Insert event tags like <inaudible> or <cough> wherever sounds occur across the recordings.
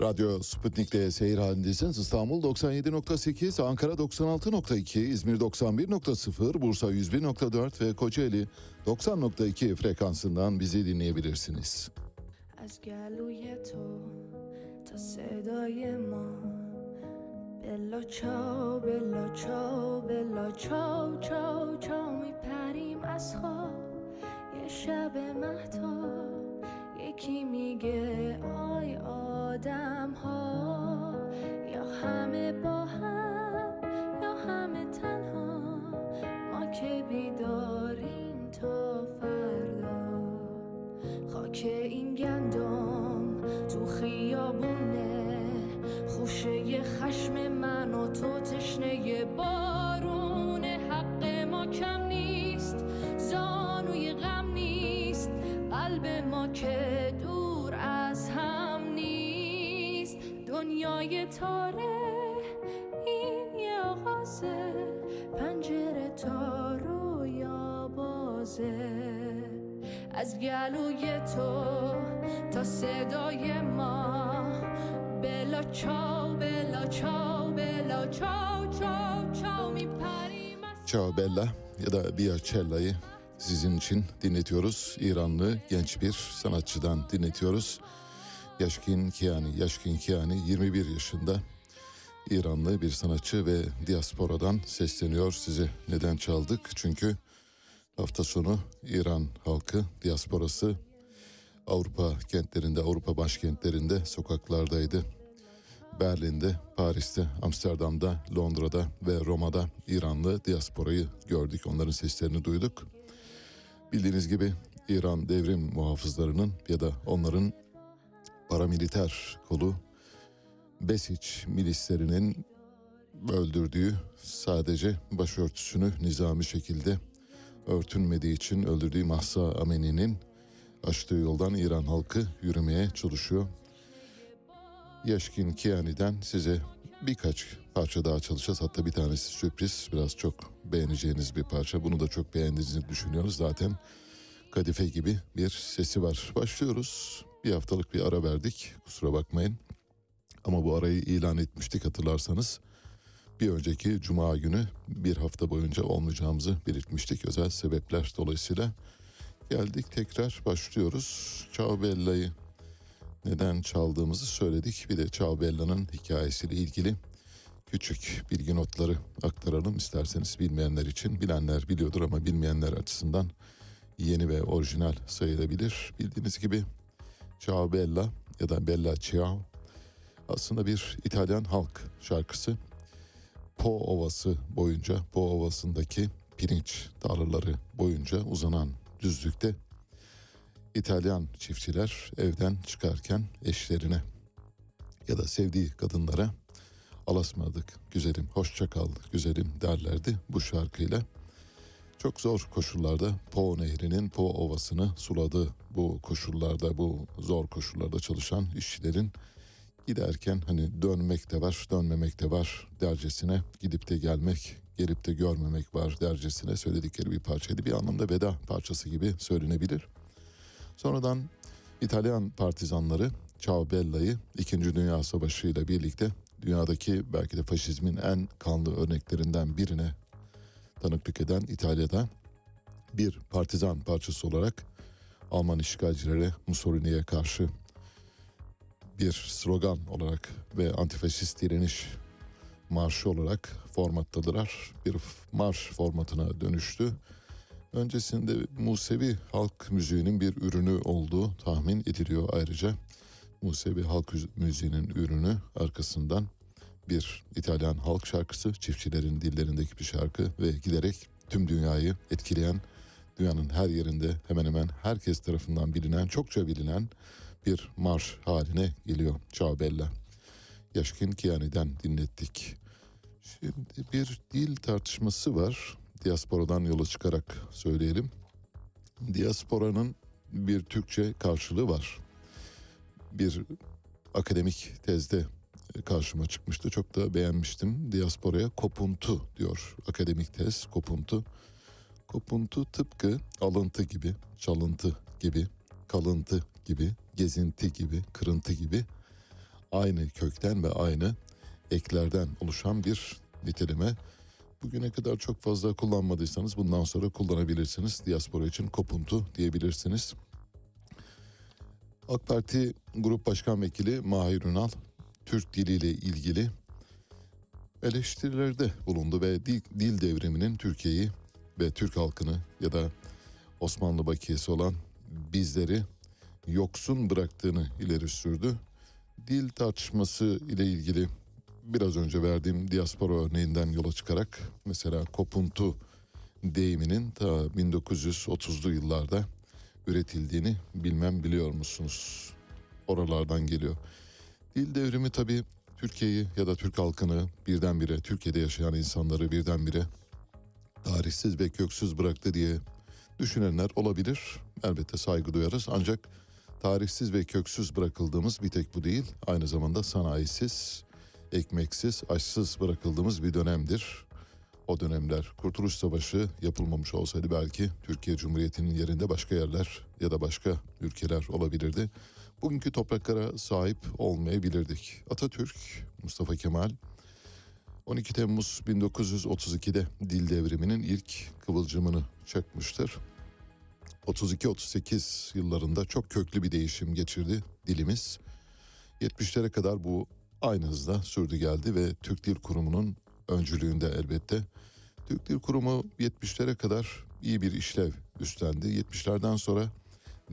Radyo Sputnik'te seyir halindesiniz. İstanbul 97.8, Ankara 96.2, İzmir 91.0, Bursa 101.4 ve Kocaeli 90.2 frekansından bizi dinleyebilirsiniz. از گلوی تو تا صدای ما بلا چاو بلا چاو بلا چاو چاو چاو میپریم از خواب یه شب مهتاب یکی میگه؟ آی آدم ها یا همه با هم یا همه تنها. ما که بیداریم تا فردا. خاک این گندم تو خیابونه. خوشه خشم من و تو تشنه بارون حق ما کم نیست زانوی غم نیست. قلب ما که دنیای تاره این یه آغازه پنجره تا رویا بازه از گلوی تو تا صدای ما بلا چاو بلا چاو بلا چاو چاو چاو میپریم از Ciao Bella ya da Biacella'yı sizin için dinletiyoruz. İranlı genç bir sanatçıdan dinletiyoruz. Yaşkin Kiani, Yaşkin Kiani 21 yaşında İranlı bir sanatçı ve diasporadan sesleniyor size. Neden çaldık? Çünkü hafta sonu İran halkı, diasporası Avrupa kentlerinde, Avrupa başkentlerinde sokaklardaydı. Berlin'de, Paris'te, Amsterdam'da, Londra'da ve Roma'da İranlı diasporayı gördük. Onların seslerini duyduk. Bildiğiniz gibi İran devrim muhafızlarının ya da onların paramiliter kolu Besiç milislerinin öldürdüğü sadece başörtüsünü nizami şekilde örtünmediği için öldürdüğü Mahsa Amini'nin açtığı yoldan İran halkı yürümeye çalışıyor. Yaşkin Kiani'den size birkaç parça daha çalışacağız. Hatta bir tanesi sürpriz. Biraz çok beğeneceğiniz bir parça. Bunu da çok beğendiğinizi düşünüyoruz. Zaten kadife gibi bir sesi var. Başlıyoruz. Bir haftalık bir ara verdik. Kusura bakmayın. Ama bu arayı ilan etmiştik hatırlarsanız. Bir önceki cuma günü bir hafta boyunca olmayacağımızı belirtmiştik. Özel sebepler dolayısıyla geldik tekrar başlıyoruz. Ciao Bella'yı neden çaldığımızı söyledik. Bir de Ciao Bella'nın hikayesiyle ilgili küçük bilgi notları aktaralım isterseniz bilmeyenler için. Bilenler biliyordur ama bilmeyenler açısından yeni ve orijinal sayılabilir. Bildiğiniz gibi Ciao Bella ya da Bella Ciao aslında bir İtalyan halk şarkısı. Po Ovası boyunca, Po Ovası'ndaki pirinç tarlaları boyunca uzanan düzlükte İtalyan çiftçiler evden çıkarken eşlerine ya da sevdiği kadınlara alasmadık güzelim, hoşça kal güzelim derlerdi bu şarkıyla. Çok zor koşullarda Po Nehri'nin Po Ovası'nı suladı bu koşullarda, bu zor koşullarda çalışan işçilerin giderken hani dönmek de var, dönmemek de var dercesine gidip de gelmek, gelip de görmemek var dercesine söyledikleri bir parçaydı. Bir anlamda veda parçası gibi söylenebilir. Sonradan İtalyan partizanları Ciao Bella'yı 2. Dünya Savaşı ile birlikte dünyadaki belki de faşizmin en kanlı örneklerinden birine tanıklık eden İtalya'da bir partizan parçası olarak Alman işgalcilere Mussolini'ye karşı bir slogan olarak ve antifaşist direniş marşı olarak formattadılar. Bir marş formatına dönüştü. Öncesinde Musevi halk müziğinin bir ürünü olduğu tahmin ediliyor ayrıca. Musevi halk müziğinin ürünü arkasından bir İtalyan halk şarkısı, çiftçilerin dillerindeki bir şarkı ve giderek tüm dünyayı etkileyen, dünyanın her yerinde hemen hemen herkes tarafından bilinen, çokça bilinen bir marş haline geliyor Ciao Bella. Yaşkin Kiani'den dinlettik. Şimdi bir dil tartışması var. diasporadan yola çıkarak söyleyelim. Diasporanın bir Türkçe karşılığı var. Bir akademik tezde karşıma çıkmıştı. Çok da beğenmiştim. Diasporaya kopuntu diyor akademik tez kopuntu. Kopuntu tıpkı alıntı gibi, çalıntı gibi, kalıntı gibi, gezinti gibi, kırıntı gibi aynı kökten ve aynı eklerden oluşan bir niteleme. Bugüne kadar çok fazla kullanmadıysanız bundan sonra kullanabilirsiniz. Diaspora için kopuntu diyebilirsiniz. AK Parti Grup Başkan Vekili Mahir Ünal, Türk diliyle ilgili eleştirilerde bulundu ve dil, dil devriminin Türkiye'yi ve Türk halkını ya da Osmanlı bakiyesi olan bizleri yoksun bıraktığını ileri sürdü. Dil tartışması ile ilgili biraz önce verdiğim diaspora örneğinden yola çıkarak mesela kopuntu deyiminin ta 1930'lu yıllarda üretildiğini bilmem biliyor musunuz? Oralardan geliyor. Dil devrimi tabii Türkiye'yi ya da Türk halkını birdenbire, Türkiye'de yaşayan insanları birdenbire tarihsiz ve köksüz bıraktı diye düşünenler olabilir. Elbette saygı duyarız ancak tarihsiz ve köksüz bırakıldığımız bir tek bu değil. Aynı zamanda sanayisiz, ekmeksiz, açsız bırakıldığımız bir dönemdir. O dönemler Kurtuluş Savaşı yapılmamış olsaydı belki Türkiye Cumhuriyeti'nin yerinde başka yerler ya da başka ülkeler olabilirdi. Bugünkü topraklara sahip olmayabilirdik. Atatürk, Mustafa Kemal 12 Temmuz 1932'de dil devriminin ilk kıvılcımını çakmıştır. 32-38 yıllarında çok köklü bir değişim geçirdi dilimiz. 70'lere kadar bu aynı hızda sürdü geldi ve Türk Dil Kurumu'nun öncülüğünde elbette. Türk Dil Kurumu 70'lere kadar iyi bir işlev üstlendi. 70'lerden sonra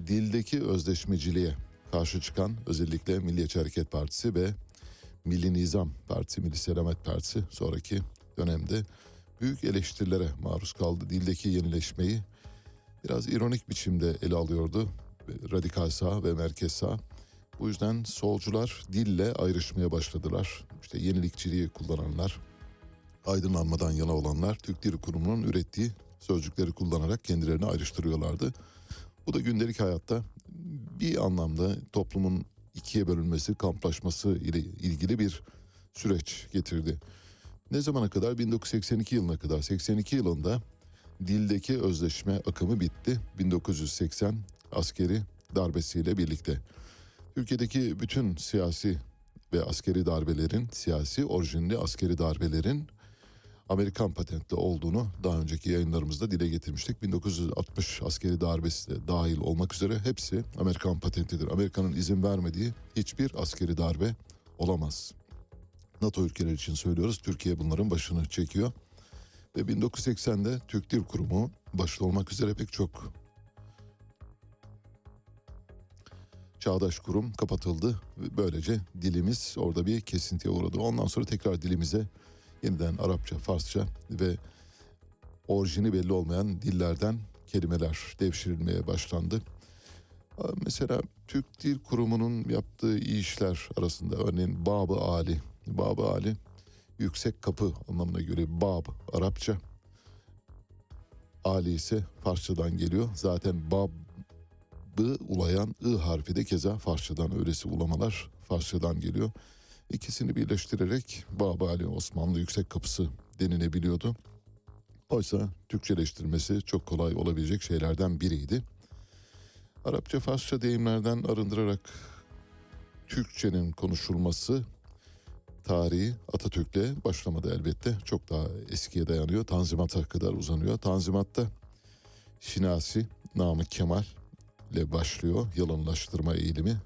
dildeki özdeşmeciliğe karşı çıkan özellikle Milliyetçi Hareket Partisi ve Milli Nizam Partisi, Milli Selamet Partisi sonraki dönemde büyük eleştirilere maruz kaldı. Dildeki yenileşmeyi biraz ironik biçimde ele alıyordu. Radikal sağ ve merkez sağ. Bu yüzden solcular dille ayrışmaya başladılar. İşte yenilikçiliği kullananlar, aydınlanmadan yana olanlar Türk Dil Kurumu'nun ürettiği sözcükleri kullanarak kendilerini ayrıştırıyorlardı. Bu da gündelik hayatta bir anlamda toplumun ikiye bölünmesi, kamplaşması ile ilgili bir süreç getirdi. Ne zamana kadar? 1982 yılına kadar. 82 yılında dildeki özleşme akımı bitti. 1980 askeri darbesiyle birlikte. Türkiye'deki bütün siyasi ve askeri darbelerin, siyasi orijinli askeri darbelerin Amerikan patentli olduğunu daha önceki yayınlarımızda dile getirmiştik. 1960 askeri darbesi de dahil olmak üzere hepsi Amerikan patentidir. Amerika'nın izin vermediği hiçbir askeri darbe olamaz. NATO ülkeleri için söylüyoruz. Türkiye bunların başını çekiyor. Ve 1980'de Türk Dil Kurumu başta olmak üzere pek çok çağdaş kurum kapatıldı. Böylece dilimiz orada bir kesintiye uğradı. Ondan sonra tekrar dilimize yeniden Arapça, Farsça ve orijini belli olmayan dillerden kelimeler devşirilmeye başlandı. Mesela Türk Dil Kurumu'nun yaptığı iyi işler arasında örneğin Bab-ı Ali. Bab-ı Ali yüksek kapı anlamına göre Bab Arapça. Ali ise Farsçadan geliyor. Zaten Bab'ı ulayan I harfi de keza Farsçadan öylesi ulamalar Farsçadan geliyor. İkisini birleştirerek Babali Osmanlı Yüksek Kapısı denilebiliyordu. Oysa Türkçeleştirmesi çok kolay olabilecek şeylerden biriydi. Arapça, Farsça deyimlerden arındırarak Türkçenin konuşulması tarihi Atatürk'le başlamadı elbette. Çok daha eskiye dayanıyor. Tanzimat'a kadar uzanıyor. Tanzimat'ta Şinasi, Namık Kemal ile başlıyor yalınlaştırma eğilimi.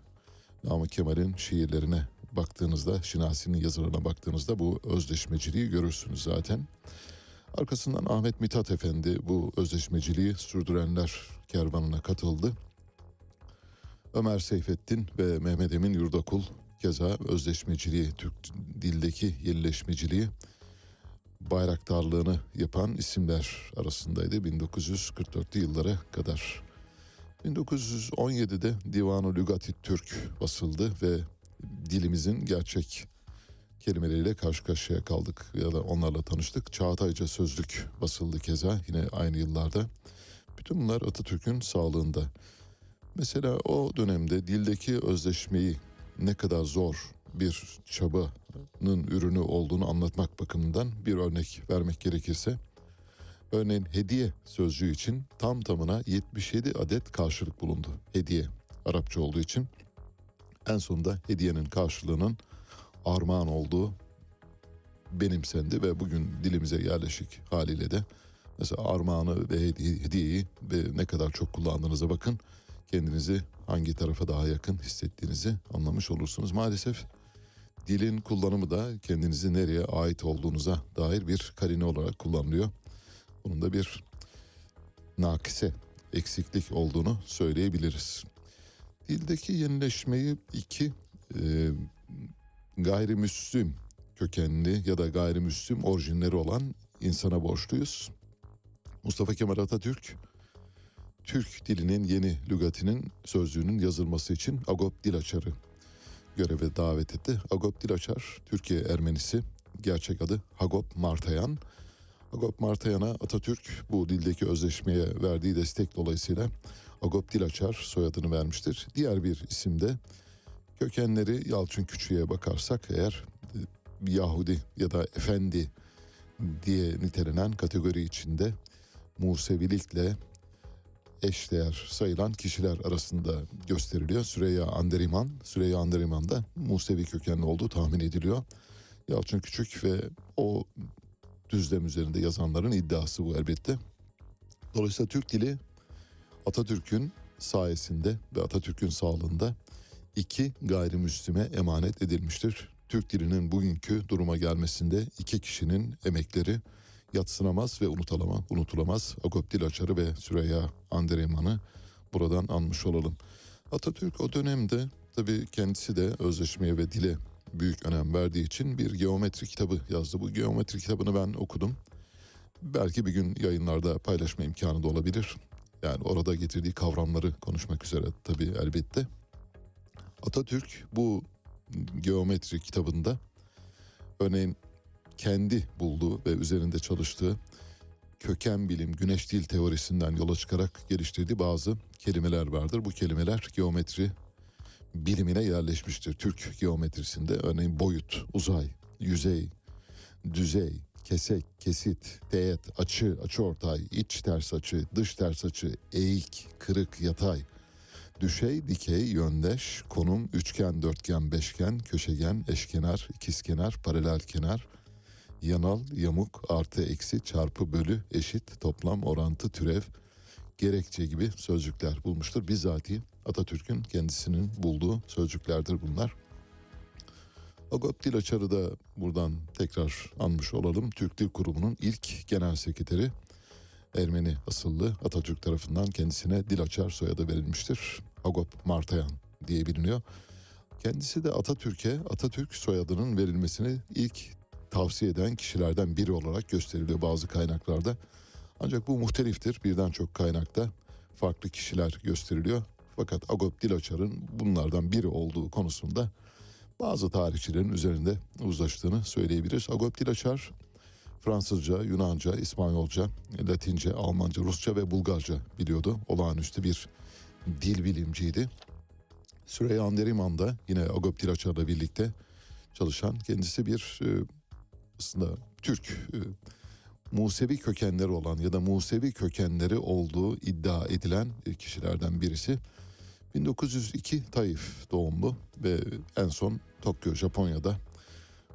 Namık Kemal'in şiirlerine baktığınızda, Şinasi'nin yazılarına baktığınızda bu özdeşmeciliği görürsünüz zaten. Arkasından Ahmet Mithat Efendi bu özdeşmeciliği sürdürenler kervanına katıldı. Ömer Seyfettin ve Mehmet Emin Yurdakul keza özdeşmeciliği, Türk dildeki yenileşmeciliği bayraktarlığını yapan isimler arasındaydı 1944'lü yıllara kadar. 1917'de Divan-ı Lügati Türk basıldı ve dilimizin gerçek kelimeleriyle karşı karşıya kaldık ya da onlarla tanıştık. Çağatayca sözlük basıldı keza yine aynı yıllarda. Bütün bunlar Atatürk'ün sağlığında. Mesela o dönemde dildeki özleşmeyi ne kadar zor bir çabanın ürünü olduğunu anlatmak bakımından bir örnek vermek gerekirse örneğin hediye sözcüğü için tam tamına 77 adet karşılık bulundu. Hediye Arapça olduğu için en sonunda hediyenin karşılığının armağan olduğu benimsendi ve bugün dilimize yerleşik haliyle de mesela armağanı ve hediye- hediyeyi ve ne kadar çok kullandığınıza bakın kendinizi hangi tarafa daha yakın hissettiğinizi anlamış olursunuz. Maalesef dilin kullanımı da kendinizi nereye ait olduğunuza dair bir karine olarak kullanılıyor. Bunun da bir nakise, eksiklik olduğunu söyleyebiliriz. Dildeki yenileşmeyi iki e, gayrimüslim kökenli ya da gayrimüslim orijinleri olan insana borçluyuz. Mustafa Kemal Atatürk Türk dilinin yeni lügatinin sözlüğünün yazılması için Agop Dilaçar'ı göreve davet etti. Agop Dilaçar Türkiye Ermenisi gerçek adı Hagop Martayan. Agop Martayan'a Atatürk bu dildeki özleşmeye verdiği destek dolayısıyla Agop Dilaçar soyadını vermiştir. Diğer bir isim de kökenleri Yalçın Küçük'e bakarsak eğer e, Yahudi ya da Efendi diye nitelenen kategori içinde Musevilikle eşdeğer sayılan kişiler arasında gösteriliyor. Süreyya Anderiman, Süreyya Anderiman da Musevi kökenli olduğu tahmin ediliyor. Yalçın Küçük ve o düzlem üzerinde yazanların iddiası bu elbette. Dolayısıyla Türk dili Atatürk'ün sayesinde ve Atatürk'ün sağlığında iki gayrimüslime emanet edilmiştir. Türk dilinin bugünkü duruma gelmesinde iki kişinin emekleri yatsınamaz ve unutulamaz. unutulamaz. Agop Dilaçar'ı ve Süreyya Andereman'ı buradan anmış olalım. Atatürk o dönemde tabii kendisi de özleşmeye ve dile büyük önem verdiği için bir geometri kitabı yazdı. Bu geometri kitabını ben okudum. Belki bir gün yayınlarda paylaşma imkanı da olabilir. Yani orada getirdiği kavramları konuşmak üzere tabii elbette. Atatürk bu geometri kitabında örneğin kendi bulduğu ve üzerinde çalıştığı köken bilim, güneş dil teorisinden yola çıkarak geliştirdiği bazı kelimeler vardır. Bu kelimeler geometri bilimine yerleşmiştir. Türk geometrisinde örneğin boyut, uzay, yüzey, düzey, kesek, kesit, teğet, açı, açıortay, iç ters açı, dış ters açı, eğik, kırık, yatay, düşey, dikey, yöndeş, konum, üçgen, dörtgen, beşgen, köşegen, eşkenar, ikizkenar, paralel kenar, yanal, yamuk, artı, eksi, çarpı, bölü, eşit, toplam, orantı, türev, gerekçe gibi sözcükler bulmuştur. Bizzati Atatürk'ün kendisinin bulduğu sözcüklerdir bunlar. Agop Dilaçar'ı da buradan tekrar anmış olalım. Türk Dil Kurumu'nun ilk genel sekreteri Ermeni asıllı Atatürk tarafından kendisine Dilaçar soyadı verilmiştir. Agop Martayan diye biliniyor. Kendisi de Atatürk'e Atatürk soyadının verilmesini ilk tavsiye eden kişilerden biri olarak gösteriliyor bazı kaynaklarda. Ancak bu muhteliftir. Birden çok kaynakta farklı kişiler gösteriliyor. Fakat Agop Dilaçar'ın bunlardan biri olduğu konusunda bazı tarihçilerin üzerinde uzlaştığını söyleyebiliriz. Agop Dilaçar Fransızca, Yunanca, İspanyolca, Latince, Almanca, Rusça ve Bulgarca biliyordu. Olağanüstü bir dil bilimciydi. Süreyya Anderiman da yine Agop Dilaçar'la birlikte çalışan kendisi bir e, aslında Türk e, Musevi kökenleri olan ya da Musevi kökenleri olduğu iddia edilen kişilerden birisi. 1902 Taif doğumlu ve en son Tokyo, Japonya'da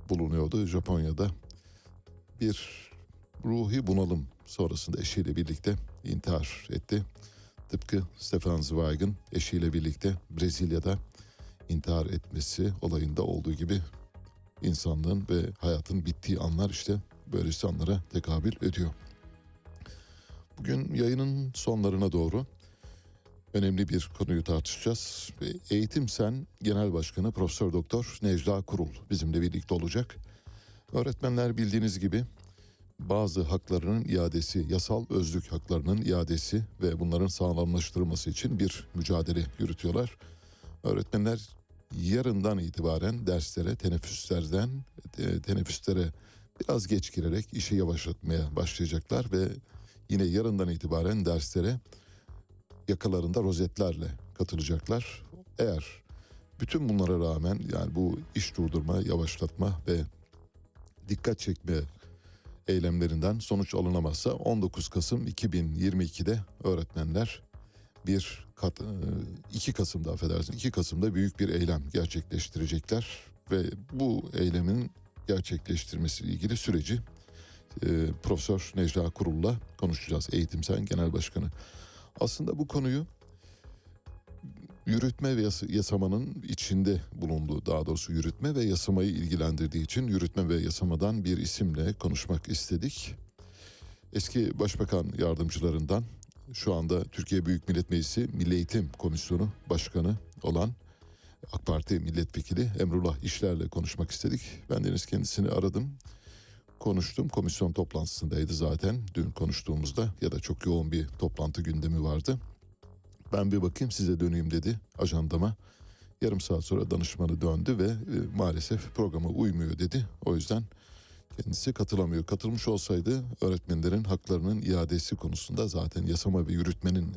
bulunuyordu. Japonya'da bir ruhi bunalım sonrasında eşiyle birlikte intihar etti. Tıpkı Stefan Zweig'in eşiyle birlikte Brezilya'da intihar etmesi olayında olduğu gibi insanlığın ve hayatın bittiği anlar işte böylesi anlara tekabül ediyor. Bugün yayının sonlarına doğru önemli bir konuyu tartışacağız. Eğitim Sen Genel Başkanı Profesör Doktor Necla Kurul bizimle birlikte olacak. Öğretmenler bildiğiniz gibi bazı haklarının iadesi, yasal özlük haklarının iadesi ve bunların sağlamlaştırılması için bir mücadele yürütüyorlar. Öğretmenler yarından itibaren derslere, teneffüslerden e, teneffüslere biraz geç girerek işi yavaşlatmaya başlayacaklar ve yine yarından itibaren derslere yakalarında rozetlerle katılacaklar. Eğer bütün bunlara rağmen yani bu iş durdurma, yavaşlatma ve dikkat çekme eylemlerinden sonuç alınamazsa 19 Kasım 2022'de öğretmenler bir kat, 2 Kasım'da affedersin 2 Kasım'da büyük bir eylem gerçekleştirecekler ve bu eylemin gerçekleştirmesiyle ilgili süreci e, Profesör Necla Kurul'la konuşacağız. Eğitim Sen Genel Başkanı. Aslında bu konuyu yürütme ve yas- yasamanın içinde bulunduğu daha doğrusu yürütme ve yasamayı ilgilendirdiği için yürütme ve yasamadan bir isimle konuşmak istedik. Eski başbakan yardımcılarından şu anda Türkiye Büyük Millet Meclisi Milli Eğitim Komisyonu Başkanı olan AK Parti milletvekili Emrullah İşler'le konuşmak istedik. Ben deniz kendisini aradım. Konuştum. Komisyon toplantısındaydı zaten. Dün konuştuğumuzda ya da çok yoğun bir toplantı gündemi vardı. Ben bir bakayım size döneyim dedi ajandama. Yarım saat sonra danışmanı döndü ve e, maalesef programa uymuyor dedi. O yüzden kendisi katılamıyor. Katılmış olsaydı öğretmenlerin haklarının iadesi konusunda zaten yasama ve yürütmenin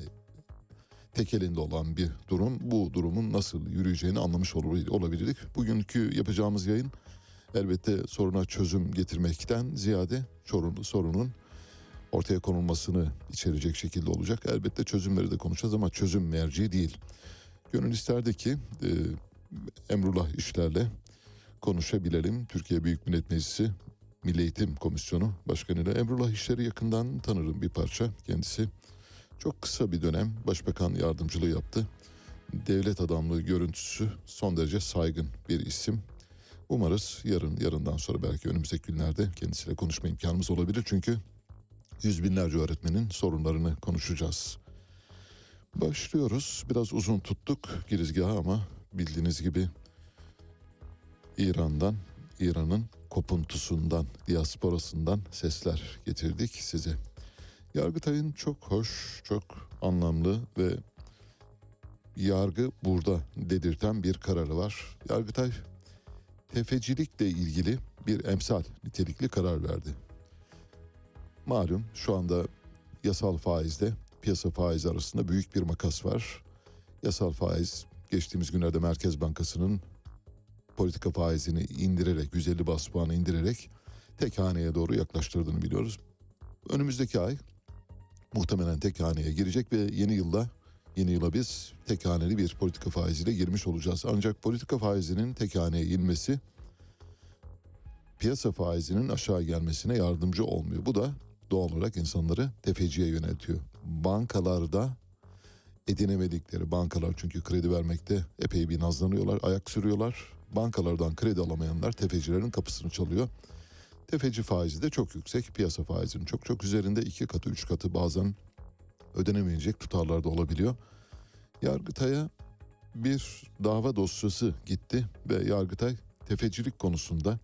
tek elinde olan bir durum. Bu durumun nasıl yürüyeceğini anlamış olabilirdik. Bugünkü yapacağımız yayın elbette soruna çözüm getirmekten ziyade sorun, sorunun ortaya konulmasını içerecek şekilde olacak. Elbette çözümleri de konuşacağız ama çözüm merci değil. Gönül isterdi ki e, Emrullah İşler'le konuşabilelim. Türkiye Büyük Millet Meclisi Milli Eğitim Komisyonu Başkanı'yla Emrullah İşler'i yakından tanırım bir parça. Kendisi çok kısa bir dönem başbakan yardımcılığı yaptı. Devlet adamlığı görüntüsü son derece saygın bir isim. Umarız yarın yarından sonra belki önümüzdeki günlerde kendisiyle konuşma imkanımız olabilir. Çünkü yüz binlerce öğretmenin sorunlarını konuşacağız. Başlıyoruz. Biraz uzun tuttuk girizgahı ama bildiğiniz gibi İran'dan, İran'ın kopuntusundan, diasporasından sesler getirdik size. Yargıtay'ın çok hoş, çok anlamlı ve yargı burada dedirten bir kararı var. Yargıtay tefecilikle ilgili bir emsal nitelikli karar verdi. Malum şu anda yasal faizde piyasa faizi arasında büyük bir makas var. Yasal faiz geçtiğimiz günlerde Merkez Bankası'nın politika faizini indirerek 150 bas puanı indirerek tek haneye doğru yaklaştırdığını biliyoruz. Önümüzdeki ay muhtemelen tek haneye girecek ve yeni yılda yeni yıla biz tek haneli bir politika faiziyle girmiş olacağız. Ancak politika faizinin tek haneye inmesi piyasa faizinin aşağı gelmesine yardımcı olmuyor. Bu da doğal olarak insanları tefeciye yöneltiyor. Bankalarda edinemedikleri bankalar çünkü kredi vermekte epey bir nazlanıyorlar, ayak sürüyorlar. Bankalardan kredi alamayanlar tefecilerin kapısını çalıyor. Tefeci faizi de çok yüksek. Piyasa faizinin çok çok üzerinde iki katı, üç katı bazen ödenemeyecek tutarlarda olabiliyor. Yargıtay'a bir dava dosyası gitti ve Yargıtay tefecilik konusunda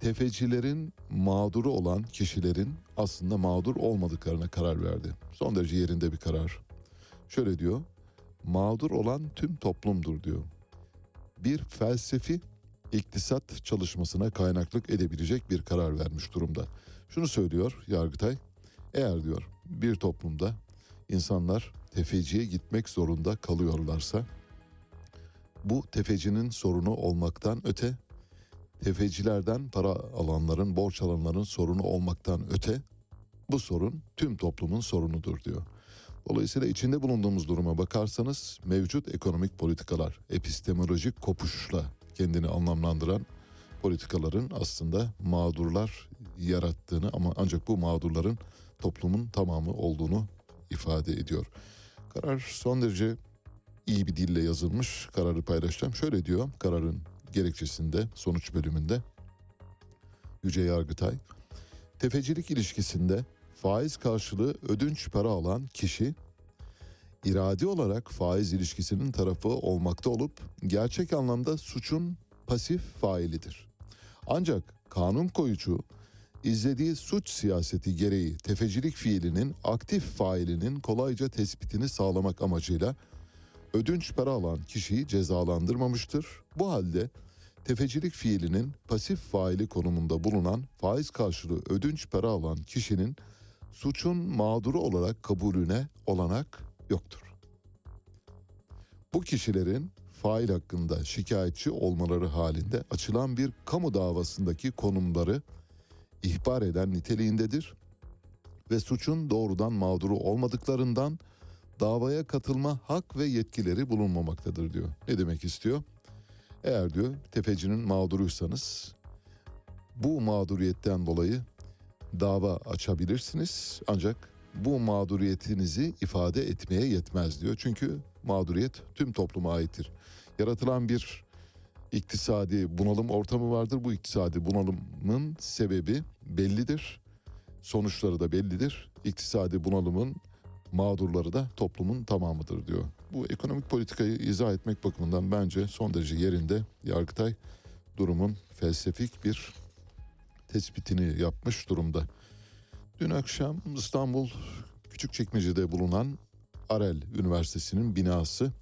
tefecilerin mağduru olan kişilerin aslında mağdur olmadıklarına karar verdi. Son derece yerinde bir karar. Şöyle diyor, mağdur olan tüm toplumdur diyor. Bir felsefi iktisat çalışmasına kaynaklık edebilecek bir karar vermiş durumda. Şunu söylüyor Yargıtay, eğer diyor bir toplumda insanlar tefeciye gitmek zorunda kalıyorlarsa bu tefecinin sorunu olmaktan öte tefecilerden para alanların, borç alanların sorunu olmaktan öte bu sorun tüm toplumun sorunudur diyor. Dolayısıyla içinde bulunduğumuz duruma bakarsanız mevcut ekonomik politikalar, epistemolojik kopuşla kendini anlamlandıran politikaların aslında mağdurlar yarattığını ama ancak bu mağdurların toplumun tamamı olduğunu ifade ediyor. Karar son derece iyi bir dille yazılmış. Kararı paylaşacağım. Şöyle diyor kararın gerekçesinde, sonuç bölümünde Yüce Yargıtay, tefecilik ilişkisinde faiz karşılığı ödünç para alan kişi iradi olarak faiz ilişkisinin tarafı olmakta olup gerçek anlamda suçun pasif failidir. Ancak kanun koyucu izlediği suç siyaseti gereği tefecilik fiilinin aktif failinin kolayca tespitini sağlamak amacıyla ödünç para alan kişiyi cezalandırmamıştır. Bu halde tefecilik fiilinin pasif faili konumunda bulunan faiz karşılığı ödünç para alan kişinin suçun mağduru olarak kabulüne olanak yoktur. Bu kişilerin fail hakkında şikayetçi olmaları halinde açılan bir kamu davasındaki konumları ihbar eden niteliğindedir ve suçun doğrudan mağduru olmadıklarından davaya katılma hak ve yetkileri bulunmamaktadır diyor. Ne demek istiyor? Eğer diyor tefecinin mağduruysanız bu mağduriyetten dolayı dava açabilirsiniz ancak bu mağduriyetinizi ifade etmeye yetmez diyor. Çünkü mağduriyet tüm topluma aittir. Yaratılan bir iktisadi bunalım ortamı vardır. Bu iktisadi bunalımın sebebi bellidir. Sonuçları da bellidir. İktisadi bunalımın mağdurları da toplumun tamamıdır diyor. Bu ekonomik politikayı izah etmek bakımından bence son derece yerinde. Yargıtay durumun felsefik bir tespitini yapmış durumda. Dün akşam İstanbul Küçükçekmece'de bulunan Arel Üniversitesi'nin binası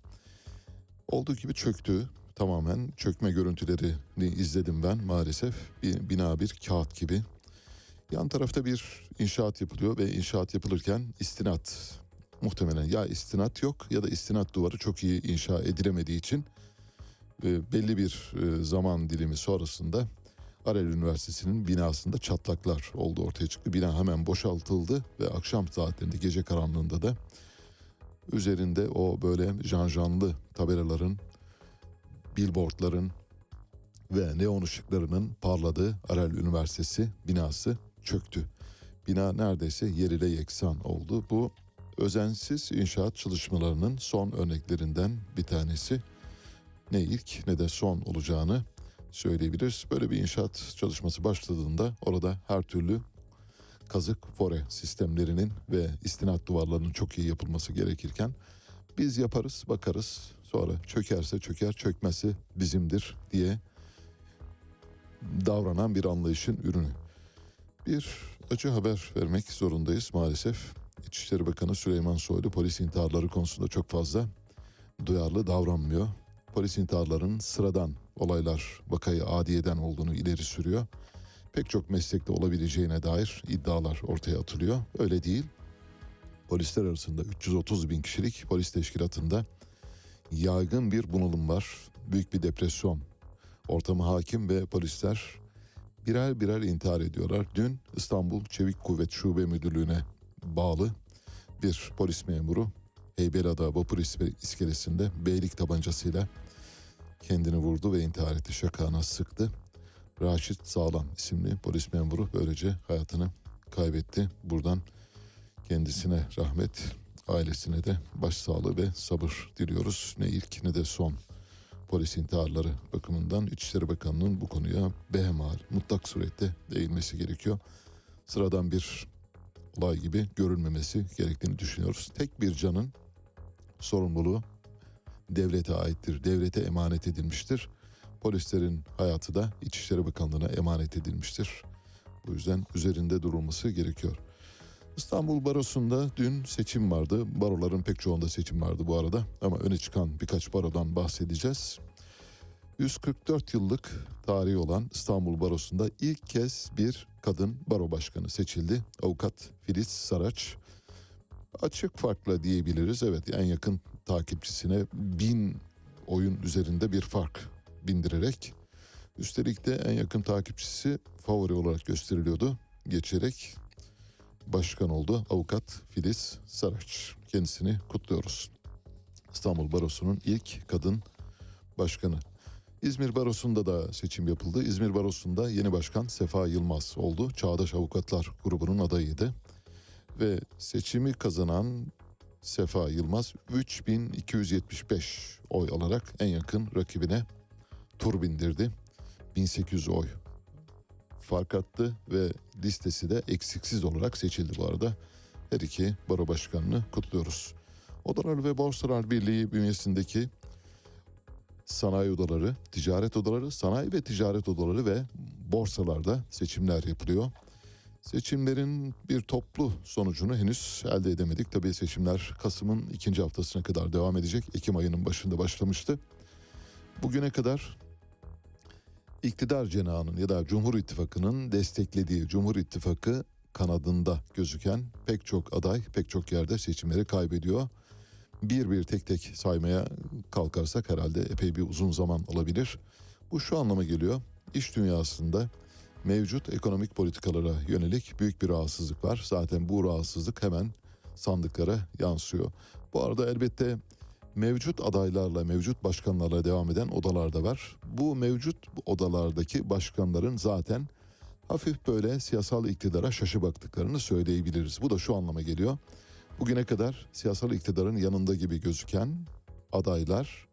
olduğu gibi çöktü. Tamamen çökme görüntülerini izledim ben maalesef. Bir bina bir kağıt gibi. Yan tarafta bir inşaat yapılıyor ve inşaat yapılırken istinat muhtemelen ya istinat yok ya da istinat duvarı çok iyi inşa edilemediği için e, belli bir e, zaman dilimi sonrasında Arel Üniversitesi'nin binasında çatlaklar oldu ortaya çıktı. Bina hemen boşaltıldı ve akşam saatlerinde gece karanlığında da üzerinde o böyle janjanlı tabelaların, billboardların ve neon ışıklarının parladığı Arel Üniversitesi binası çöktü. Bina neredeyse yer ile yeksan oldu. Bu özensiz inşaat çalışmalarının son örneklerinden bir tanesi. Ne ilk ne de son olacağını söyleyebiliriz. Böyle bir inşaat çalışması başladığında orada her türlü kazık fore sistemlerinin ve istinat duvarlarının çok iyi yapılması gerekirken biz yaparız bakarız sonra çökerse çöker çökmesi bizimdir diye davranan bir anlayışın ürünü. Bir acı haber vermek zorundayız maalesef. İçişleri Bakanı Süleyman Soylu polis intiharları konusunda çok fazla duyarlı davranmıyor. Polis intiharlarının sıradan olaylar vakayı adiyeden olduğunu ileri sürüyor. Pek çok meslekte olabileceğine dair iddialar ortaya atılıyor. Öyle değil. Polisler arasında 330 bin kişilik polis teşkilatında yaygın bir bunalım var. Büyük bir depresyon ortamı hakim ve polisler birer birer intihar ediyorlar. Dün İstanbul Çevik Kuvvet Şube Müdürlüğü'ne bağlı bir polis memuru Heybeliada Vapur iskelesinde beylik tabancasıyla kendini vurdu ve intihar etti. Şakağına sıktı. Raşit Sağlam isimli polis memuru böylece hayatını kaybetti. Buradan kendisine rahmet, ailesine de başsağlığı ve sabır diliyoruz. Ne ilk ne de son polis intiharları bakımından İçişleri Bakanlığı'nın bu konuya behemal, mutlak surette değinmesi gerekiyor. Sıradan bir olay gibi görülmemesi gerektiğini düşünüyoruz. Tek bir canın sorumluluğu devlete aittir, devlete emanet edilmiştir. Polislerin hayatı da İçişleri Bakanlığı'na emanet edilmiştir. Bu yüzden üzerinde durulması gerekiyor. İstanbul Barosu'nda dün seçim vardı. Baroların pek çoğunda seçim vardı bu arada. Ama öne çıkan birkaç barodan bahsedeceğiz. 144 yıllık tarihi olan İstanbul Barosu'nda ilk kez bir kadın baro başkanı seçildi. Avukat Filiz Saraç. Açık farkla diyebiliriz. Evet en yakın takipçisine bin oyun üzerinde bir fark bindirerek üstelik de en yakın takipçisi favori olarak gösteriliyordu. Geçerek başkan oldu avukat Filiz Saraç. Kendisini kutluyoruz. İstanbul Barosu'nun ilk kadın başkanı. İzmir Barosu'nda da seçim yapıldı. İzmir Barosu'nda yeni başkan Sefa Yılmaz oldu. Çağdaş Avukatlar grubunun adayıydı. Ve seçimi kazanan Sefa Yılmaz 3275 oy alarak en yakın rakibine tur bindirdi. 1800 oy fark attı ve listesi de eksiksiz olarak seçildi bu arada. Her iki baro başkanını kutluyoruz. Odalar ve Borsalar Birliği bünyesindeki sanayi odaları, ticaret odaları, sanayi ve ticaret odaları ve borsalarda seçimler yapılıyor. Seçimlerin bir toplu sonucunu henüz elde edemedik. Tabii seçimler Kasım'ın ikinci haftasına kadar devam edecek. Ekim ayının başında başlamıştı. Bugüne kadar iktidar cenahının ya da Cumhur İttifakı'nın desteklediği Cumhur İttifakı kanadında gözüken pek çok aday pek çok yerde seçimleri kaybediyor. Bir bir tek tek saymaya kalkarsak herhalde epey bir uzun zaman alabilir. Bu şu anlama geliyor. İş dünyasında mevcut ekonomik politikalara yönelik büyük bir rahatsızlık var. Zaten bu rahatsızlık hemen sandıklara yansıyor. Bu arada elbette mevcut adaylarla, mevcut başkanlarla devam eden odalar da var. Bu mevcut odalardaki başkanların zaten hafif böyle siyasal iktidara şaşı baktıklarını söyleyebiliriz. Bu da şu anlama geliyor. Bugüne kadar siyasal iktidarın yanında gibi gözüken adaylar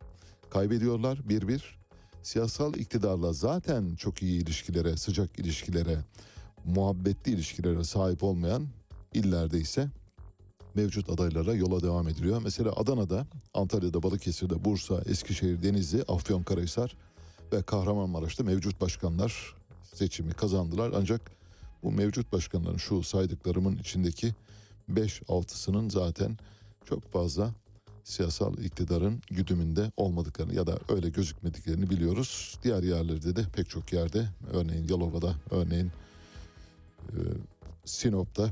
kaybediyorlar bir bir. Siyasal iktidarla zaten çok iyi ilişkilere, sıcak ilişkilere, muhabbetli ilişkilere sahip olmayan illerde ise mevcut adaylarla yola devam ediliyor. Mesela Adana'da, Antalya'da, Balıkesir'de, Bursa, Eskişehir, Denizli, Afyonkarahisar ve Kahramanmaraş'ta mevcut başkanlar seçimi kazandılar. Ancak bu mevcut başkanların şu saydıklarımın içindeki 5-6'sının zaten çok fazla siyasal iktidarın güdümünde olmadıklarını ya da öyle gözükmediklerini biliyoruz. Diğer yerlerde de pek çok yerde örneğin Yalova'da örneğin e, Sinop'ta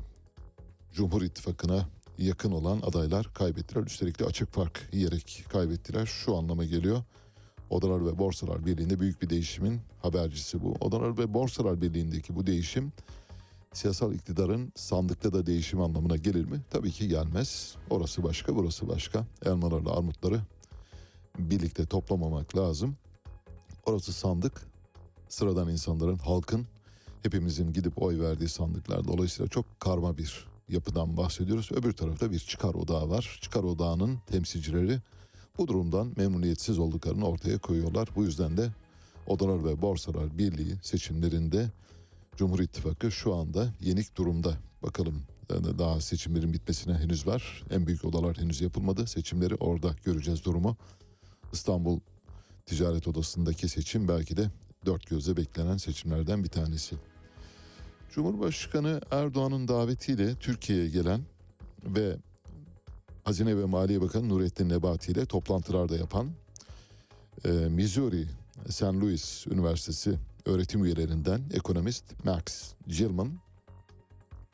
Cumhur İttifakı'na yakın olan adaylar kaybettiler. Üstelik de açık fark yiyerek kaybettiler. Şu anlama geliyor. Odalar ve Borsalar Birliği'nde büyük bir değişimin habercisi bu. Odalar ve Borsalar Birliği'ndeki bu değişim siyasal iktidarın sandıkta da değişim anlamına gelir mi? Tabii ki gelmez. Orası başka, burası başka. Elmalarla armutları birlikte toplamamak lazım. Orası sandık. Sıradan insanların, halkın, hepimizin gidip oy verdiği sandıklar. Dolayısıyla çok karma bir yapıdan bahsediyoruz. Öbür tarafta bir çıkar odağı var. Çıkar odağının temsilcileri bu durumdan memnuniyetsiz olduklarını ortaya koyuyorlar. Bu yüzden de Odalar ve Borsalar Birliği seçimlerinde Cumhur İttifakı şu anda yenik durumda. Bakalım daha seçimlerin bitmesine henüz var. En büyük odalar henüz yapılmadı. Seçimleri orada göreceğiz durumu. İstanbul Ticaret Odası'ndaki seçim belki de dört gözle beklenen seçimlerden bir tanesi. Cumhurbaşkanı Erdoğan'ın davetiyle Türkiye'ye gelen ve Hazine ve Maliye Bakanı Nurettin Nebati ile toplantılar da yapan e, Missouri St. Louis Üniversitesi öğretim üyelerinden ekonomist Max Gilman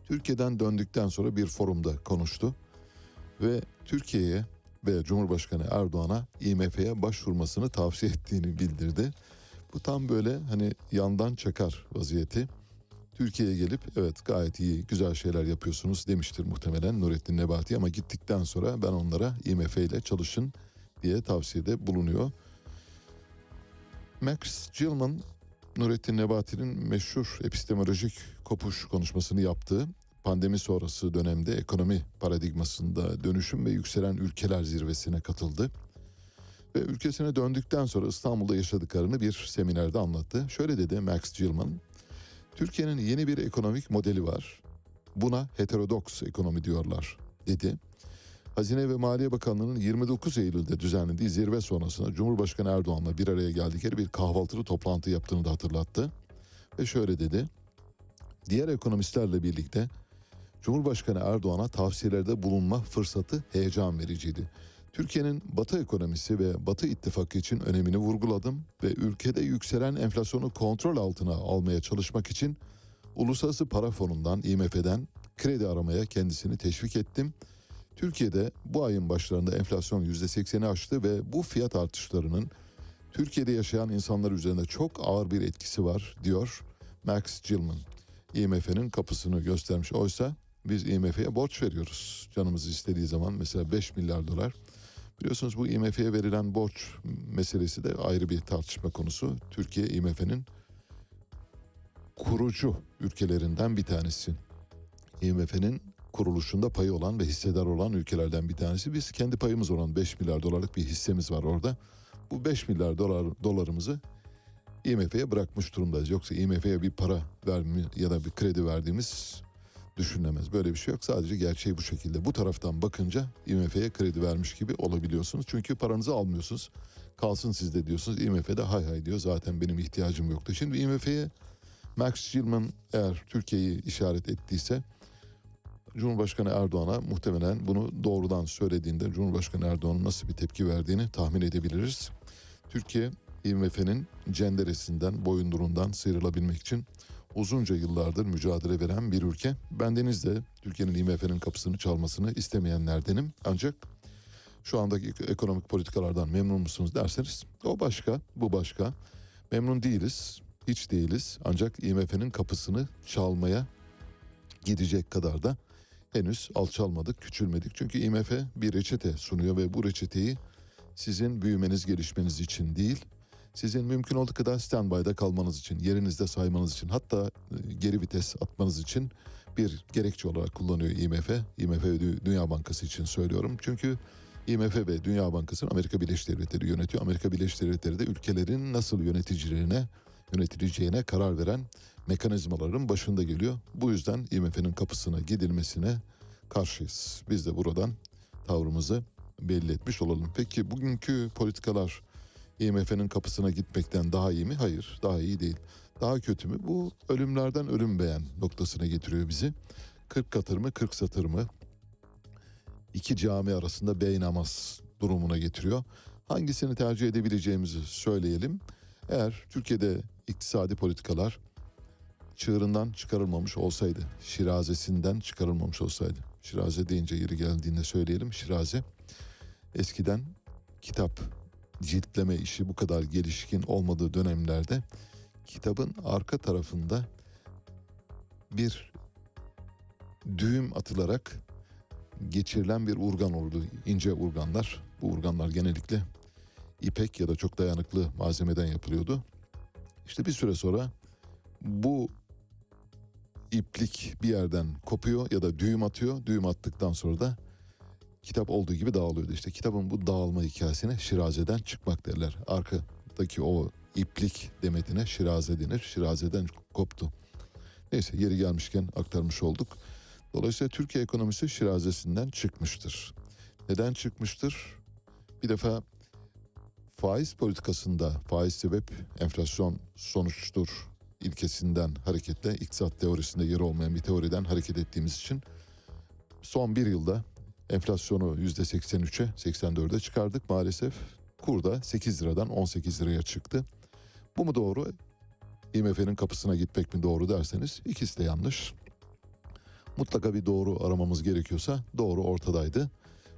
Türkiye'den döndükten sonra bir forumda konuştu ve Türkiye'ye ve Cumhurbaşkanı Erdoğan'a IMF'ye başvurmasını tavsiye ettiğini bildirdi. Bu tam böyle hani yandan çakar vaziyeti. Türkiye'ye gelip evet gayet iyi güzel şeyler yapıyorsunuz demiştir muhtemelen Nurettin Nebati ama gittikten sonra ben onlara IMF ile çalışın diye tavsiyede bulunuyor. Max Gilman Nurettin Nebati'nin meşhur epistemolojik kopuş konuşmasını yaptığı pandemi sonrası dönemde ekonomi paradigmasında dönüşüm ve yükselen ülkeler zirvesine katıldı. Ve ülkesine döndükten sonra İstanbul'da yaşadıklarını bir seminerde anlattı. Şöyle dedi Max Gilman, Türkiye'nin yeni bir ekonomik modeli var. Buna heterodoks ekonomi diyorlar dedi. Hazine ve Maliye Bakanlığı'nın 29 Eylül'de düzenlediği zirve sonrasında Cumhurbaşkanı Erdoğan'la bir araya geldikleri bir kahvaltılı toplantı yaptığını da hatırlattı. Ve şöyle dedi. Diğer ekonomistlerle birlikte Cumhurbaşkanı Erdoğan'a tavsiyelerde bulunma fırsatı heyecan vericiydi. Türkiye'nin Batı ekonomisi ve Batı ittifakı için önemini vurguladım ve ülkede yükselen enflasyonu kontrol altına almaya çalışmak için Uluslararası Para Fonu'ndan, IMF'den kredi aramaya kendisini teşvik ettim. Türkiye'de bu ayın başlarında enflasyon %80'i aştı ve bu fiyat artışlarının Türkiye'de yaşayan insanlar üzerinde çok ağır bir etkisi var diyor Max Gilman. IMF'nin kapısını göstermiş. Oysa biz IMF'ye borç veriyoruz. Canımız istediği zaman mesela 5 milyar dolar. Biliyorsunuz bu IMF'ye verilen borç meselesi de ayrı bir tartışma konusu. Türkiye IMF'nin kurucu ülkelerinden bir tanesi. IMF'nin kuruluşunda payı olan ve hissedar olan ülkelerden bir tanesi. Biz kendi payımız olan 5 milyar dolarlık bir hissemiz var orada. Bu 5 milyar dolar dolarımızı IMF'ye bırakmış durumdayız. Yoksa IMF'ye bir para vermi ya da bir kredi verdiğimiz düşünülemez. Böyle bir şey yok. Sadece gerçeği bu şekilde. Bu taraftan bakınca IMF'ye kredi vermiş gibi olabiliyorsunuz. Çünkü paranızı almıyorsunuz. Kalsın sizde diyorsunuz. IMF'de hay hay diyor. Zaten benim ihtiyacım yoktu. Şimdi IMF'ye Max Gilman eğer Türkiye'yi işaret ettiyse Cumhurbaşkanı Erdoğan'a muhtemelen bunu doğrudan söylediğinde Cumhurbaşkanı Erdoğan'ın nasıl bir tepki verdiğini tahmin edebiliriz. Türkiye IMF'nin cenderesinden, boyundurundan sıyrılabilmek için uzunca yıllardır mücadele veren bir ülke. Bendeniz de Türkiye'nin IMF'nin kapısını çalmasını istemeyenlerdenim. Ancak şu andaki ekonomik politikalardan memnun musunuz derseniz o başka, bu başka. Memnun değiliz, hiç değiliz. Ancak IMF'nin kapısını çalmaya gidecek kadar da henüz alçalmadık, küçülmedik. Çünkü IMF bir reçete sunuyor ve bu reçeteyi sizin büyümeniz, gelişmeniz için değil, sizin mümkün olduğu kadar standby'da kalmanız için, yerinizde saymanız için, hatta e, geri vites atmanız için bir gerekçe olarak kullanıyor IMF. IMF Dünya Bankası için söylüyorum. Çünkü IMF ve Dünya Bankası'nı Amerika Birleşik Devletleri yönetiyor. Amerika Birleşik Devletleri de ülkelerin nasıl yöneticilerine, yönetileceğine karar veren mekanizmaların başında geliyor. Bu yüzden IMF'nin kapısına gidilmesine karşıyız. Biz de buradan tavrımızı belli etmiş olalım. Peki bugünkü politikalar IMF'nin kapısına gitmekten daha iyi mi? Hayır, daha iyi değil. Daha kötü mü? Bu ölümlerden ölüm beğen noktasına getiriyor bizi. 40 katır mı, 40 satır mı? İki cami arasında bey namaz durumuna getiriyor. Hangisini tercih edebileceğimizi söyleyelim. Eğer Türkiye'de iktisadi politikalar çığırından çıkarılmamış olsaydı, şirazesinden çıkarılmamış olsaydı. Şiraze deyince yeri geldiğinde söyleyelim. Şiraze eskiden kitap ciltleme işi bu kadar gelişkin olmadığı dönemlerde kitabın arka tarafında bir düğüm atılarak geçirilen bir urgan oldu. ince urganlar. Bu urganlar genellikle ipek ya da çok dayanıklı malzemeden yapılıyordu. İşte bir süre sonra bu iplik bir yerden kopuyor ya da düğüm atıyor. Düğüm attıktan sonra da kitap olduğu gibi dağılıyordu. İşte kitabın bu dağılma hikayesine şirazeden çıkmak derler. Arkadaki o iplik demetine şiraze denir. Şirazeden koptu. Neyse yeri gelmişken aktarmış olduk. Dolayısıyla Türkiye ekonomisi şirazesinden çıkmıştır. Neden çıkmıştır? Bir defa faiz politikasında faiz sebep enflasyon sonuçtur ilkesinden hareketle iktisat teorisinde yeri olmayan bir teoriden hareket ettiğimiz için son bir yılda enflasyonu %83'e 84'e çıkardık maalesef. Kur da 8 liradan 18 liraya çıktı. Bu mu doğru? IMF'nin kapısına gitmek mi doğru derseniz ikisi de yanlış. Mutlaka bir doğru aramamız gerekiyorsa doğru ortadaydı.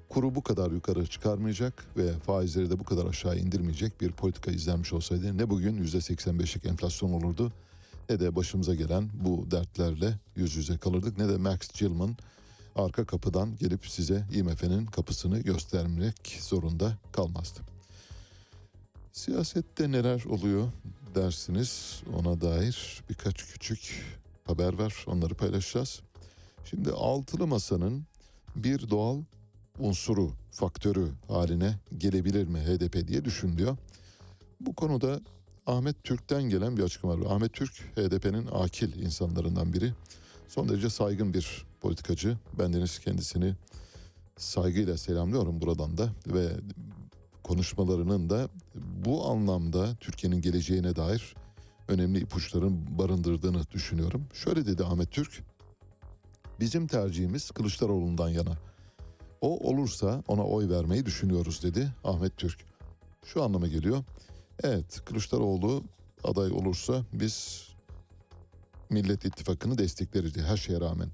Kuru bu kadar yukarı çıkarmayacak ve faizleri de bu kadar aşağı indirmeyecek bir politika izlenmiş olsaydı ne bugün %85'lik enflasyon olurdu ne de başımıza gelen bu dertlerle yüz yüze kalırdık ne de Max Gilman arka kapıdan gelip size IMF'nin kapısını göstermek zorunda kalmazdı. Siyasette neler oluyor dersiniz ona dair birkaç küçük haber var onları paylaşacağız. Şimdi altılı masanın bir doğal unsuru, faktörü haline gelebilir mi HDP diye düşünülüyor. Bu konuda Ahmet Türk'ten gelen bir açıklama var. Ahmet Türk HDP'nin akil insanlarından biri. Son derece saygın bir politikacı. Bendeniz kendisini saygıyla selamlıyorum buradan da ve konuşmalarının da bu anlamda Türkiye'nin geleceğine dair önemli ipuçların barındırdığını düşünüyorum. Şöyle dedi Ahmet Türk. Bizim tercihimiz Kılıçdaroğlu'ndan yana. O olursa ona oy vermeyi düşünüyoruz dedi Ahmet Türk. Şu anlama geliyor. Evet Kılıçdaroğlu aday olursa biz Millet İttifakı'nı destekleriz her şeye rağmen.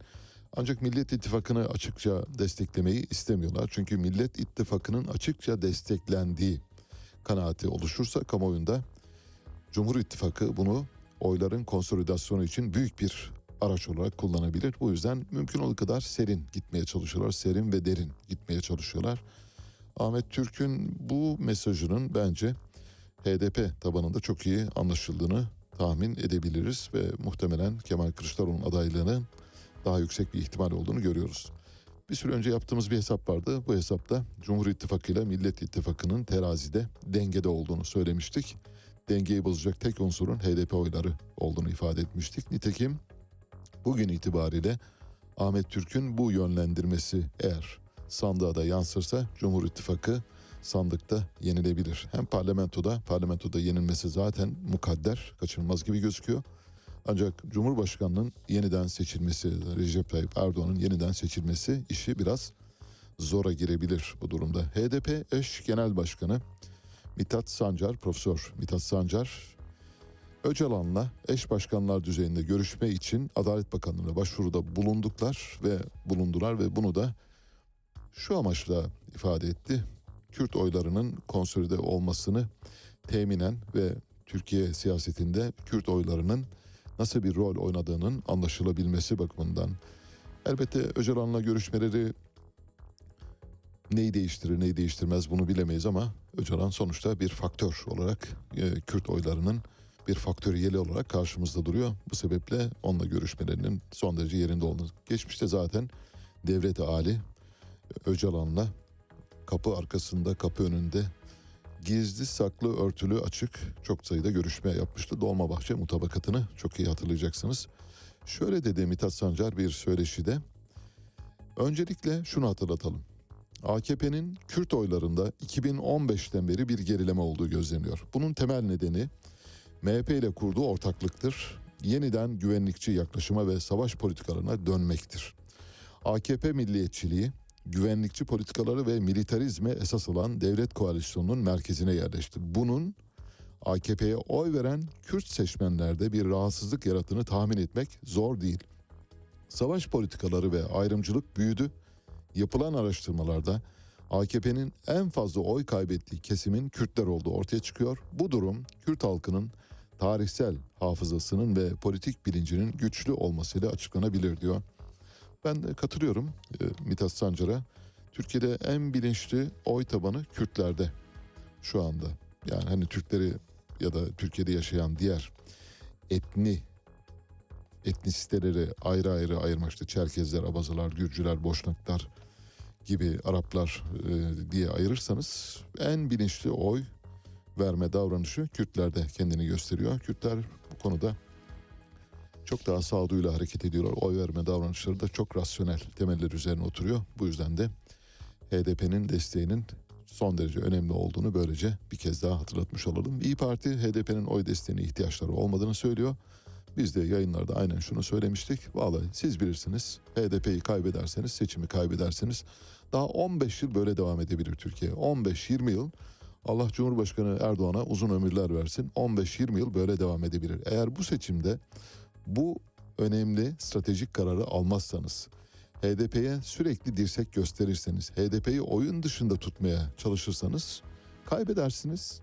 Ancak Millet İttifakı'nı açıkça desteklemeyi istemiyorlar. Çünkü Millet İttifakı'nın açıkça desteklendiği kanaati oluşursa kamuoyunda Cumhur İttifakı bunu oyların konsolidasyonu için büyük bir araç olarak kullanabilir. Bu yüzden mümkün olduğu kadar serin gitmeye çalışıyorlar. Serin ve derin gitmeye çalışıyorlar. Ahmet Türk'ün bu mesajının bence HDP tabanında çok iyi anlaşıldığını tahmin edebiliriz ve muhtemelen Kemal Kılıçdaroğlu'nun adaylığının daha yüksek bir ihtimal olduğunu görüyoruz. Bir süre önce yaptığımız bir hesap vardı. Bu hesapta Cumhur İttifakı ile Millet İttifakı'nın terazide dengede olduğunu söylemiştik. Dengeyi bozacak tek unsurun HDP oyları olduğunu ifade etmiştik. Nitekim bugün itibariyle Ahmet Türk'ün bu yönlendirmesi eğer sandığa da yansırsa Cumhur İttifakı sandıkta yenilebilir. Hem parlamentoda, parlamentoda yenilmesi zaten mukadder, kaçınılmaz gibi gözüküyor. Ancak Cumhurbaşkanı'nın yeniden seçilmesi, Recep Tayyip Erdoğan'ın yeniden seçilmesi işi biraz zora girebilir bu durumda. HDP eş genel başkanı Mithat Sancar, Profesör Mithat Sancar, Öcalan'la eş başkanlar düzeyinde görüşme için Adalet Bakanlığı'na başvuruda bulunduklar ve bulundular ve bunu da şu amaçla ifade etti. Kürt oylarının konsolide olmasını teminen ve Türkiye siyasetinde Kürt oylarının nasıl bir rol oynadığının anlaşılabilmesi bakımından. Elbette Öcalan'la görüşmeleri neyi değiştirir neyi değiştirmez bunu bilemeyiz ama Öcalan sonuçta bir faktör olarak e, Kürt oylarının bir faktöriyeli olarak karşımızda duruyor. Bu sebeple onunla görüşmelerinin son derece yerinde olduğunu. Geçmişte zaten devlet Ali Öcalan'la kapı arkasında kapı önünde gizli saklı örtülü açık çok sayıda görüşme yapmıştı. Dolmabahçe mutabakatını çok iyi hatırlayacaksınız. Şöyle dedi Mithat Sancar bir söyleşide. Öncelikle şunu hatırlatalım. AKP'nin Kürt oylarında 2015'ten beri bir gerileme olduğu gözleniyor. Bunun temel nedeni MHP ile kurduğu ortaklıktır. Yeniden güvenlikçi yaklaşıma ve savaş politikalarına dönmektir. AKP milliyetçiliği güvenlikçi politikaları ve militarizme esas alan devlet koalisyonunun merkezine yerleşti. Bunun AKP'ye oy veren Kürt seçmenlerde bir rahatsızlık yarattığını tahmin etmek zor değil. Savaş politikaları ve ayrımcılık büyüdü. Yapılan araştırmalarda AKP'nin en fazla oy kaybettiği kesimin Kürtler olduğu ortaya çıkıyor. Bu durum Kürt halkının tarihsel hafızasının ve politik bilincinin güçlü olmasıyla açıklanabilir diyor. Ben de katılıyorum e, Mithat Sancar'a. Türkiye'de en bilinçli oy tabanı Kürtlerde şu anda. Yani hani Türkleri ya da Türkiye'de yaşayan diğer etni etnisiteleri ayrı ayrı ayırmak işte Çerkezler, Abazalar, Gürcüler, Boşnaklar gibi Araplar e, diye ayırırsanız en bilinçli oy verme davranışı Kürtlerde kendini gösteriyor. Kürtler bu konuda çok daha sağduyuyla hareket ediyorlar. Oy verme davranışları da çok rasyonel temeller üzerine oturuyor. Bu yüzden de HDP'nin desteğinin son derece önemli olduğunu böylece bir kez daha hatırlatmış olalım. İyi Parti HDP'nin oy desteğine ihtiyaçları olmadığını söylüyor. Biz de yayınlarda aynen şunu söylemiştik. Vallahi siz bilirsiniz HDP'yi kaybederseniz, seçimi kaybederseniz daha 15 yıl böyle devam edebilir Türkiye. 15-20 yıl Allah Cumhurbaşkanı Erdoğan'a uzun ömürler versin. 15-20 yıl böyle devam edebilir. Eğer bu seçimde bu önemli stratejik kararı almazsanız, HDP'ye sürekli dirsek gösterirseniz, HDP'yi oyun dışında tutmaya çalışırsanız kaybedersiniz.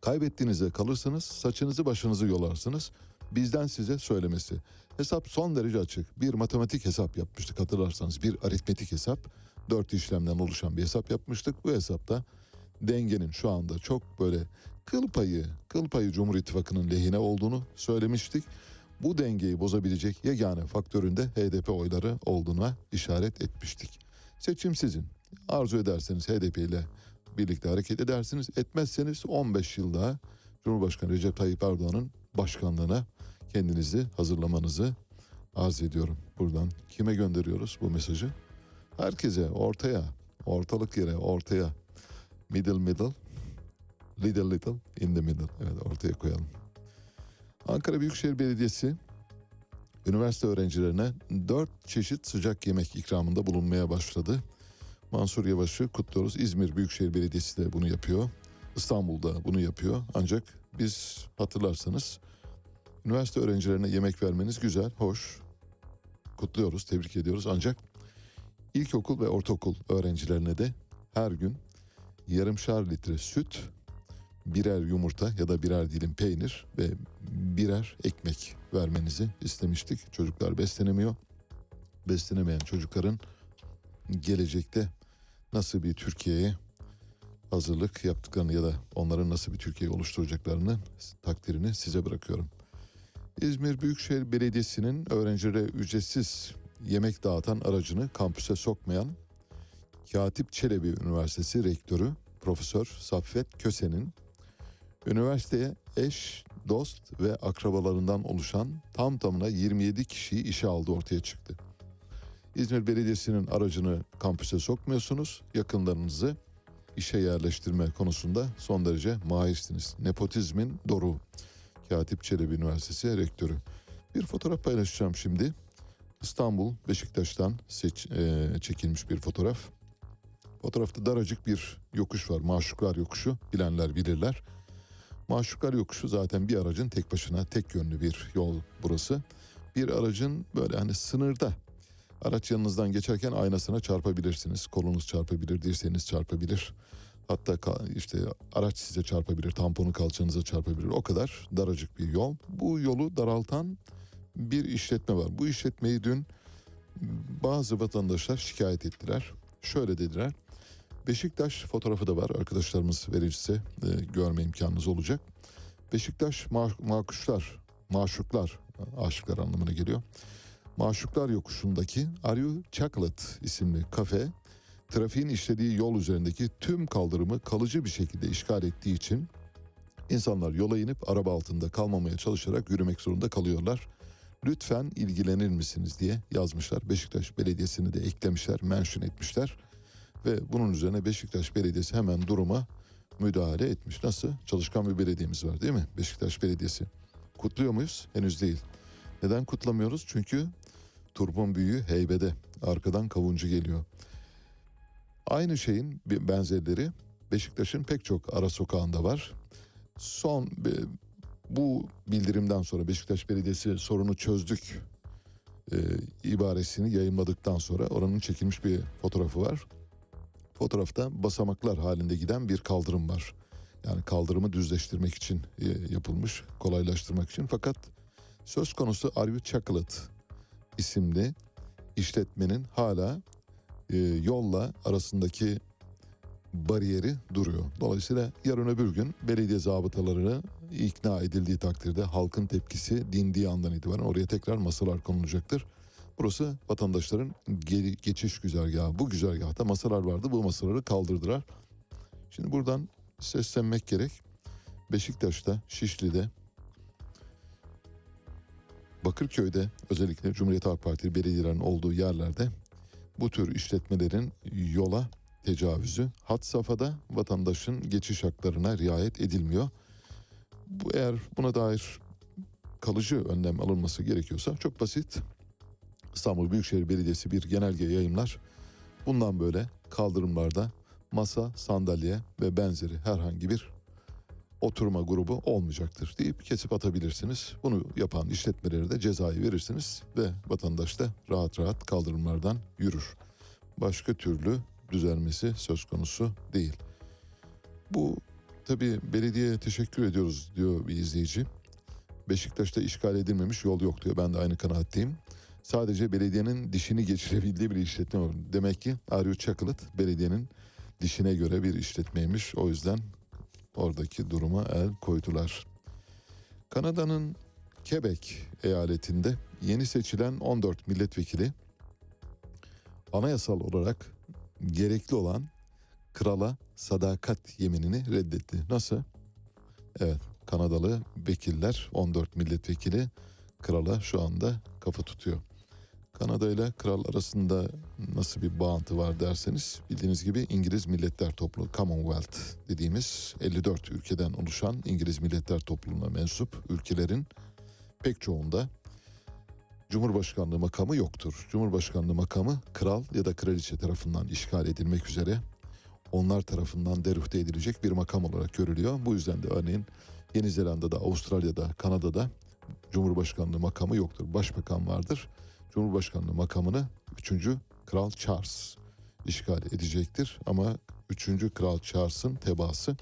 Kaybettiğinizde kalırsanız saçınızı başınızı yolarsınız. Bizden size söylemesi. Hesap son derece açık. Bir matematik hesap yapmıştık hatırlarsanız. Bir aritmetik hesap. Dört işlemden oluşan bir hesap yapmıştık. Bu hesapta dengenin şu anda çok böyle kıl payı, kıl payı Cumhur İttifakı'nın lehine olduğunu söylemiştik. Bu dengeyi bozabilecek yegane faktörün de HDP oyları olduğuna işaret etmiştik. Seçim sizin. Arzu ederseniz HDP ile birlikte hareket edersiniz. Etmezseniz 15 yıl daha Cumhurbaşkanı Recep Tayyip Erdoğan'ın başkanlığına kendinizi hazırlamanızı arz ediyorum. Buradan kime gönderiyoruz bu mesajı? Herkese ortaya, ortalık yere, ortaya. Middle middle, little little in the middle. Evet ortaya koyalım. Ankara Büyükşehir Belediyesi üniversite öğrencilerine dört çeşit sıcak yemek ikramında bulunmaya başladı. Mansur Yavaş'ı kutluyoruz. İzmir Büyükşehir Belediyesi de bunu yapıyor. İstanbul'da bunu yapıyor. Ancak biz hatırlarsanız üniversite öğrencilerine yemek vermeniz güzel, hoş. Kutluyoruz, tebrik ediyoruz. Ancak ilkokul ve ortaokul öğrencilerine de her gün yarımşar litre süt, birer yumurta ya da birer dilim peynir ve birer ekmek vermenizi istemiştik. Çocuklar beslenemiyor. Beslenemeyen çocukların gelecekte nasıl bir Türkiye'ye hazırlık yaptıklarını ya da onların nasıl bir Türkiye oluşturacaklarını takdirini size bırakıyorum. İzmir Büyükşehir Belediyesi'nin öğrencilere ücretsiz yemek dağıtan aracını kampüse sokmayan Katip Çelebi Üniversitesi Rektörü Profesör Saffet Köse'nin üniversiteye eş, dost ve akrabalarından oluşan tam tamına 27 kişiyi işe aldığı ortaya çıktı. İzmir Belediyesi'nin aracını kampüse sokmuyorsunuz, yakınlarınızı işe yerleştirme konusunda son derece mahirsiniz. Nepotizmin doru. Katip Çelebi Üniversitesi Rektörü. Bir fotoğraf paylaşacağım şimdi. İstanbul Beşiktaş'tan seç, e, çekilmiş bir fotoğraf. Fotoğrafta daracık bir yokuş var. Maşuklar yokuşu. Bilenler bilirler. Maşuklar yokuşu zaten bir aracın tek başına tek yönlü bir yol burası. Bir aracın böyle hani sınırda araç yanınızdan geçerken aynasına çarpabilirsiniz. Kolunuz çarpabilir, dirseğiniz çarpabilir. Hatta işte araç size çarpabilir, tamponu kalçanıza çarpabilir. O kadar daracık bir yol. Bu yolu daraltan bir işletme var. Bu işletmeyi dün bazı vatandaşlar şikayet ettiler. Şöyle dediler. Beşiktaş fotoğrafı da var. Arkadaşlarımız verirse e, görme imkanınız olacak. Beşiktaş ma- makuşlar, maşuklar, aşıklar anlamına geliyor. Maşuklar yokuşundaki Are You Chocolate isimli kafe trafiğin işlediği yol üzerindeki tüm kaldırımı kalıcı bir şekilde işgal ettiği için insanlar yola inip araba altında kalmamaya çalışarak yürümek zorunda kalıyorlar. Lütfen ilgilenir misiniz diye yazmışlar. Beşiktaş Belediyesi'ni de eklemişler, mention etmişler. Ve bunun üzerine Beşiktaş Belediyesi hemen duruma müdahale etmiş. Nasıl? Çalışkan bir belediyemiz var değil mi? Beşiktaş Belediyesi. Kutluyor muyuz? Henüz değil. Neden kutlamıyoruz? Çünkü turbun büyüğü heybede. Arkadan kavuncu geliyor. Aynı şeyin bir benzerleri Beşiktaş'ın pek çok ara sokağında var. Son bu bildirimden sonra Beşiktaş Belediyesi sorunu çözdük e, ibaresini yayınladıktan sonra oranın çekilmiş bir fotoğrafı var. Fotoğrafta basamaklar halinde giden bir kaldırım var. Yani kaldırımı düzleştirmek için e, yapılmış, kolaylaştırmak için. Fakat söz konusu You Chocolate isimli işletmenin hala e, yolla arasındaki bariyeri duruyor. Dolayısıyla yarın öbür gün belediye zabıtaları ikna edildiği takdirde halkın tepkisi dindiği andan itibaren oraya tekrar masalar konulacaktır. Burası vatandaşların geri, geçiş güzergahı. Bu güzergahta masalar vardı. Bu masaları kaldırdılar. Şimdi buradan seslenmek gerek. Beşiktaş'ta, Şişli'de, Bakırköy'de özellikle Cumhuriyet Halk Partili belediyelerin olduğu yerlerde bu tür işletmelerin yola tecavüzü hat safhada vatandaşın geçiş haklarına riayet edilmiyor. Bu eğer buna dair kalıcı önlem alınması gerekiyorsa çok basit. İstanbul Büyükşehir Belediyesi bir genelge yayımlar. Bundan böyle kaldırımlarda masa, sandalye ve benzeri herhangi bir oturma grubu olmayacaktır deyip kesip atabilirsiniz. Bunu yapan işletmelere de cezayı verirsiniz ve vatandaş da rahat rahat kaldırımlardan yürür. Başka türlü düzelmesi söz konusu değil. Bu tabii belediyeye teşekkür ediyoruz diyor bir izleyici. Beşiktaş'ta işgal edilmemiş yol yok diyor. Ben de aynı kanaatteyim. Sadece belediyenin dişini geçirebildiği bir işletme var. Demek ki Aryu Chocolate belediyenin dişine göre bir işletmeymiş. O yüzden oradaki duruma el koydular. Kanada'nın Quebec eyaletinde yeni seçilen 14 milletvekili anayasal olarak gerekli olan krala sadakat yeminini reddetti. Nasıl? Evet, Kanadalı vekiller 14 milletvekili krala şu anda kafa tutuyor. Kanada ile kral arasında nasıl bir bağıntı var derseniz bildiğiniz gibi İngiliz Milletler Topluluğu Commonwealth dediğimiz 54 ülkeden oluşan İngiliz Milletler Topluluğu'na mensup ülkelerin pek çoğunda Cumhurbaşkanlığı makamı yoktur. Cumhurbaşkanlığı makamı kral ya da kraliçe tarafından işgal edilmek üzere onlar tarafından derüfte edilecek bir makam olarak görülüyor. Bu yüzden de örneğin Yeni Zelanda'da, Avustralya'da, Kanada'da Cumhurbaşkanlığı makamı yoktur. Başbakan vardır. Cumhurbaşkanlığı makamını 3. Kral Charles işgal edecektir. Ama 3. Kral Charles'ın tebaası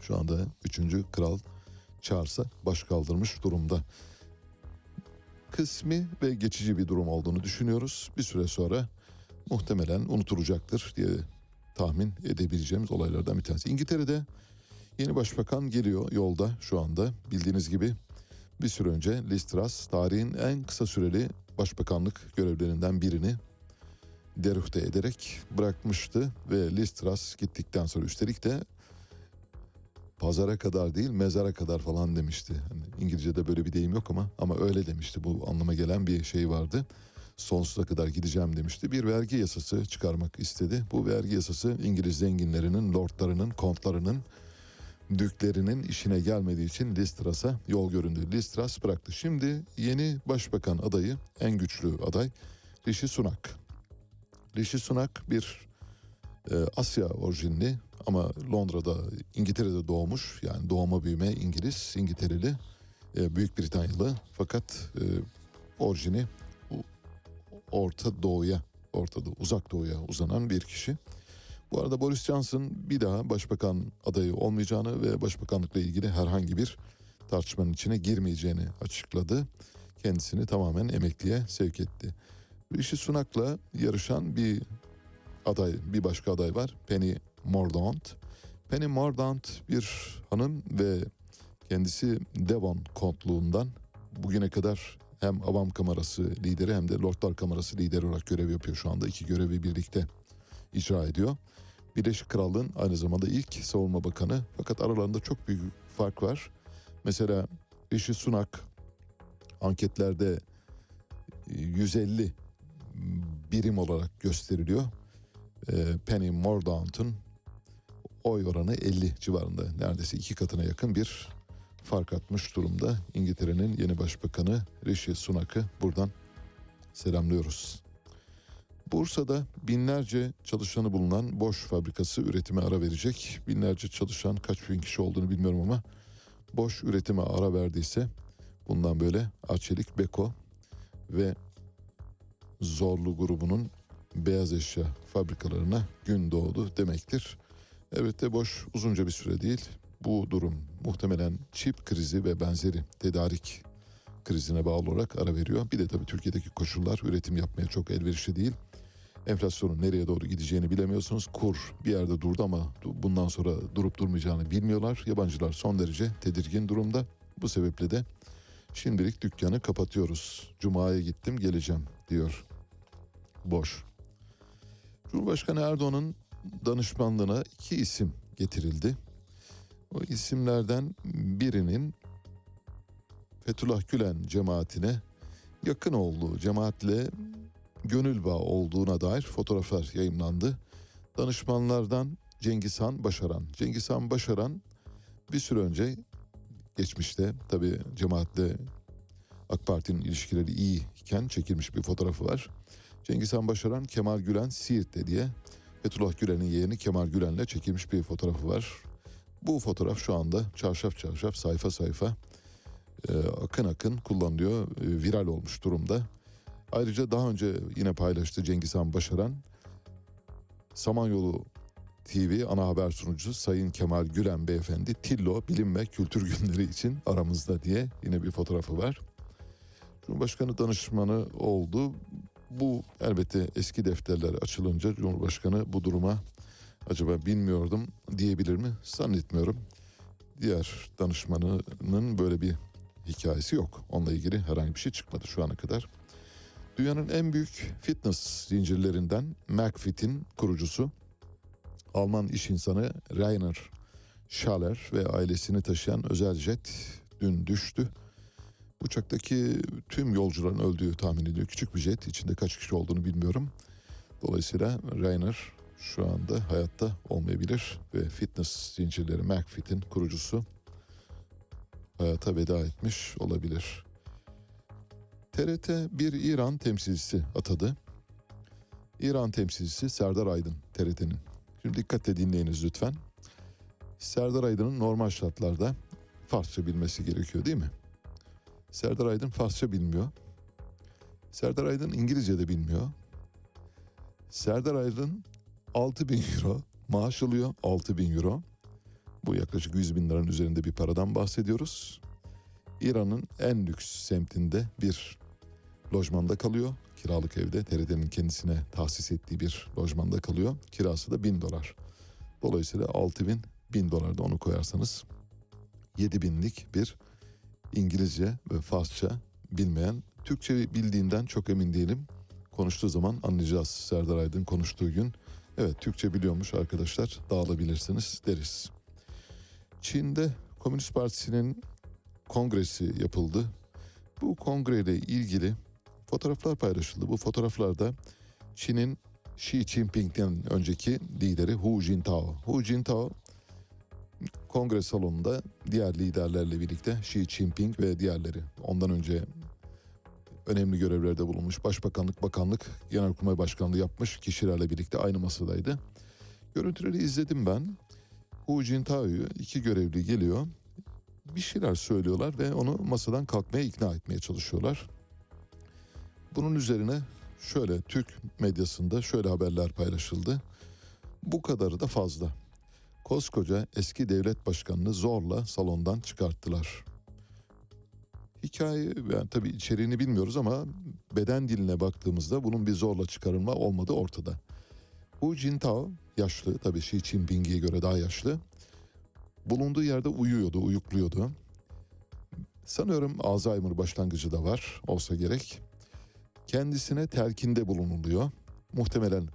şu anda 3. Kral Charles'a baş kaldırmış durumda. Kısmi ve geçici bir durum olduğunu düşünüyoruz. Bir süre sonra muhtemelen unutulacaktır diye tahmin edebileceğimiz olaylardan bir tanesi. İngiltere'de yeni başbakan geliyor yolda şu anda. Bildiğiniz gibi bir süre önce Liz Truss tarihin en kısa süreli başbakanlık görevlerinden birini derüfte ederek bırakmıştı ve Liz Truss gittikten sonra üstelik de pazara kadar değil mezara kadar falan demişti. Hani İngilizce'de böyle bir deyim yok ama ama öyle demişti. Bu anlama gelen bir şey vardı. Sonsuza kadar gideceğim demişti. Bir vergi yasası çıkarmak istedi. Bu vergi yasası İngiliz zenginlerinin, lordlarının, kontlarının düklerinin işine gelmediği için Listras'a yol göründü. Listras bıraktı. Şimdi yeni başbakan adayı en güçlü aday Rishi Sunak. Rishi Sunak bir e, Asya orijinli ama Londra'da İngiltere'de doğmuş yani doğma büyüme İngiliz İngiltereli e, Büyük Britanyalı fakat e, orijini Orta Doğu'ya Orta Doğu, Uzak Doğu'ya uzanan bir kişi. Bu arada Boris Johnson bir daha başbakan adayı olmayacağını ve başbakanlıkla ilgili herhangi bir tartışmanın içine girmeyeceğini açıkladı. Kendisini tamamen emekliye sevk etti. Rishi Sunak'la yarışan bir aday, bir başka aday var. Penny Mordaunt. Penny Mordaunt bir hanım ve kendisi Devon kontluğundan bugüne kadar hem Avam Kamerası lideri hem de Lordlar Kamerası lideri olarak görev yapıyor şu anda. İki görevi birlikte icra ediyor. Birleşik Krallığın aynı zamanda ilk savunma bakanı. Fakat aralarında çok büyük fark var. Mesela Rishi Sunak anketlerde 150 birim olarak gösteriliyor. Ee, Penny Mordaunt'un oy oranı 50 civarında. Neredeyse iki katına yakın bir fark atmış durumda. İngiltere'nin yeni başbakanı Rishi Sunak'ı buradan selamlıyoruz. Bursa'da binlerce çalışanı bulunan Boş fabrikası üretime ara verecek. Binlerce çalışan kaç bin kişi olduğunu bilmiyorum ama Boş üretime ara verdiyse bundan böyle Arçelik, Beko ve Zorlu grubunun beyaz eşya fabrikalarına gün doğdu demektir. Evet de boş uzunca bir süre değil. Bu durum muhtemelen çip krizi ve benzeri tedarik krizine bağlı olarak ara veriyor. Bir de tabii Türkiye'deki koşullar üretim yapmaya çok elverişli değil. Enflasyonun nereye doğru gideceğini bilemiyorsunuz. Kur bir yerde durdu ama bundan sonra durup durmayacağını bilmiyorlar. Yabancılar son derece tedirgin durumda. Bu sebeple de şimdilik dükkanı kapatıyoruz. Cuma'ya gittim geleceğim diyor. Boş. Cumhurbaşkanı Erdoğan'ın danışmanlığına iki isim getirildi. O isimlerden birinin Fethullah Gülen cemaatine yakın olduğu, cemaatle gönül bağı olduğuna dair fotoğraflar yayınlandı. Danışmanlardan Cengizhan Başaran. Cengizhan Başaran bir süre önce geçmişte tabii cemaatle AK Parti'nin ilişkileri iyi iken çekilmiş bir fotoğrafı var. Cengizhan Başaran Kemal Gülen Siirt'te diye Fethullah Gülen'in yeğeni Kemal Gülen'le çekilmiş bir fotoğrafı var. Bu fotoğraf şu anda çarşaf çarşaf sayfa sayfa e, akın akın kullanılıyor. E, viral olmuş durumda. Ayrıca daha önce yine paylaştı Cengizhan Başaran. Samanyolu TV ana haber sunucusu Sayın Kemal Gülen beyefendi Tillo Bilim ve Kültür Günleri için aramızda diye yine bir fotoğrafı var. Cumhurbaşkanı danışmanı oldu. Bu elbette eski defterler açılınca Cumhurbaşkanı bu duruma acaba bilmiyordum diyebilir mi? Zannetmiyorum. Diğer danışmanının böyle bir hikayesi yok. Onunla ilgili herhangi bir şey çıkmadı şu ana kadar. Dünyanın en büyük fitness zincirlerinden McFit'in kurucusu Alman iş insanı Rainer Schaller ve ailesini taşıyan özel jet dün düştü. Uçaktaki tüm yolcuların öldüğü tahmin ediliyor. Küçük bir jet içinde kaç kişi olduğunu bilmiyorum. Dolayısıyla Rainer şu anda hayatta olmayabilir ve fitness zincirleri McFit'in kurucusu hayata veda etmiş olabilir. TRT bir İran temsilcisi atadı. İran temsilcisi Serdar Aydın TRT'nin. Şimdi dikkatle dinleyiniz lütfen. Serdar Aydın'ın normal şartlarda Farsça bilmesi gerekiyor değil mi? Serdar Aydın Farsça bilmiyor. Serdar Aydın İngilizce de bilmiyor. Serdar Aydın 6 bin euro maaş alıyor. 6 bin euro. Bu yaklaşık 100 bin liranın üzerinde bir paradan bahsediyoruz. İran'ın en lüks semtinde bir lojmanda kalıyor. Kiralık evde TRT'nin kendisine tahsis ettiği bir lojmanda kalıyor. Kirası da 1000 dolar. Dolayısıyla 6 bin, 1000 dolar da onu koyarsanız 7 binlik bir İngilizce ve Farsça bilmeyen, Türkçe bildiğinden çok emin değilim. Konuştuğu zaman anlayacağız Serdar Aydın konuştuğu gün. Evet Türkçe biliyormuş arkadaşlar dağılabilirsiniz deriz. Çin'de Komünist Partisi'nin kongresi yapıldı. Bu kongreyle ilgili fotoğraflar paylaşıldı. Bu fotoğraflarda Çin'in Xi Jinping'den önceki lideri Hu Jintao. Hu Jintao kongre salonunda diğer liderlerle birlikte Xi Jinping ve diğerleri ondan önce önemli görevlerde bulunmuş başbakanlık, bakanlık, genelkurmay başkanlığı yapmış kişilerle birlikte aynı masadaydı. Görüntüleri izledim ben. Hu Jintao'yu iki görevli geliyor. Bir şeyler söylüyorlar ve onu masadan kalkmaya ikna etmeye çalışıyorlar. Bunun üzerine şöyle Türk medyasında şöyle haberler paylaşıldı. Bu kadarı da fazla. Koskoca eski devlet başkanını zorla salondan çıkarttılar. Hikaye yani tabii içeriğini bilmiyoruz ama beden diline baktığımızda bunun bir zorla çıkarılma olmadığı ortada. Hu Jintao yaşlı tabii Xi Jinping'e göre daha yaşlı. Bulunduğu yerde uyuyordu, uyukluyordu. Sanıyorum Alzheimer başlangıcı da var olsa gerek. Kendisine telkinde bulunuluyor. Muhtemelen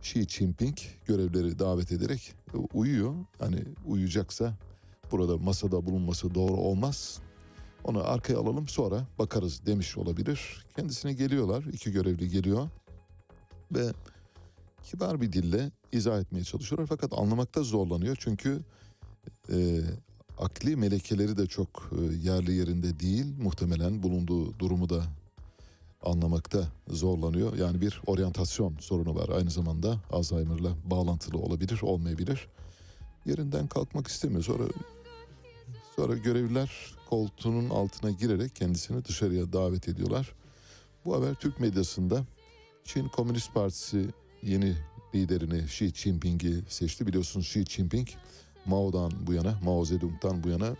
Xi Jinping görevleri davet ederek uyuyor. Hani uyuyacaksa burada masada bulunması doğru olmaz. Onu arkaya alalım sonra bakarız demiş olabilir. Kendisine geliyorlar. iki görevli geliyor. Ve kibar bir dille izah etmeye çalışıyorlar. Fakat anlamakta zorlanıyor. Çünkü e, akli melekeleri de çok e, yerli yerinde değil. Muhtemelen bulunduğu durumu da anlamakta zorlanıyor. Yani bir oryantasyon sorunu var. Aynı zamanda Alzheimer'la bağlantılı olabilir, olmayabilir. Yerinden kalkmak istemiyor. Sonra sonra görevliler koltuğunun altına girerek kendisini dışarıya davet ediyorlar. Bu haber Türk medyasında Çin Komünist Partisi yeni liderini Xi Jinping'i seçti. Biliyorsunuz Xi Jinping Mao'dan bu yana, Mao Zedong'dan bu yana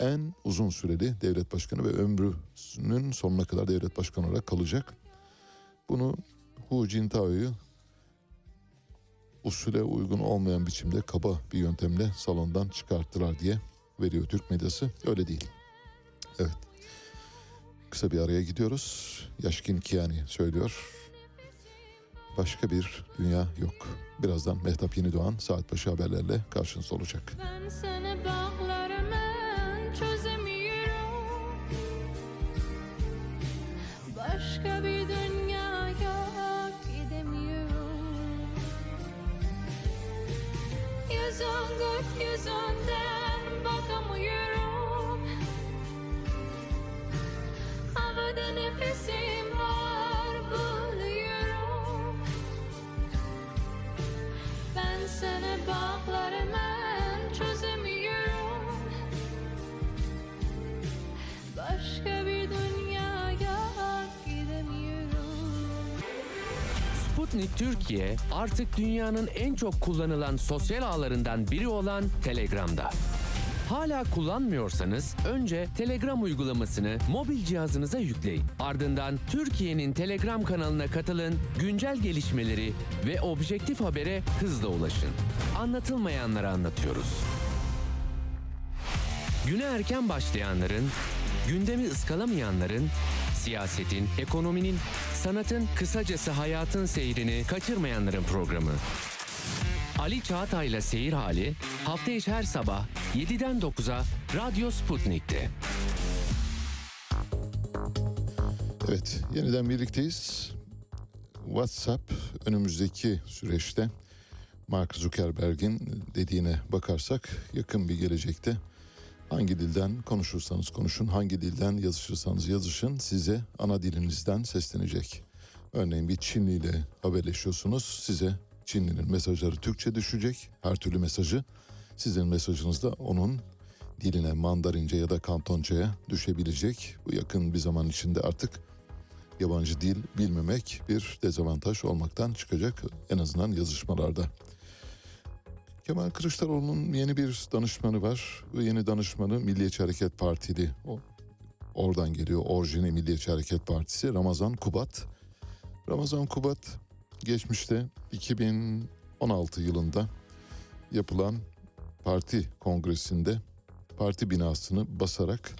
en uzun süreli devlet başkanı ve ömrünün sonuna kadar devlet başkanı olarak kalacak. Bunu Hu Jintao'yu usule uygun olmayan biçimde kaba bir yöntemle salondan çıkarttılar diye veriyor Türk medyası. Öyle değil. Evet. Kısa bir araya gidiyoruz. Yaşkin Kiani söylüyor. Başka bir dünya yok. Birazdan Mehtap Yeni Doğan saat başı haberlerle karşınızda olacak. Ben bağlarımın çözemiyorum. Başka bir dünyaya gidemiyorum. Yüzün gökyüzünden bakamıyorum. Havada nefesim var buluyorum. Ben seni bağlarımın Sputnik Türkiye artık dünyanın en çok kullanılan sosyal ağlarından biri olan Telegram'da. Hala kullanmıyorsanız önce Telegram uygulamasını mobil cihazınıza yükleyin. Ardından Türkiye'nin Telegram kanalına katılın, güncel gelişmeleri ve objektif habere hızla ulaşın. Anlatılmayanları anlatıyoruz. Güne erken başlayanların, gündemi ıskalamayanların, siyasetin, ekonominin, sanatın, kısacası hayatın seyrini kaçırmayanların programı. Ali Çağatay'la Seyir Hali hafta içi her sabah 7'den 9'a Radyo Sputnik'te. Evet, yeniden birlikteyiz. WhatsApp önümüzdeki süreçte Mark Zuckerberg'in dediğine bakarsak yakın bir gelecekte hangi dilden konuşursanız konuşun, hangi dilden yazışırsanız yazışın size ana dilinizden seslenecek. Örneğin bir Çinli ile haberleşiyorsunuz, size Çinlinin mesajları Türkçe düşecek, her türlü mesajı. Sizin mesajınız da onun diline, Mandarince ya da Kantonca'ya düşebilecek. Bu yakın bir zaman içinde artık yabancı dil bilmemek bir dezavantaj olmaktan çıkacak en azından yazışmalarda. Kemal Kılıçdaroğlu'nun yeni bir danışmanı var. Bu yeni danışmanı Milliyetçi Hareket Partili. O, oradan geliyor orijini Milliyetçi Hareket Partisi Ramazan Kubat. Ramazan Kubat geçmişte 2016 yılında yapılan parti kongresinde parti binasını basarak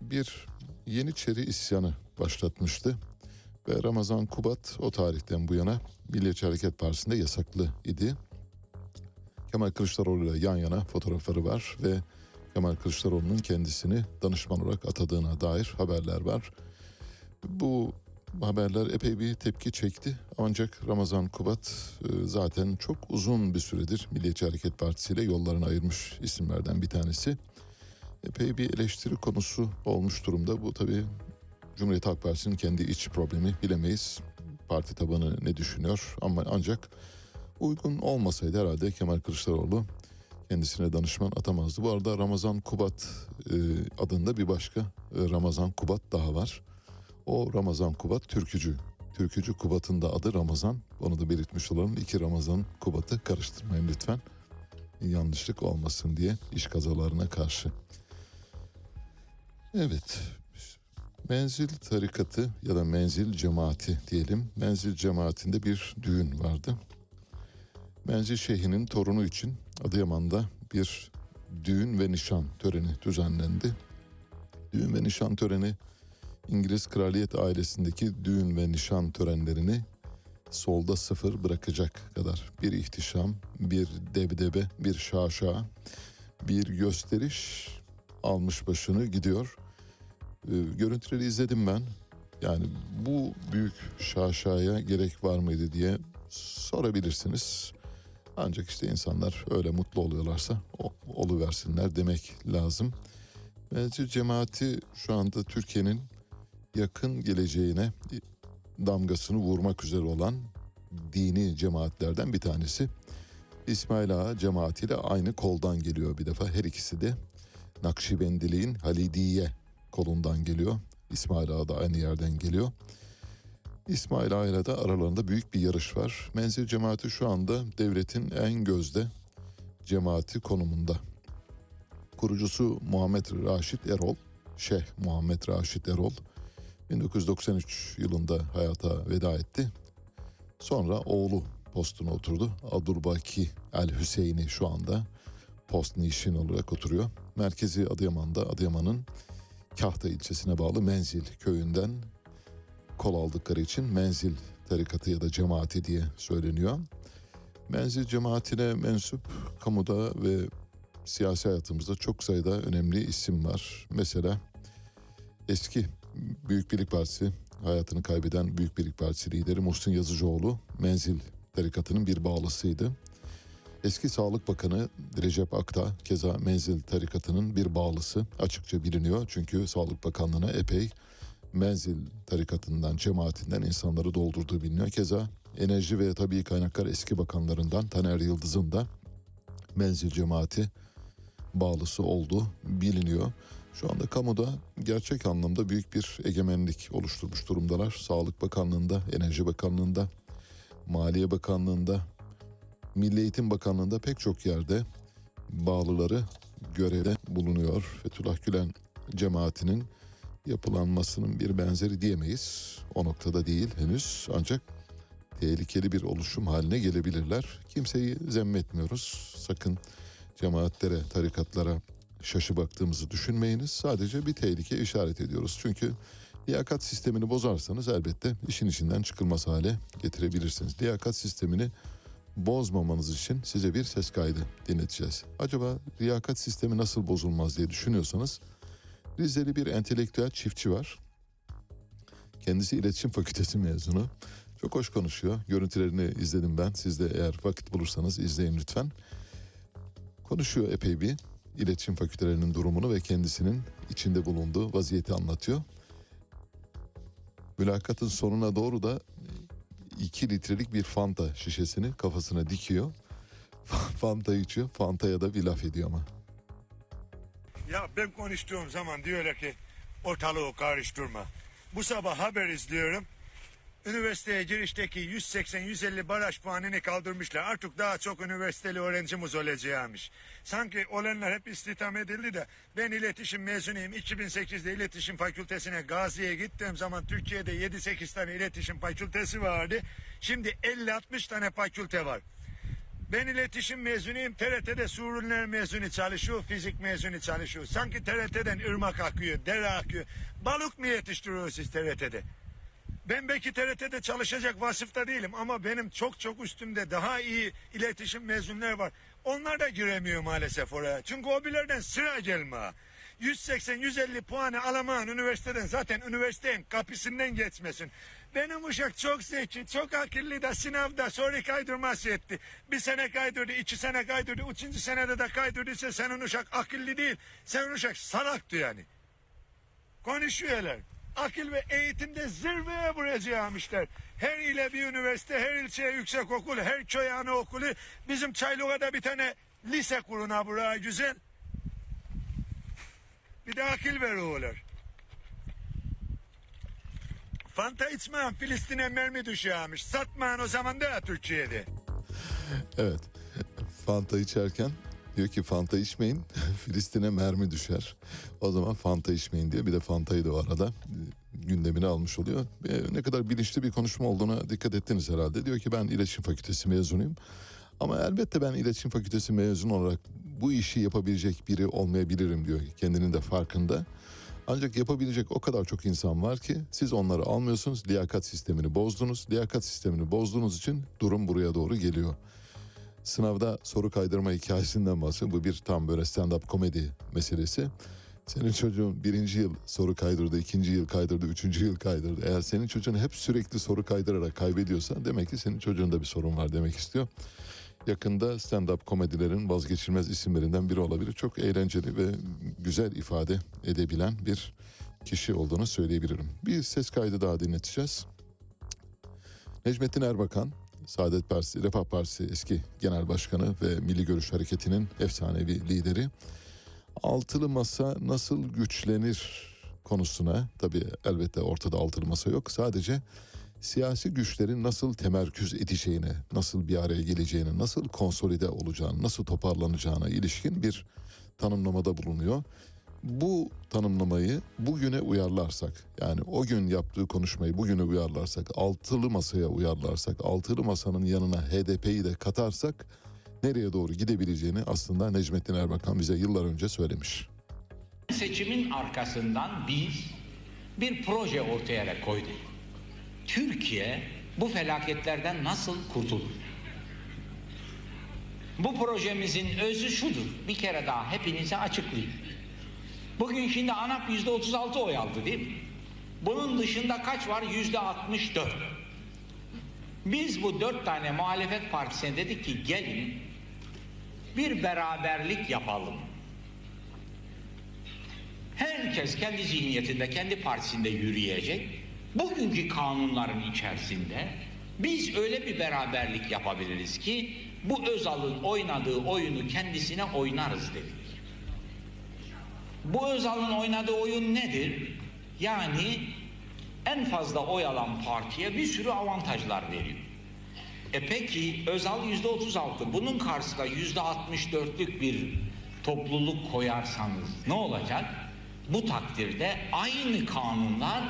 bir Yeniçeri isyanı başlatmıştı. Ve Ramazan Kubat o tarihten bu yana Milliyetçi Hareket Partisi'nde yasaklı idi. Kemal Kılıçdaroğlu ile yan yana fotoğrafları var ve Kemal Kılıçdaroğlu'nun kendisini danışman olarak atadığına dair haberler var. Bu haberler epey bir tepki çekti. Ancak Ramazan Kubat e, zaten çok uzun bir süredir Milliyetçi Hareket Partisi ile yollarını ayırmış isimlerden bir tanesi. Epey bir eleştiri konusu olmuş durumda. Bu tabii Cumhuriyet Halk Partisi'nin kendi iç problemi bilemeyiz. Parti tabanı ne düşünüyor ama ancak uygun olmasaydı herhalde Kemal Kılıçdaroğlu kendisine danışman atamazdı. Bu arada Ramazan Kubat e, adında bir başka e, Ramazan Kubat daha var. O Ramazan Kubat türkücü. Türkücü Kubat'ın da adı Ramazan. Onu da belirtmiş olalım. İki Ramazan Kubat'ı karıştırmayın lütfen. Yanlışlık olmasın diye iş kazalarına karşı. Evet. Menzil tarikatı ya da menzil cemaati diyelim. Menzil cemaatinde bir düğün vardı. Menzil Şeyhi'nin torunu için Adıyaman'da bir düğün ve nişan töreni düzenlendi. Düğün ve nişan töreni İngiliz kraliyet ailesindeki düğün ve nişan törenlerini solda sıfır bırakacak kadar bir ihtişam, bir debdebe, bir şaşa, bir gösteriş almış başını gidiyor. Ee, görüntüleri izledim ben. Yani bu büyük şaşaya gerek var mıydı diye sorabilirsiniz. Ancak işte insanlar öyle mutlu oluyorlarsa oluversinler demek lazım. Bence cemaati şu anda Türkiye'nin yakın geleceğine damgasını vurmak üzere olan dini cemaatlerden bir tanesi. İsmail Ağa cemaatiyle aynı koldan geliyor bir defa. Her ikisi de Nakşibendiliğin Halidiye kolundan geliyor. İsmail Ağa da aynı yerden geliyor. İsmail ile de aralarında büyük bir yarış var. Menzil cemaati şu anda devletin en gözde cemaati konumunda. Kurucusu Muhammed Raşit Erol, Şeyh Muhammed Raşit Erol 1993 yılında hayata veda etti. Sonra oğlu postuna oturdu. Adurbaki El Hüseyin'i şu anda post nişin olarak oturuyor. Merkezi Adıyaman'da Adıyaman'ın Kahta ilçesine bağlı Menzil köyünden kol aldıkları için Menzil tarikatı ya da cemaati diye söyleniyor. Menzil cemaatine mensup kamuda ve siyasi hayatımızda çok sayıda önemli isim var. Mesela eski Büyük Birlik Partisi hayatını kaybeden Büyük Birlik Partisi lideri Muhsin Yazıcıoğlu Menzil tarikatının bir bağlısıydı. Eski Sağlık Bakanı Recep Akta keza Menzil tarikatının bir bağlısı açıkça biliniyor. Çünkü Sağlık Bakanlığı'na epey Menzil tarikatından, cemaatinden insanları doldurduğu biliniyor. Keza Enerji ve Tabii Kaynaklar eski bakanlarından Taner Yıldız'ın da Menzil cemaati bağlısı olduğu biliniyor. Şu anda kamuda gerçek anlamda büyük bir egemenlik oluşturmuş durumdalar. Sağlık Bakanlığı'nda, Enerji Bakanlığı'nda, Maliye Bakanlığı'nda, Milli Eğitim Bakanlığı'nda pek çok yerde bağlıları görevde bulunuyor. Fethullah Gülen cemaatinin yapılanmasının bir benzeri diyemeyiz. O noktada değil henüz ancak tehlikeli bir oluşum haline gelebilirler. Kimseyi zemmetmiyoruz. Sakın cemaatlere, tarikatlara şaşı baktığımızı düşünmeyiniz. Sadece bir tehlike işaret ediyoruz. Çünkü liyakat sistemini bozarsanız elbette işin içinden çıkılmaz hale getirebilirsiniz. Liyakat sistemini bozmamanız için size bir ses kaydı dinleteceğiz. Acaba liyakat sistemi nasıl bozulmaz diye düşünüyorsanız Rizeli bir entelektüel çiftçi var. Kendisi iletişim fakültesi mezunu. Çok hoş konuşuyor. Görüntülerini izledim ben. Siz de eğer vakit bulursanız izleyin lütfen. Konuşuyor epey bir. İletişim fakültelerinin durumunu ve kendisinin içinde bulunduğu vaziyeti anlatıyor. Mülakatın sonuna doğru da 2 litrelik bir Fanta şişesini kafasına dikiyor. <laughs> Fanta içiyor. Fanta'ya da bir laf ediyor ama. Ya ben konuştuğum zaman diyorlar ki ortalığı karıştırma. Bu sabah haber izliyorum. Üniversiteye girişteki 180-150 baraj puanını kaldırmışlar. Artık daha çok üniversiteli öğrencimiz olacakmış. Sanki olanlar hep istihdam edildi de ben iletişim mezunuyum. 2008'de iletişim fakültesine Gazi'ye gittiğim zaman Türkiye'de 7-8 tane iletişim fakültesi vardı. Şimdi 50-60 tane fakülte var. Ben iletişim mezunuyum. TRT'de su ürünleri mezunu çalışıyor. Fizik mezunu çalışıyor. Sanki TRT'den ırmak akıyor, dere akıyor. Balık mı yetiştiriyoruz siz TRT'de? Ben belki TRT'de çalışacak vasıfta değilim ama benim çok çok üstümde daha iyi iletişim mezunları var. Onlar da giremiyor maalesef oraya. Çünkü hobilerden sıra gelme. 180-150 puanı alamayın üniversiteden zaten üniversitenin kapısından geçmesin. Benim uşak çok zeki, çok akıllı da sınavda soru kaydırması etti. Bir sene kaydırdı, iki sene kaydırdı, üçüncü senede de kaydırdıysa senin uşak akıllı değil. Senin uşak salaktı yani. Konuşuyorlar. Akıl ve eğitimde zirveye vuracakmışlar. Her ile bir üniversite, her ilçeye yüksek okul, her köy anaokulu. Bizim Çaylıka'da bir tane lise kuruna buraya güzel. Bir de akıl veriyorlar. Fanta içmeyen Filistin'e mermi düşüyormuş. Satmayan o zaman da Türkiye'de. Evet. Fanta içerken diyor ki Fanta içmeyin <laughs> Filistin'e mermi düşer. O zaman Fanta içmeyin diye bir de Fanta'yı da o arada e, gündemine almış oluyor. E, ne kadar bilinçli bir konuşma olduğuna dikkat ettiniz herhalde. Diyor ki ben iletişim fakültesi mezunuyum. Ama elbette ben iletişim fakültesi mezun olarak bu işi yapabilecek biri olmayabilirim diyor. Kendinin de farkında. Ancak yapabilecek o kadar çok insan var ki siz onları almıyorsunuz. Liyakat sistemini bozdunuz. Liyakat sistemini bozduğunuz için durum buraya doğru geliyor. Sınavda soru kaydırma hikayesinden bahsediyor. Bu bir tam böyle stand-up komedi meselesi. Senin çocuğun birinci yıl soru kaydırdı, ikinci yıl kaydırdı, üçüncü yıl kaydırdı. Eğer senin çocuğun hep sürekli soru kaydırarak kaybediyorsa demek ki senin çocuğunda bir sorun var demek istiyor. Yakında stand-up komedilerin vazgeçilmez isimlerinden biri olabilir. Çok eğlenceli ve güzel ifade edebilen bir kişi olduğunu söyleyebilirim. Bir ses kaydı daha dinleteceğiz. Necmettin Erbakan, Saadet Partisi, Refah Partisi eski genel başkanı ve Milli Görüş Hareketi'nin efsanevi lideri. Altılı masa nasıl güçlenir konusuna, tabii elbette ortada altılı masa yok. Sadece siyasi güçlerin nasıl temerküz edeceğine, nasıl bir araya geleceğine, nasıl konsolide olacağını, nasıl toparlanacağına ilişkin bir tanımlamada bulunuyor. Bu tanımlamayı bugüne uyarlarsak, yani o gün yaptığı konuşmayı bugüne uyarlarsak, altılı masaya uyarlarsak, altılı masanın yanına HDP'yi de katarsak nereye doğru gidebileceğini aslında Necmettin Erbakan bize yıllar önce söylemiş. Seçimin arkasından biz bir proje ortaya koyduk. Türkiye bu felaketlerden nasıl kurtulur? Bu projemizin özü şudur. Bir kere daha hepinize açıklayayım. Bugün şimdi ANAP yüzde 36 oy aldı değil mi? Bunun dışında kaç var? Yüzde 64. Biz bu dört tane muhalefet partisine dedik ki gelin bir beraberlik yapalım. Herkes kendi zihniyetinde, kendi partisinde yürüyecek. Bugünkü kanunların içerisinde biz öyle bir beraberlik yapabiliriz ki bu Özal'ın oynadığı oyunu kendisine oynarız dedik. Bu Özal'ın oynadığı oyun nedir? Yani en fazla oy alan partiye bir sürü avantajlar veriyor. E peki Özal yüzde 36 bunun karşısında yüzde 64'lük bir topluluk koyarsanız ne olacak? Bu takdirde aynı kanunlar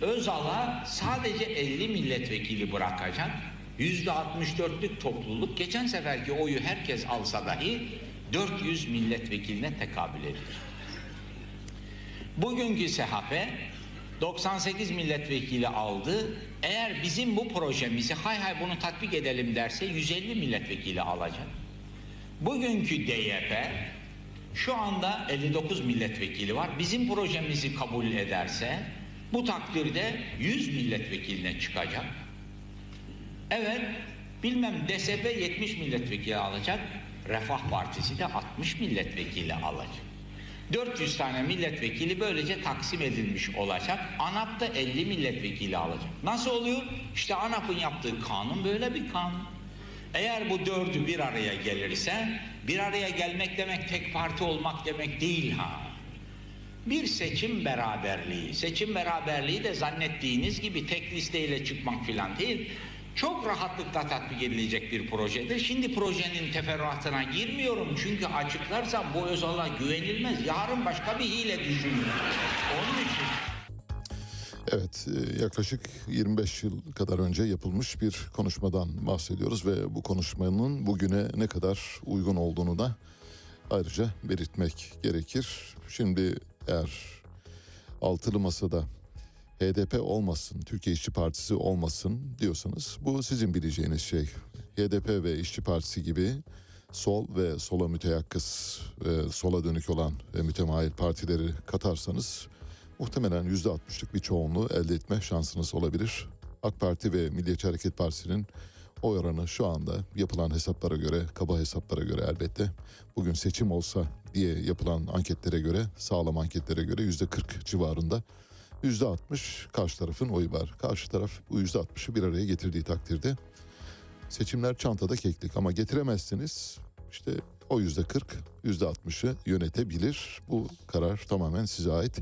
Özal'a sadece 50 milletvekili bırakacak. Yüzde 64'lük topluluk geçen seferki oyu herkes alsa dahi 400 milletvekiline tekabül ediyor. Bugünkü SHP 98 milletvekili aldı. Eğer bizim bu projemizi hay hay bunu tatbik edelim derse 150 milletvekili alacak. Bugünkü DYP şu anda 59 milletvekili var. Bizim projemizi kabul ederse bu takdirde 100 milletvekiline çıkacak. Evet, bilmem DSP 70 milletvekili alacak. Refah Partisi de 60 milletvekili alacak. 400 tane milletvekili böylece taksim edilmiş olacak. ANAP da 50 milletvekili alacak. Nasıl oluyor? İşte ANAP'ın yaptığı kanun böyle bir kanun. Eğer bu dördü bir araya gelirse, bir araya gelmek demek tek parti olmak demek değil ha. Bir seçim beraberliği. Seçim beraberliği de zannettiğiniz gibi tek listeyle çıkmak filan değil. Çok rahatlıkla tatbik edilecek bir projedir. Şimdi projenin teferruatına girmiyorum çünkü açıklarsam bu Özal'a güvenilmez. Yarın başka bir hile düşünün. Onun için Evet e, yaklaşık 25 yıl kadar önce yapılmış bir konuşmadan bahsediyoruz ve bu konuşmanın bugüne ne kadar uygun olduğunu da ayrıca belirtmek gerekir. Şimdi eğer altılı masada HDP olmasın, Türkiye İşçi Partisi olmasın diyorsanız bu sizin bileceğiniz şey. HDP ve İşçi Partisi gibi sol ve sola müteyakkız, e, sola dönük olan ve mütemayil partileri katarsanız muhtemelen %60'lık bir çoğunluğu elde etme şansınız olabilir. AK Parti ve Milliyetçi Hareket Partisi'nin oy oranı şu anda yapılan hesaplara göre, kaba hesaplara göre elbette bugün seçim olsa diye yapılan anketlere göre, sağlam anketlere göre yüzde 40 civarında. Yüzde 60 karşı tarafın oyu var. Karşı taraf bu yüzde 60'ı bir araya getirdiği takdirde seçimler çantada keklik ama getiremezsiniz. İşte o yüzde 40, yüzde 60'ı yönetebilir. Bu karar tamamen size ait.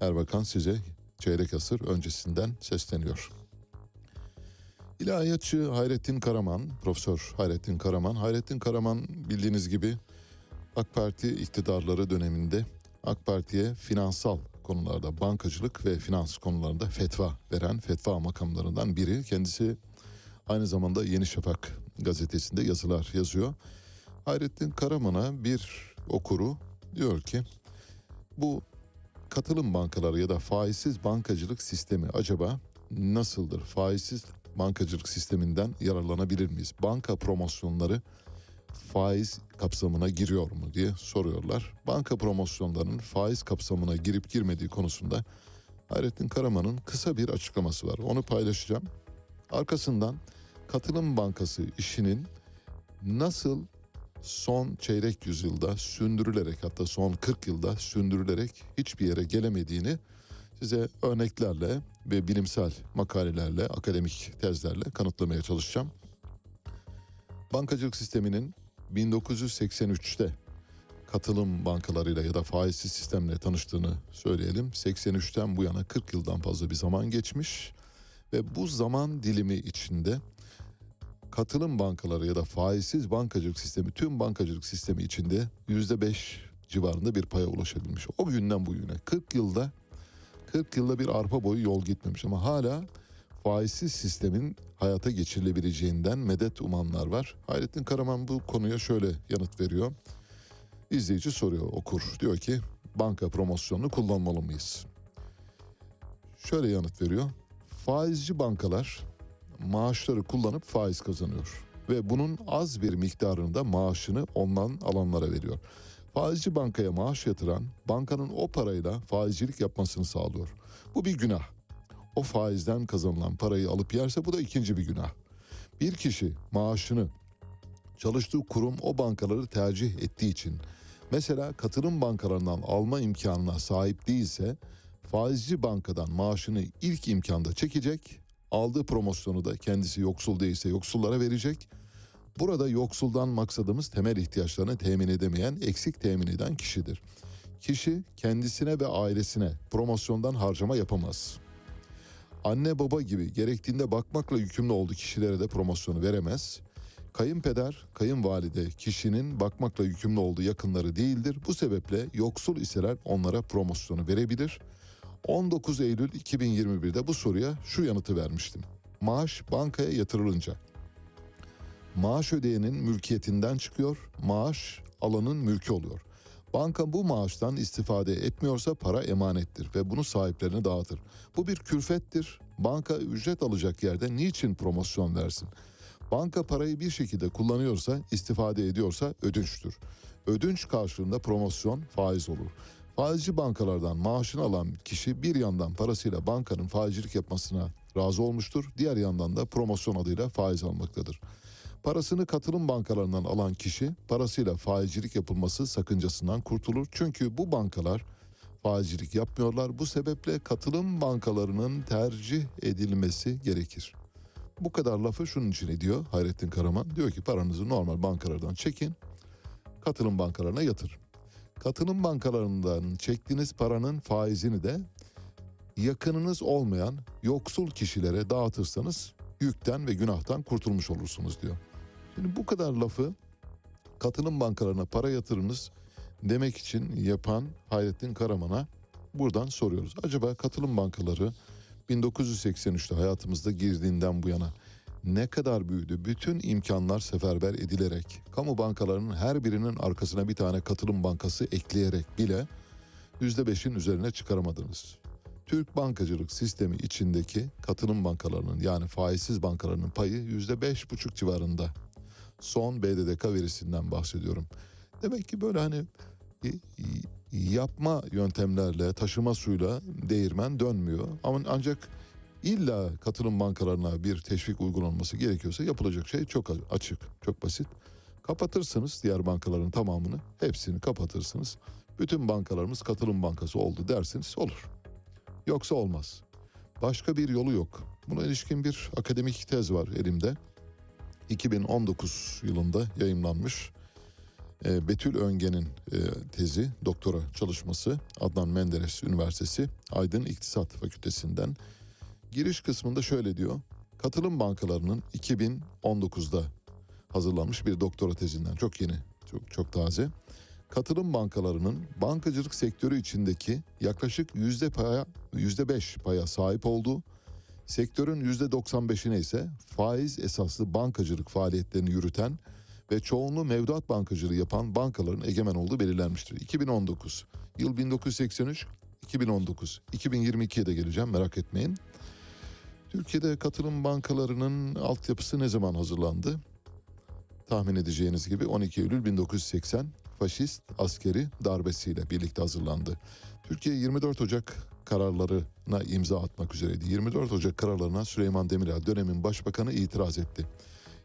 Erbakan size çeyrek asır öncesinden sesleniyor. İlahiyatçı Hayrettin Karaman, Profesör Hayrettin Karaman. Hayrettin Karaman bildiğiniz gibi AK Parti iktidarları döneminde AK Parti'ye finansal konularda bankacılık ve finans konularında fetva veren fetva makamlarından biri. Kendisi aynı zamanda Yeni Şafak gazetesinde yazılar yazıyor. Hayrettin Karaman'a bir okuru diyor ki bu katılım bankaları ya da faizsiz bankacılık sistemi acaba nasıldır? Faizsiz bankacılık sisteminden yararlanabilir miyiz? Banka promosyonları faiz kapsamına giriyor mu diye soruyorlar. Banka promosyonlarının faiz kapsamına girip girmediği konusunda Hayrettin Karaman'ın kısa bir açıklaması var. Onu paylaşacağım. Arkasından katılım bankası işinin nasıl son çeyrek yüzyılda sündürülerek hatta son 40 yılda sündürülerek hiçbir yere gelemediğini size örneklerle ve bilimsel makalelerle, akademik tezlerle kanıtlamaya çalışacağım. Bankacılık sisteminin 1983'te katılım bankalarıyla ya da faizsiz sistemle tanıştığını söyleyelim. 83'ten bu yana 40 yıldan fazla bir zaman geçmiş ve bu zaman dilimi içinde katılım bankaları ya da faizsiz bankacılık sistemi tüm bankacılık sistemi içinde %5 civarında bir paya ulaşabilmiş. O günden bugüne 40 yılda 40 yılda bir arpa boyu yol gitmemiş ama hala faizsiz sistemin hayata geçirilebileceğinden medet umanlar var. Hayrettin Karaman bu konuya şöyle yanıt veriyor. İzleyici soruyor okur. Diyor ki banka promosyonunu kullanmalı mıyız? Şöyle yanıt veriyor. Faizci bankalar maaşları kullanıp faiz kazanıyor. Ve bunun az bir miktarını da maaşını ondan alanlara veriyor. Faizci bankaya maaş yatıran bankanın o parayla faizcilik yapmasını sağlıyor. Bu bir günah. O faizden kazanılan parayı alıp yerse bu da ikinci bir günah. Bir kişi maaşını çalıştığı kurum o bankaları tercih ettiği için mesela katılım bankalarından alma imkanına sahip değilse faizci bankadan maaşını ilk imkanda çekecek, aldığı promosyonu da kendisi yoksul değilse yoksullara verecek. Burada yoksuldan maksadımız temel ihtiyaçlarını temin edemeyen, eksik temin eden kişidir. Kişi kendisine ve ailesine promosyondan harcama yapamaz. Anne baba gibi gerektiğinde bakmakla yükümlü olduğu kişilere de promosyonu veremez. Kayınpeder, kayınvalide kişinin bakmakla yükümlü olduğu yakınları değildir. Bu sebeple yoksul iseler onlara promosyonu verebilir. 19 Eylül 2021'de bu soruya şu yanıtı vermiştim. Maaş bankaya yatırılınca maaş ödeyenin mülkiyetinden çıkıyor, maaş alanın mülkü oluyor. Banka bu maaştan istifade etmiyorsa para emanettir ve bunu sahiplerine dağıtır. Bu bir külfettir. Banka ücret alacak yerde niçin promosyon versin? Banka parayı bir şekilde kullanıyorsa, istifade ediyorsa ödünçtür. Ödünç karşılığında promosyon faiz olur. Faizci bankalardan maaşını alan kişi bir yandan parasıyla bankanın faizcilik yapmasına razı olmuştur. Diğer yandan da promosyon adıyla faiz almaktadır. Parasını katılım bankalarından alan kişi parasıyla faizcilik yapılması sakıncasından kurtulur. Çünkü bu bankalar faizcilik yapmıyorlar. Bu sebeple katılım bankalarının tercih edilmesi gerekir. Bu kadar lafı şunun için ediyor Hayrettin Karaman. Diyor ki paranızı normal bankalardan çekin, katılım bankalarına yatır. Katılım bankalarından çektiğiniz paranın faizini de yakınınız olmayan yoksul kişilere dağıtırsanız yükten ve günahtan kurtulmuş olursunuz diyor. Şimdi bu kadar lafı katılım bankalarına para yatırınız demek için yapan Hayrettin Karaman'a buradan soruyoruz. Acaba katılım bankaları 1983'te hayatımızda girdiğinden bu yana ne kadar büyüdü? Bütün imkanlar seferber edilerek, kamu bankalarının her birinin arkasına bir tane katılım bankası ekleyerek bile %5'in üzerine çıkaramadınız. Türk bankacılık sistemi içindeki katılım bankalarının yani faizsiz bankalarının payı %5,5 civarında. Son BDDK verisinden bahsediyorum. Demek ki böyle hani e, yapma yöntemlerle, taşıma suyla değirmen dönmüyor. Ama ancak illa katılım bankalarına bir teşvik uygulanması gerekiyorsa yapılacak şey çok açık, çok basit. Kapatırsınız diğer bankaların tamamını, hepsini kapatırsınız. Bütün bankalarımız katılım bankası oldu dersiniz olur. Yoksa olmaz. Başka bir yolu yok. Buna ilişkin bir akademik tez var elimde. 2019 yılında yayımlanmış. Ee, Betül Öngen'in e, tezi, doktora çalışması Adnan Menderes Üniversitesi Aydın İktisat Fakültesinden. Giriş kısmında şöyle diyor. Katılım bankalarının 2019'da hazırlanmış bir doktora tezinden çok yeni, çok çok taze. Katılım bankalarının bankacılık sektörü içindeki yaklaşık yüzde paya, yüzde beş paya sahip olduğu, sektörün yüzde 95'ine ise faiz esaslı bankacılık faaliyetlerini yürüten ve çoğunluğu mevduat bankacılığı yapan bankaların egemen olduğu belirlenmiştir. 2019, yıl 1983, 2019, 2022'ye de geleceğim merak etmeyin. Türkiye'de katılım bankalarının altyapısı ne zaman hazırlandı? Tahmin edeceğiniz gibi 12 Eylül 1980 faşist askeri darbesiyle birlikte hazırlandı. Türkiye 24 Ocak kararlarına imza atmak üzereydi. 24 Ocak kararlarına Süleyman Demirel dönemin başbakanı itiraz etti.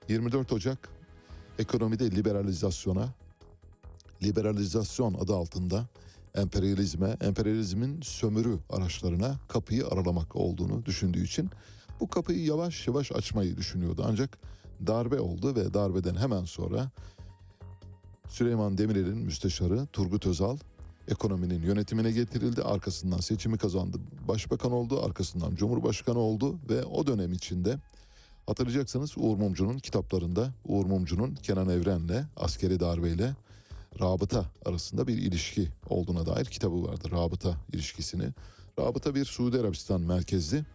24 Ocak ekonomide liberalizasyona, liberalizasyon adı altında emperyalizme, emperyalizmin sömürü araçlarına kapıyı aralamak olduğunu düşündüğü için bu kapıyı yavaş yavaş açmayı düşünüyordu. Ancak darbe oldu ve darbeden hemen sonra Süleyman Demirel'in müsteşarı Turgut Özal ekonominin yönetimine getirildi. Arkasından seçimi kazandı. Başbakan oldu. Arkasından Cumhurbaşkanı oldu ve o dönem içinde hatırlayacaksınız Uğur Mumcu'nun kitaplarında Uğur Mumcu'nun Kenan Evren'le askeri darbeyle rabıta arasında bir ilişki olduğuna dair kitabı vardı. Rabıta ilişkisini. Rabıta bir Suudi Arabistan merkezli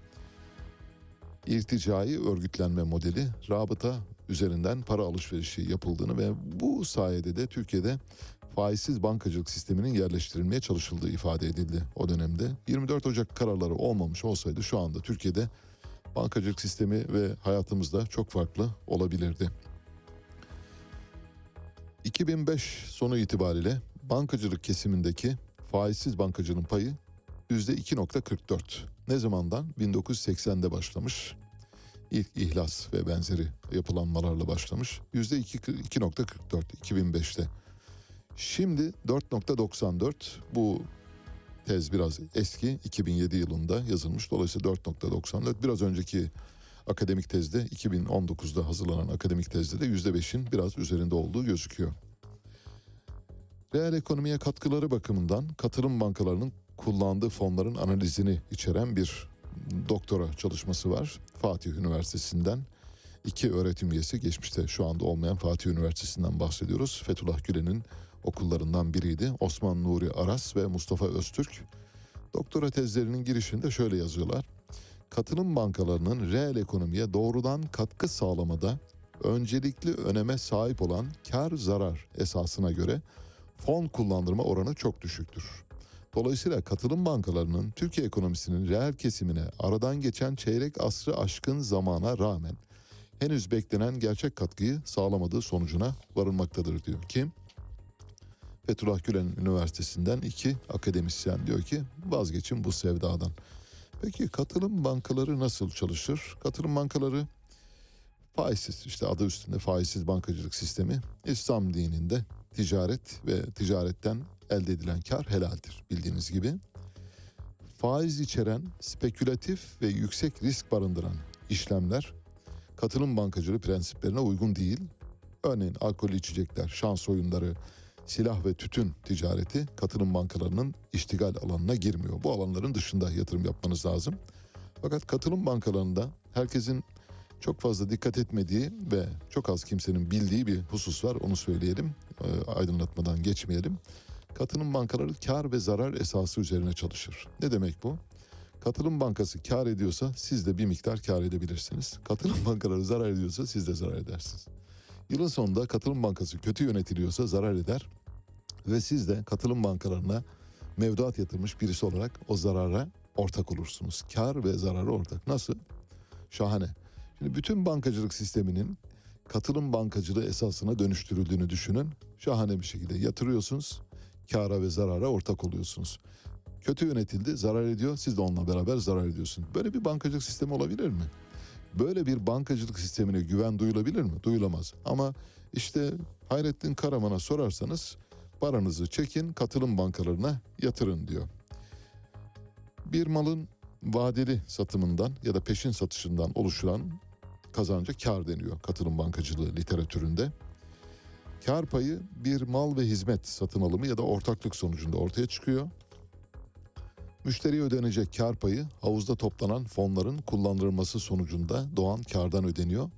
irticai örgütlenme modeli. Rabıta üzerinden para alışverişi yapıldığını ve bu sayede de Türkiye'de faizsiz bankacılık sisteminin yerleştirilmeye çalışıldığı ifade edildi o dönemde. 24 Ocak kararları olmamış olsaydı şu anda Türkiye'de bankacılık sistemi ve hayatımızda çok farklı olabilirdi. 2005 sonu itibariyle bankacılık kesimindeki faizsiz bankacılığın payı %2.44. Ne zamandan? 1980'de başlamış. İlk ihlas ve benzeri yapılanmalarla başlamış. %2.44 2005'te. Şimdi 4.94 bu tez biraz eski 2007 yılında yazılmış. Dolayısıyla 4.94 biraz önceki akademik tezde 2019'da hazırlanan akademik tezde de %5'in biraz üzerinde olduğu gözüküyor. Reel ekonomiye katkıları bakımından katılım bankalarının kullandığı fonların analizini içeren bir doktora çalışması var. Fatih Üniversitesi'nden iki öğretim üyesi geçmişte şu anda olmayan Fatih Üniversitesi'nden bahsediyoruz. Fethullah Gülen'in okullarından biriydi. Osman Nuri Aras ve Mustafa Öztürk. Doktora tezlerinin girişinde şöyle yazıyorlar. Katılım bankalarının reel ekonomiye doğrudan katkı sağlamada öncelikli öneme sahip olan kar zarar esasına göre fon kullandırma oranı çok düşüktür. Dolayısıyla katılım bankalarının Türkiye ekonomisinin reel kesimine aradan geçen çeyrek asrı aşkın zamana rağmen henüz beklenen gerçek katkıyı sağlamadığı sonucuna varılmaktadır diyor. Kim? Fethullah Gülen Üniversitesi'nden iki akademisyen diyor ki vazgeçin bu sevdadan. Peki katılım bankaları nasıl çalışır? Katılım bankaları faizsiz işte adı üstünde faizsiz bankacılık sistemi İslam dininde ticaret ve ticaretten elde edilen kar helaldir bildiğiniz gibi. Faiz içeren spekülatif ve yüksek risk barındıran işlemler katılım bankacılığı prensiplerine uygun değil. Örneğin alkollü içecekler, şans oyunları, silah ve tütün ticareti katılım bankalarının iştigal alanına girmiyor. Bu alanların dışında yatırım yapmanız lazım. Fakat katılım bankalarında herkesin çok fazla dikkat etmediği ve çok az kimsenin bildiği bir husus var. Onu söyleyelim. E, aydınlatmadan geçmeyelim. Katılım bankaları kar ve zarar esası üzerine çalışır. Ne demek bu? Katılım bankası kar ediyorsa siz de bir miktar kar edebilirsiniz. Katılım <laughs> bankaları zarar ediyorsa siz de zarar edersiniz. Yılın sonunda katılım bankası kötü yönetiliyorsa zarar eder ve siz de katılım bankalarına mevduat yatırmış birisi olarak o zarara ortak olursunuz. Kar ve zararı ortak. Nasıl? Şahane. Şimdi bütün bankacılık sisteminin katılım bankacılığı esasına dönüştürüldüğünü düşünün. Şahane bir şekilde yatırıyorsunuz. Kara ve zarara ortak oluyorsunuz. Kötü yönetildi, zarar ediyor. Siz de onunla beraber zarar ediyorsun. Böyle bir bankacılık sistemi olabilir mi? Böyle bir bankacılık sistemine güven duyulabilir mi? Duyulamaz. Ama işte Hayrettin Karaman'a sorarsanız paranızı çekin, katılım bankalarına yatırın diyor. Bir malın vadeli satımından ya da peşin satışından oluşulan kazanca kar deniyor katılım bankacılığı literatüründe. Kar payı bir mal ve hizmet satın alımı ya da ortaklık sonucunda ortaya çıkıyor. Müşteriye ödenecek kar payı havuzda toplanan fonların kullanılması sonucunda doğan kardan ödeniyor.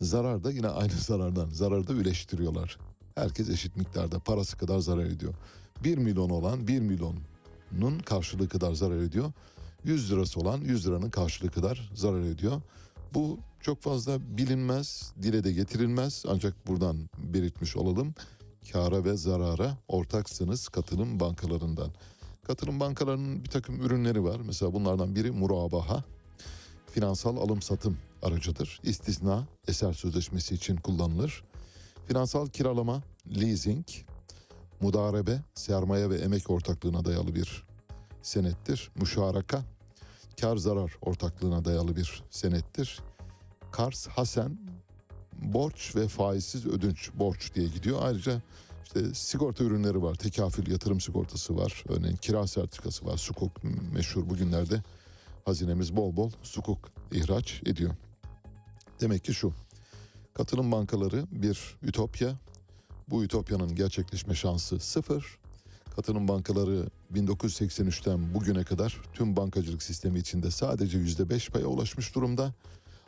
Zarar da yine aynı <laughs> zarardan. Zararı da üleştiriyorlar. Herkes eşit miktarda parası kadar zarar ediyor. 1 milyon olan 1 milyonun karşılığı kadar zarar ediyor. 100 lirası olan 100 liranın karşılığı kadar zarar ediyor. Bu çok fazla bilinmez, dile de getirilmez ancak buradan belirtmiş olalım. Kara ve zarara ortaksınız katılım bankalarından. Katılım bankalarının bir takım ürünleri var. Mesela bunlardan biri murabaha. Finansal alım satım aracıdır. İstisna eser sözleşmesi için kullanılır. Finansal kiralama, leasing, mudarebe, sermaye ve emek ortaklığına dayalı bir senettir. Müşaraka, kar zarar ortaklığına dayalı bir senettir. Kars Hasen, borç ve faizsiz ödünç borç diye gidiyor. Ayrıca işte sigorta ürünleri var. Tekafül yatırım sigortası var. Örneğin kira sertifikası var. Sukuk meşhur bugünlerde hazinemiz bol bol sukuk ihraç ediyor. Demek ki şu. Katılım bankaları bir ütopya. Bu ütopyanın gerçekleşme şansı sıfır. Katılım bankaları 1983'ten bugüne kadar tüm bankacılık sistemi içinde sadece %5 paya ulaşmış durumda.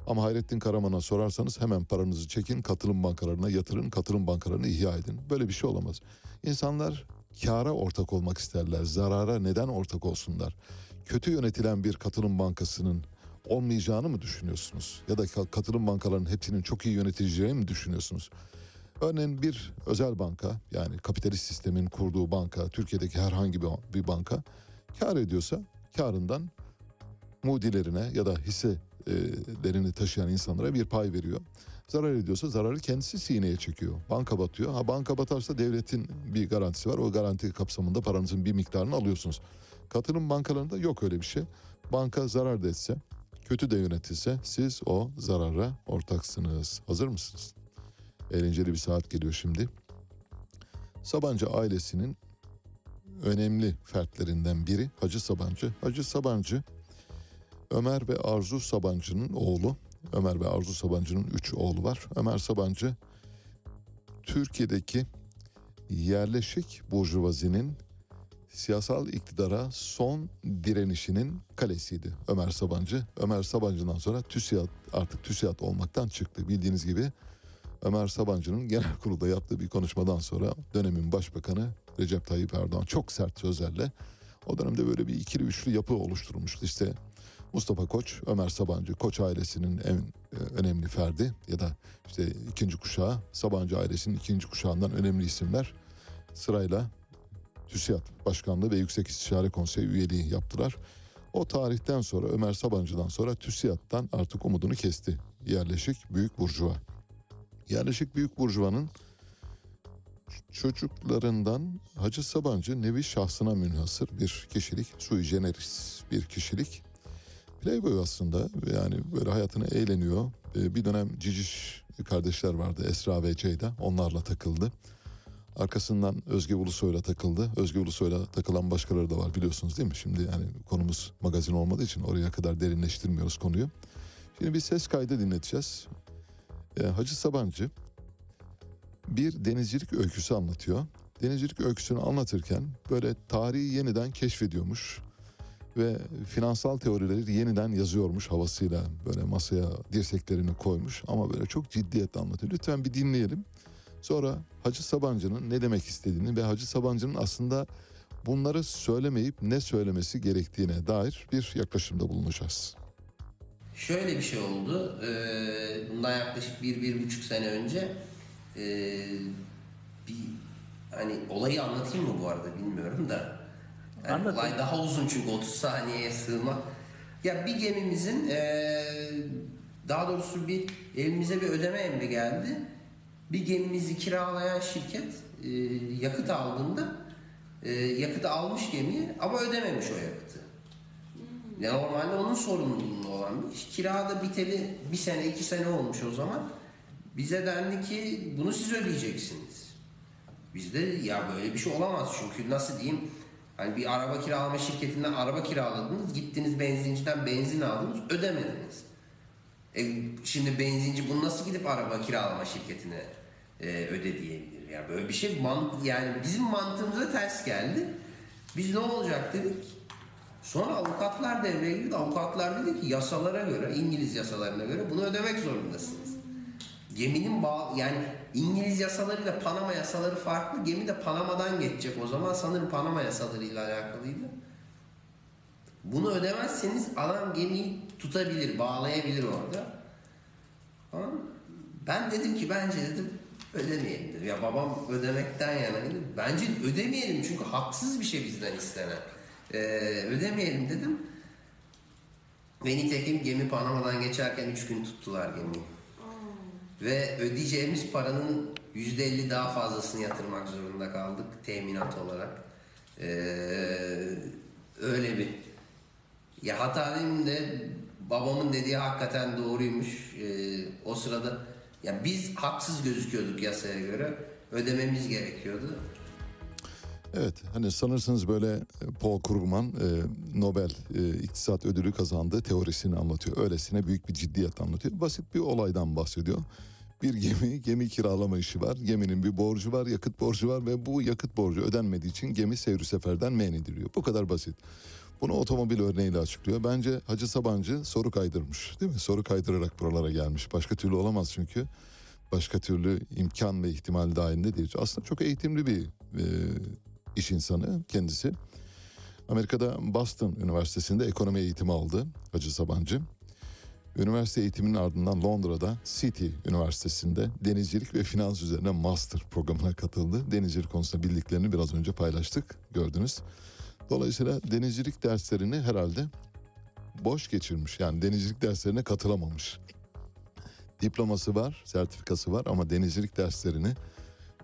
Ama Hayrettin Karaman'a sorarsanız hemen paranızı çekin, katılım bankalarına yatırın, katılım bankalarını ihya edin. Böyle bir şey olamaz. İnsanlar kâra ortak olmak isterler, zarara neden ortak olsunlar? Kötü yönetilen bir katılım bankasının olmayacağını mı düşünüyorsunuz? Ya da ka- katılım bankalarının hepsinin çok iyi yönetileceğini mi düşünüyorsunuz? Örneğin bir özel banka yani kapitalist sistemin kurduğu banka, Türkiye'deki herhangi bir banka kar ediyorsa karından mudilerine ya da hisselerini taşıyan insanlara bir pay veriyor. Zarar ediyorsa zararı kendisi sineye çekiyor. Banka batıyor. Ha banka batarsa devletin bir garantisi var. O garanti kapsamında paranızın bir miktarını alıyorsunuz. Katılım bankalarında yok öyle bir şey. Banka zarar da etse, kötü de yönetilse siz o zarara ortaksınız. Hazır mısınız? Eğlenceli bir saat geliyor şimdi. Sabancı ailesinin önemli fertlerinden biri Hacı Sabancı. Hacı Sabancı Ömer ve Arzu Sabancı'nın oğlu. Ömer ve Arzu Sabancı'nın üç oğlu var. Ömer Sabancı Türkiye'deki yerleşik burjuvazinin siyasal iktidara son direnişinin kalesiydi Ömer Sabancı. Ömer Sabancı'dan sonra TÜSİAD artık TÜSİAD olmaktan çıktı. Bildiğiniz gibi Ömer Sabancı'nın genel kurulda yaptığı bir konuşmadan sonra dönemin başbakanı Recep Tayyip Erdoğan çok sert sözlerle o dönemde böyle bir ikili üçlü yapı oluşturmuştu. İşte Mustafa Koç, Ömer Sabancı, Koç ailesinin en e, önemli ferdi ya da işte ikinci kuşağı, Sabancı ailesinin ikinci kuşağından önemli isimler sırayla TÜSİAD Başkanlığı ve Yüksek İstişare Konseyi üyeliği yaptılar. O tarihten sonra Ömer Sabancı'dan sonra TÜSİAD'dan artık umudunu kesti. Yerleşik Büyük Burjuva. Yerleşik Büyük Burjuva'nın çocuklarından Hacı Sabancı nevi şahsına münhasır bir kişilik, sui generis bir kişilik. Playboy aslında yani böyle hayatını eğleniyor. Ee, Bir dönem Ciciş kardeşler vardı Esra ve Ceyda onlarla takıldı. Arkasından Özge Ulusoy'la takıldı. Özge Ulusoy'la takılan başkaları da var biliyorsunuz değil mi? Şimdi yani konumuz magazin olmadığı için oraya kadar derinleştirmiyoruz konuyu. Şimdi bir ses kaydı dinleteceğiz. Ee, Hacı Sabancı bir denizcilik öyküsü anlatıyor. Denizcilik öyküsünü anlatırken böyle tarihi yeniden keşfediyormuş ve finansal teorileri yeniden yazıyormuş havasıyla böyle masaya dirseklerini koymuş ama böyle çok ciddiyetle anlatıyor. Lütfen bir dinleyelim. Sonra Hacı Sabancı'nın ne demek istediğini ve Hacı Sabancı'nın aslında bunları söylemeyip ne söylemesi gerektiğine dair bir yaklaşımda bulunacağız. Şöyle bir şey oldu. Ee, bundan yaklaşık bir, bir buçuk sene önce ee, bir hani olayı anlatayım mı bu arada bilmiyorum da. Yani Anlatın. olay daha uzun çünkü 30 saniyeye sığma. Ya bir gemimizin ee, daha doğrusu bir evimize bir ödeme emri geldi. Bir gemimizi kiralayan şirket ee, yakıt aldığında e, yakıtı almış gemiye ama ödememiş o yakıtı. Ya normalde onun sorumluluğunda olan bir iş. Kirada biteli bir sene iki sene olmuş o zaman. Bize dendi ki bunu siz ödeyeceksiniz. Biz de ya böyle bir şey olamaz çünkü nasıl diyeyim hani bir araba kiralama şirketinden araba kiraladınız gittiniz benzinciden benzin aldınız ödemediniz. E, şimdi benzinci bunu nasıl gidip araba kiralama şirketine e, öde diyebilir? Ya böyle bir şey mant yani bizim mantığımıza ters geldi. Biz ne olacak dedik. Sonra avukatlar devreye girdi. Avukatlar dedi ki yasalara göre, İngiliz yasalarına göre bunu ödemek zorundasınız. Geminin bağ yani İngiliz yasalarıyla Panama yasaları farklı. Gemi de Panama'dan geçecek. O zaman sanırım Panama yasalarıyla alakalıydı. Bunu ödemezseniz adam gemiyi tutabilir, bağlayabilir orada. Ama ben dedim ki bence dedim ödemeyelim dedim. Ya babam ödemekten yanaydı. Bence ödemeyelim çünkü haksız bir şey bizden istenen. Ee, ödemeyelim dedim. Ve nitekim gemi Panama'dan geçerken 3 gün tuttular gemiyi. Ve ödeyeceğimiz paranın %50 daha fazlasını yatırmak zorunda kaldık teminat olarak. Ee, öyle bir. Ya hata değil mi de babamın dediği hakikaten doğruymuş. Ee, o sırada ya biz haksız gözüküyorduk yasaya göre. Ödememiz gerekiyordu. Evet hani sanırsınız böyle e, Paul Krugman e, Nobel e, İktisat Ödülü kazandığı teorisini anlatıyor. Öylesine büyük bir ciddiyet anlatıyor. Basit bir olaydan bahsediyor. Bir gemi, gemi kiralama işi var. Geminin bir borcu var, yakıt borcu var ve bu yakıt borcu ödenmediği için gemi seyri seferden men ediliyor. Bu kadar basit. Bunu otomobil örneğiyle açıklıyor. Bence Hacı Sabancı soru kaydırmış değil mi? Soru kaydırarak buralara gelmiş. Başka türlü olamaz çünkü. Başka türlü imkan ve ihtimal dahilinde değil. Aslında çok eğitimli bir e, iş insanı kendisi. Amerika'da Boston Üniversitesi'nde ekonomi eğitimi aldı Hacı Sabancı. Üniversite eğitiminin ardından Londra'da City Üniversitesi'nde denizcilik ve finans üzerine master programına katıldı. Denizcilik konusunda bildiklerini biraz önce paylaştık, gördünüz. Dolayısıyla denizcilik derslerini herhalde boş geçirmiş. Yani denizcilik derslerine katılamamış. Diploması var, sertifikası var ama denizcilik derslerini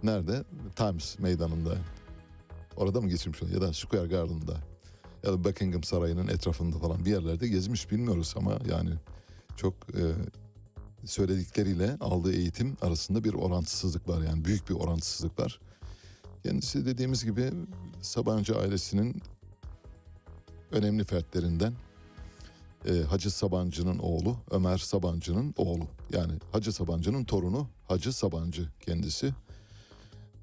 nerede? Times meydanında. Orada mı geçirmiş ya da Square Garden'da ya da Buckingham Sarayı'nın etrafında falan bir yerlerde gezmiş bilmiyoruz ama yani çok e, söyledikleriyle aldığı eğitim arasında bir orantısızlık var yani büyük bir orantısızlık var. Kendisi dediğimiz gibi Sabancı ailesinin önemli fertlerinden e, Hacı Sabancı'nın oğlu Ömer Sabancı'nın oğlu. Yani Hacı Sabancı'nın torunu Hacı Sabancı kendisi.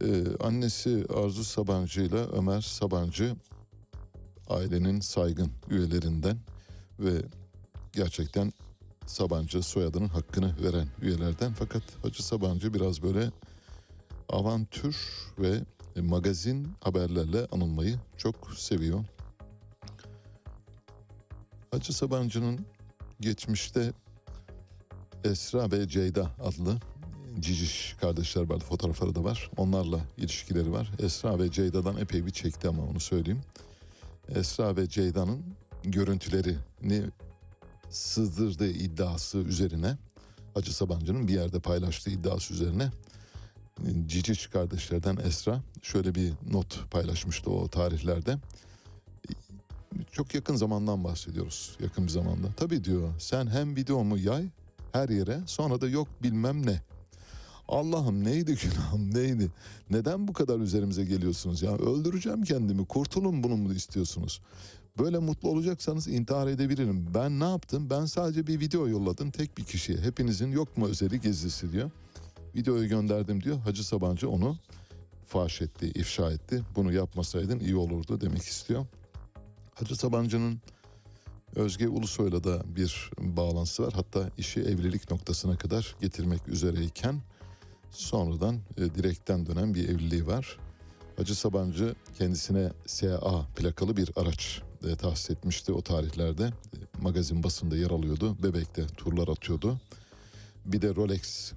E, annesi Arzu Sabancı ile Ömer Sabancı ailenin saygın üyelerinden ve gerçekten Sabancı soyadının hakkını veren üyelerden. Fakat Hacı Sabancı biraz böyle avantür ve magazin haberlerle anılmayı çok seviyor. Hacı Sabancı'nın geçmişte Esra ve Ceyda adlı Ciciş kardeşler vardı fotoğrafları da var. Onlarla ilişkileri var. Esra ve Ceyda'dan epey bir çekti ama onu söyleyeyim. Esra ve Ceyda'nın görüntülerini sızdırdığı iddiası üzerine Hacı Sabancı'nın bir yerde paylaştığı iddiası üzerine Ciciş kardeşlerden Esra şöyle bir not paylaşmıştı o tarihlerde. Çok yakın zamandan bahsediyoruz. Yakın bir zamanda. Tabii diyor sen hem videomu yay her yere sonra da yok bilmem ne. Allah'ım neydi günahım neydi? Neden bu kadar üzerimize geliyorsunuz ya? Öldüreceğim kendimi. Kurtulun bunu mu istiyorsunuz? Böyle mutlu olacaksanız intihar edebilirim. Ben ne yaptım? Ben sadece bir video yolladım tek bir kişiye. Hepinizin yok mu özeli gezisi diyor. Videoyu gönderdim diyor. Hacı Sabancı onu faş etti, ifşa etti. Bunu yapmasaydın iyi olurdu demek istiyor. Hacı Sabancı'nın Özge Ulusoy'la da bir bağlantısı var. Hatta işi evlilik noktasına kadar getirmek üzereyken sonradan e, direkten dönen bir evliliği var. Hacı Sabancı kendisine SA plakalı bir araç e, tahsis etmişti o tarihlerde. E, magazin basında yer alıyordu. Bebek'te turlar atıyordu. Bir de Rolex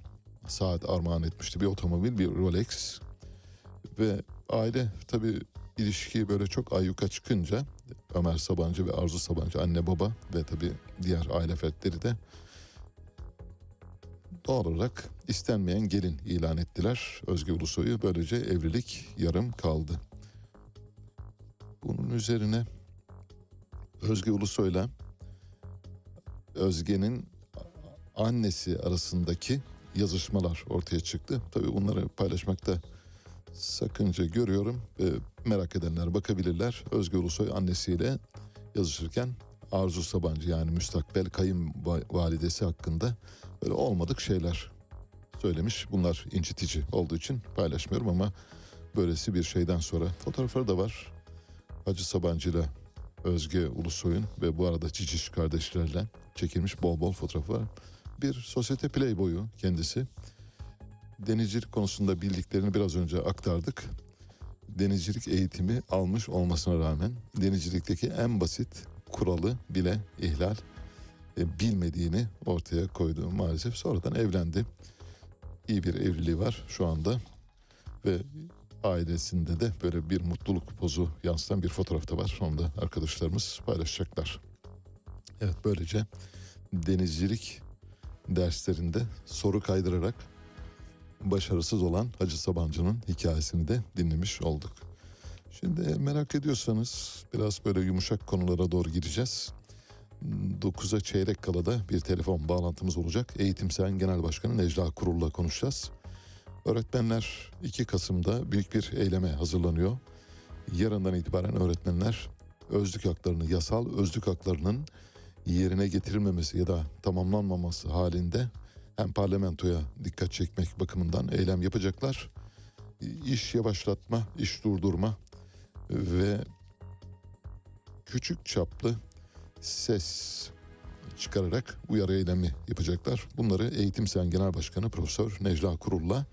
saat armağan etmişti. Bir otomobil, bir Rolex. Ve aile tabii ilişki böyle çok ayyuka çıkınca Ömer Sabancı ve Arzu Sabancı anne baba ve tabii diğer aile fertleri de doğal olarak istenmeyen gelin ilan ettiler Özge Ulusoy'u. Böylece evlilik yarım kaldı. Bunun üzerine Özge Ulusoy'la Özge'nin annesi arasındaki yazışmalar ortaya çıktı. Tabii bunları paylaşmakta sakınca görüyorum. Ee, merak edenler bakabilirler. Özge Ulusoy annesiyle yazışırken Arzu Sabancı yani müstakbel kayınvalidesi hakkında böyle olmadık şeyler söylemiş. Bunlar incitici olduğu için paylaşmıyorum ama böylesi bir şeyden sonra fotoğrafları da var. Hacı Sabancı ile Özge Ulusoy'un ve bu arada Ciciş kardeşlerle çekilmiş bol bol fotoğrafı var. Bir sosyete playboyu kendisi. Denizcilik konusunda bildiklerini biraz önce aktardık. Denizcilik eğitimi almış olmasına rağmen denizcilikteki en basit kuralı bile ihlal e, bilmediğini ortaya koydu maalesef. Sonradan evlendi. İyi bir evliliği var şu anda ve ailesinde de böyle bir mutluluk pozu yansıtan bir fotoğraf da var. Onu da arkadaşlarımız paylaşacaklar. Evet böylece denizcilik derslerinde soru kaydırarak başarısız olan Hacı Sabancı'nın hikayesini de dinlemiş olduk. Şimdi merak ediyorsanız biraz böyle yumuşak konulara doğru gireceğiz. 9'a çeyrek kala da bir telefon bağlantımız olacak. Eğitim Sen Genel Başkanı Necla Kurul'la konuşacağız. Öğretmenler 2 Kasım'da büyük bir eyleme hazırlanıyor. Yarından itibaren öğretmenler özlük haklarını, yasal özlük haklarının yerine getirilmemesi ya da tamamlanmaması halinde hem parlamentoya dikkat çekmek bakımından eylem yapacaklar. İş yavaşlatma, iş durdurma ve küçük çaplı ses çıkararak uyarı eylemi yapacaklar. Bunları Eğitim Sen Genel Başkanı Profesör Necla Kurul'la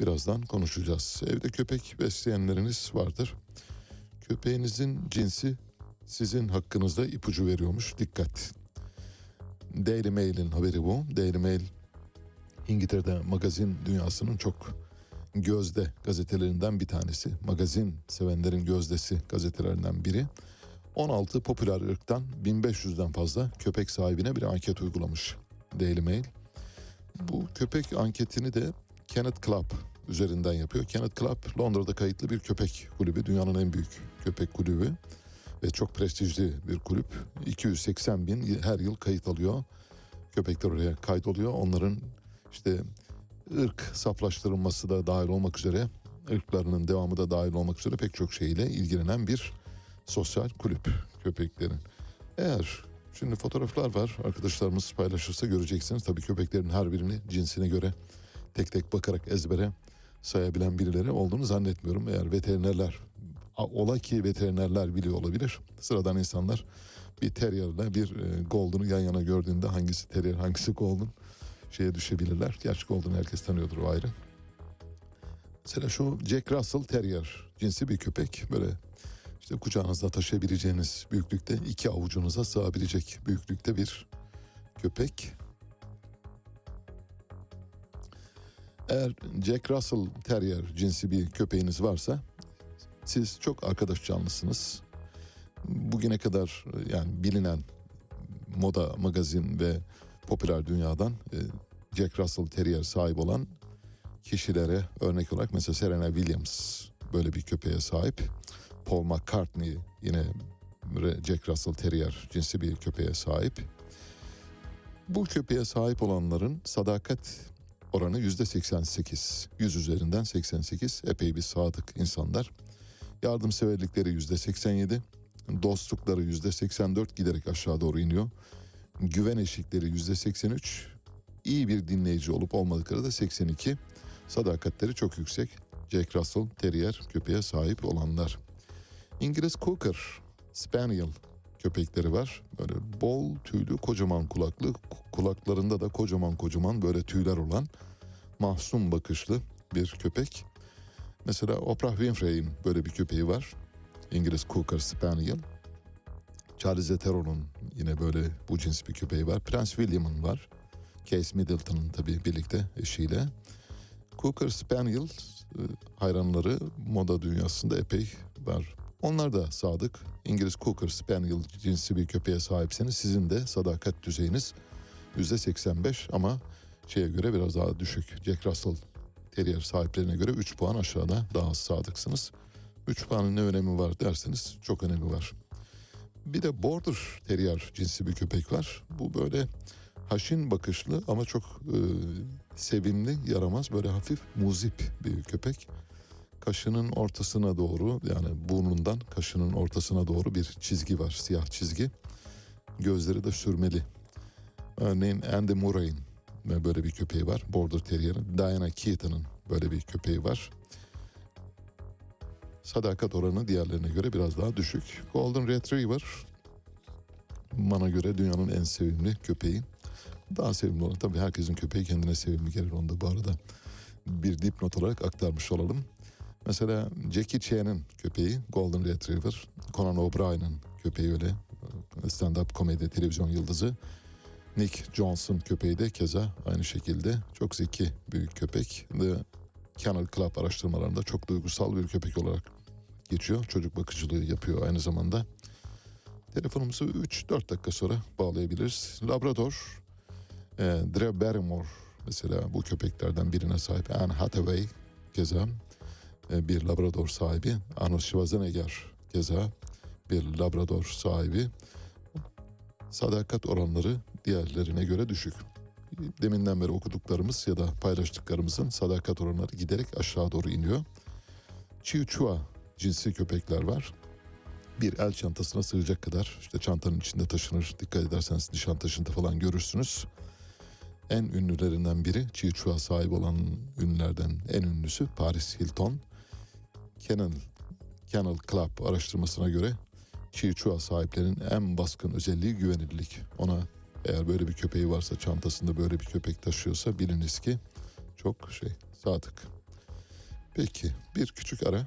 birazdan konuşacağız. Evde köpek besleyenleriniz vardır. Köpeğinizin cinsi sizin hakkınızda ipucu veriyormuş. Dikkat. Daily Mail'in haberi bu. Daily Mail İngiltere'de magazin dünyasının çok gözde gazetelerinden bir tanesi. Magazin sevenlerin gözdesi gazetelerinden biri. 16 popüler ırktan 1500'den fazla köpek sahibine bir anket uygulamış Daily Mail. Bu köpek anketini de Kenneth Club üzerinden yapıyor. Kenneth Club Londra'da kayıtlı bir köpek kulübü. Dünyanın en büyük köpek kulübü ve çok prestijli bir kulüp. 280 bin her yıl kayıt alıyor. Köpekler oraya kayıt oluyor. Onların işte ırk saflaştırılması da dahil olmak üzere ırklarının devamı da dahil olmak üzere pek çok şeyle ilgilenen bir sosyal kulüp köpeklerin. Eğer şimdi fotoğraflar var arkadaşlarımız paylaşırsa göreceksiniz. Tabii köpeklerin her birini cinsine göre tek tek bakarak ezbere sayabilen birileri olduğunu zannetmiyorum. Eğer veterinerler ola ki veterinerler biliyor olabilir. Sıradan insanlar bir terrierle bir e, golden'ı yan yana gördüğünde hangisi terrier hangisi golden şeye düşebilirler. Gerçi golden herkes tanıyordur o ayrı. Mesela şu Jack Russell Terrier cinsi bir köpek. Böyle işte kucağınızda taşıyabileceğiniz büyüklükte iki avucunuza sığabilecek büyüklükte bir köpek. Eğer Jack Russell Terrier cinsi bir köpeğiniz varsa siz çok arkadaş canlısınız. Bugüne kadar yani bilinen moda magazin ve popüler dünyadan e, Jack Russell Terrier sahip olan kişilere örnek olarak mesela Serena Williams böyle bir köpeğe sahip. Paul McCartney yine Jack Russell Terrier cinsi bir köpeğe sahip. Bu köpeğe sahip olanların sadakat oranı yüzde 88. 100 üzerinden 88 epey bir sadık insanlar. Yardımseverlikleri yüzde 87. Dostlukları yüzde 84 giderek aşağı doğru iniyor. Güven eşikleri yüzde 83. İyi bir dinleyici olup olmadıkları da 82. Sadakatleri çok yüksek. Jack Russell Terrier köpeğe sahip olanlar. İngiliz Cocker Spaniel köpekleri var. Böyle bol tüylü kocaman kulaklı kulaklarında da kocaman kocaman böyle tüyler olan mahzun bakışlı bir köpek. Mesela Oprah Winfrey'in böyle bir köpeği var. İngiliz Cocker Spaniel. Charles Theron'un yine böyle bu cins bir köpeği var. Prens William'ın var. Case Middleton'ın tabii birlikte eşiyle. Cocker Spaniel e, hayranları moda dünyasında epey var. Onlar da sadık. İngiliz Cocker Spaniel cinsi bir köpeğe sahipseniz sizin de sadakat düzeyiniz %85 ama şeye göre biraz daha düşük. Jack Russell Terrier sahiplerine göre 3 puan aşağıda daha sadıksınız. Üç puanın ne önemi var derseniz çok önemi var. Bir de Border Terrier cinsi bir köpek var. Bu böyle haşin bakışlı ama çok e, sevimli, yaramaz, böyle hafif muzip bir köpek. Kaşının ortasına doğru yani burnundan kaşının ortasına doğru bir çizgi var, siyah çizgi. Gözleri de sürmeli. Örneğin Andy Murray'in böyle bir köpeği var. Border Terrier'in. Diana Keaton'ın böyle bir köpeği var. Sadakat oranı diğerlerine göre biraz daha düşük. Golden Retriever bana göre dünyanın en sevimli köpeği. Daha sevimli olan tabii herkesin köpeği kendine sevimli gelir onu da bu arada bir dipnot olarak aktarmış olalım. Mesela Jackie Chan'ın köpeği Golden Retriever, Conan O'Brien'in köpeği öyle stand-up komedi televizyon yıldızı. Nick Johnson köpeği de keza aynı şekilde çok zeki bir köpek. The Kennel Club araştırmalarında çok duygusal bir köpek olarak geçiyor. Çocuk bakıcılığı yapıyor aynı zamanda. Telefonumuzu 3-4 dakika sonra bağlayabiliriz. Labrador, e, Drew Barrymore mesela bu köpeklerden birine sahip. Anne Hathaway keza bir Labrador sahibi. Arnold Schwarzenegger keza bir Labrador sahibi. Sadakat oranları diğerlerine göre düşük. Deminden beri okuduklarımız ya da paylaştıklarımızın sadakat oranları giderek aşağı doğru iniyor. Chihuahua cinsi köpekler var. Bir el çantasına sığacak kadar işte çantanın içinde taşınır. Dikkat ederseniz Nişantaşı'nda falan görürsünüz. En ünlülerinden biri Chihuahua sahibi olan ünlülerden en ünlüsü Paris Hilton. Kennel, Kennel Club araştırmasına göre Chihuahua sahiplerinin en baskın özelliği güvenilirlik. Ona eğer böyle bir köpeği varsa çantasında böyle bir köpek taşıyorsa biliniz ki çok şey sadık. Peki bir küçük ara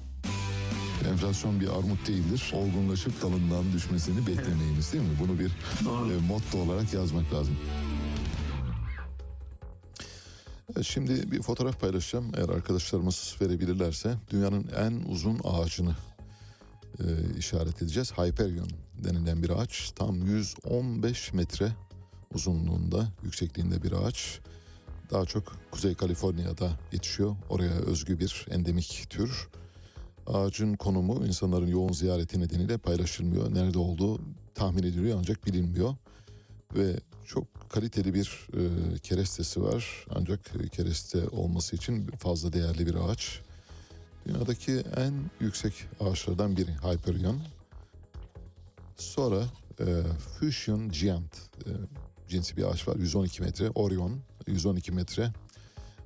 Enflasyon bir armut değildir. Olgunlaşıp dalından düşmesini beklemeyiniz değil mi? Bunu bir e, motto olarak yazmak lazım. Şimdi bir fotoğraf paylaşacağım. Eğer arkadaşlarımız verebilirlerse dünyanın en uzun ağacını e, işaret edeceğiz. Hyperion denilen bir ağaç. Tam 115 metre uzunluğunda, yüksekliğinde bir ağaç. Daha çok Kuzey Kaliforniya'da yetişiyor. Oraya özgü bir endemik tür. Ağacın konumu insanların yoğun ziyareti nedeniyle paylaşılmıyor. Nerede olduğu tahmin ediliyor ancak bilinmiyor. Ve çok kaliteli bir e, kerestesi var. Ancak e, kereste olması için fazla değerli bir ağaç. Dünyadaki en yüksek ağaçlardan biri Hyperion. Sonra e, Fusion Giant e, cinsi bir ağaç var 112 metre. Orion 112 metre.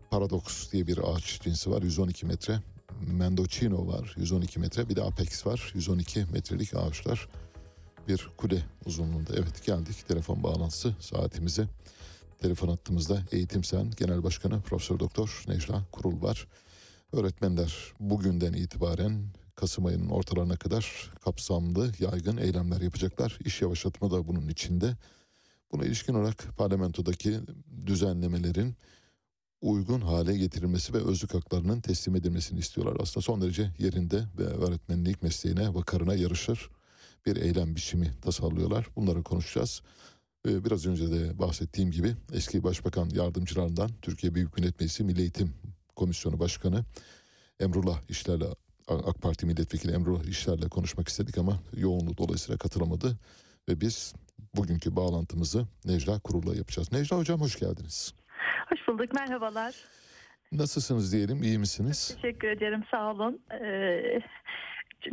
Paradox diye bir ağaç cinsi var 112 metre. Mendocino var 112 metre. Bir de Apex var 112 metrelik ağaçlar. Bir kule uzunluğunda. Evet geldik telefon bağlantısı saatimize. Telefon hattımızda Eğitim Sen Genel Başkanı Profesör Doktor Necla Kurul var. Öğretmenler bugünden itibaren Kasım ayının ortalarına kadar kapsamlı yaygın eylemler yapacaklar. İş yavaşlatma da bunun içinde. Buna ilişkin olarak parlamentodaki düzenlemelerin uygun hale getirilmesi ve özlük haklarının teslim edilmesini istiyorlar. Aslında son derece yerinde ve öğretmenlik mesleğine vakarına yarışır bir eylem biçimi tasarlıyorlar. Bunları konuşacağız. Ee, Biraz önce de bahsettiğim gibi eski başbakan yardımcılarından Türkiye Büyük Millet Meclisi Milli Eğitim Komisyonu Başkanı Emrullah İşler'le AK Parti Milletvekili Emrullah İşler'le konuşmak istedik ama yoğunluğu dolayısıyla katılamadı. Ve biz bugünkü bağlantımızı Necla Kurul'la yapacağız. Necla Hocam hoş geldiniz. Hoş bulduk, merhabalar. Nasılsınız diyelim, iyi misiniz? Teşekkür ederim, sağ olun. Ee,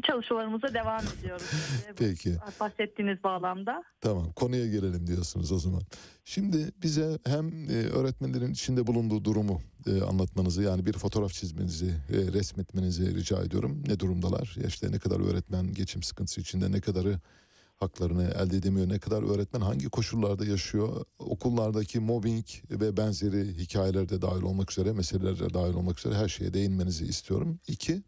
çalışmalarımıza devam ediyoruz. Peki. Bahsettiğiniz bağlamda. Tamam konuya gelelim diyorsunuz o zaman. Şimdi bize hem e, öğretmenlerin içinde bulunduğu durumu e, anlatmanızı yani bir fotoğraf çizmenizi, e, resmetmenizi rica ediyorum. Ne durumdalar? Ya işte ne kadar öğretmen geçim sıkıntısı içinde, ne kadarı haklarını elde edemiyor, ne kadar öğretmen hangi koşullarda yaşıyor, okullardaki mobbing ve benzeri hikayeler de dahil olmak üzere, meseleler de dahil olmak üzere her şeye değinmenizi istiyorum. İki,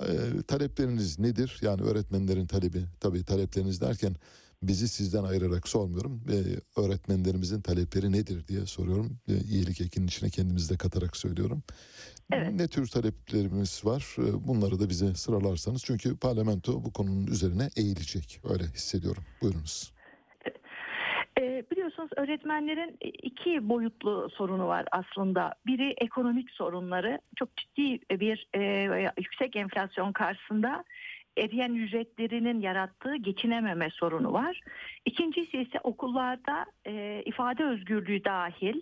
E, talepleriniz nedir? Yani öğretmenlerin talebi tabii talepleriniz derken bizi sizden ayırarak sormuyorum. E, öğretmenlerimizin talepleri nedir diye soruyorum. E, iyilik ekinin içine kendimizi de katarak söylüyorum. Evet. Ne tür taleplerimiz var? E, bunları da bize sıralarsanız. Çünkü parlamento bu konunun üzerine eğilecek. Öyle hissediyorum. Buyurunuz. Ee, biliyorsunuz öğretmenlerin iki boyutlu sorunu var aslında. Biri ekonomik sorunları. Çok ciddi bir e, yüksek enflasyon karşısında eriyen ücretlerinin yarattığı geçinememe sorunu var. İkincisi ise okullarda e, ifade özgürlüğü dahil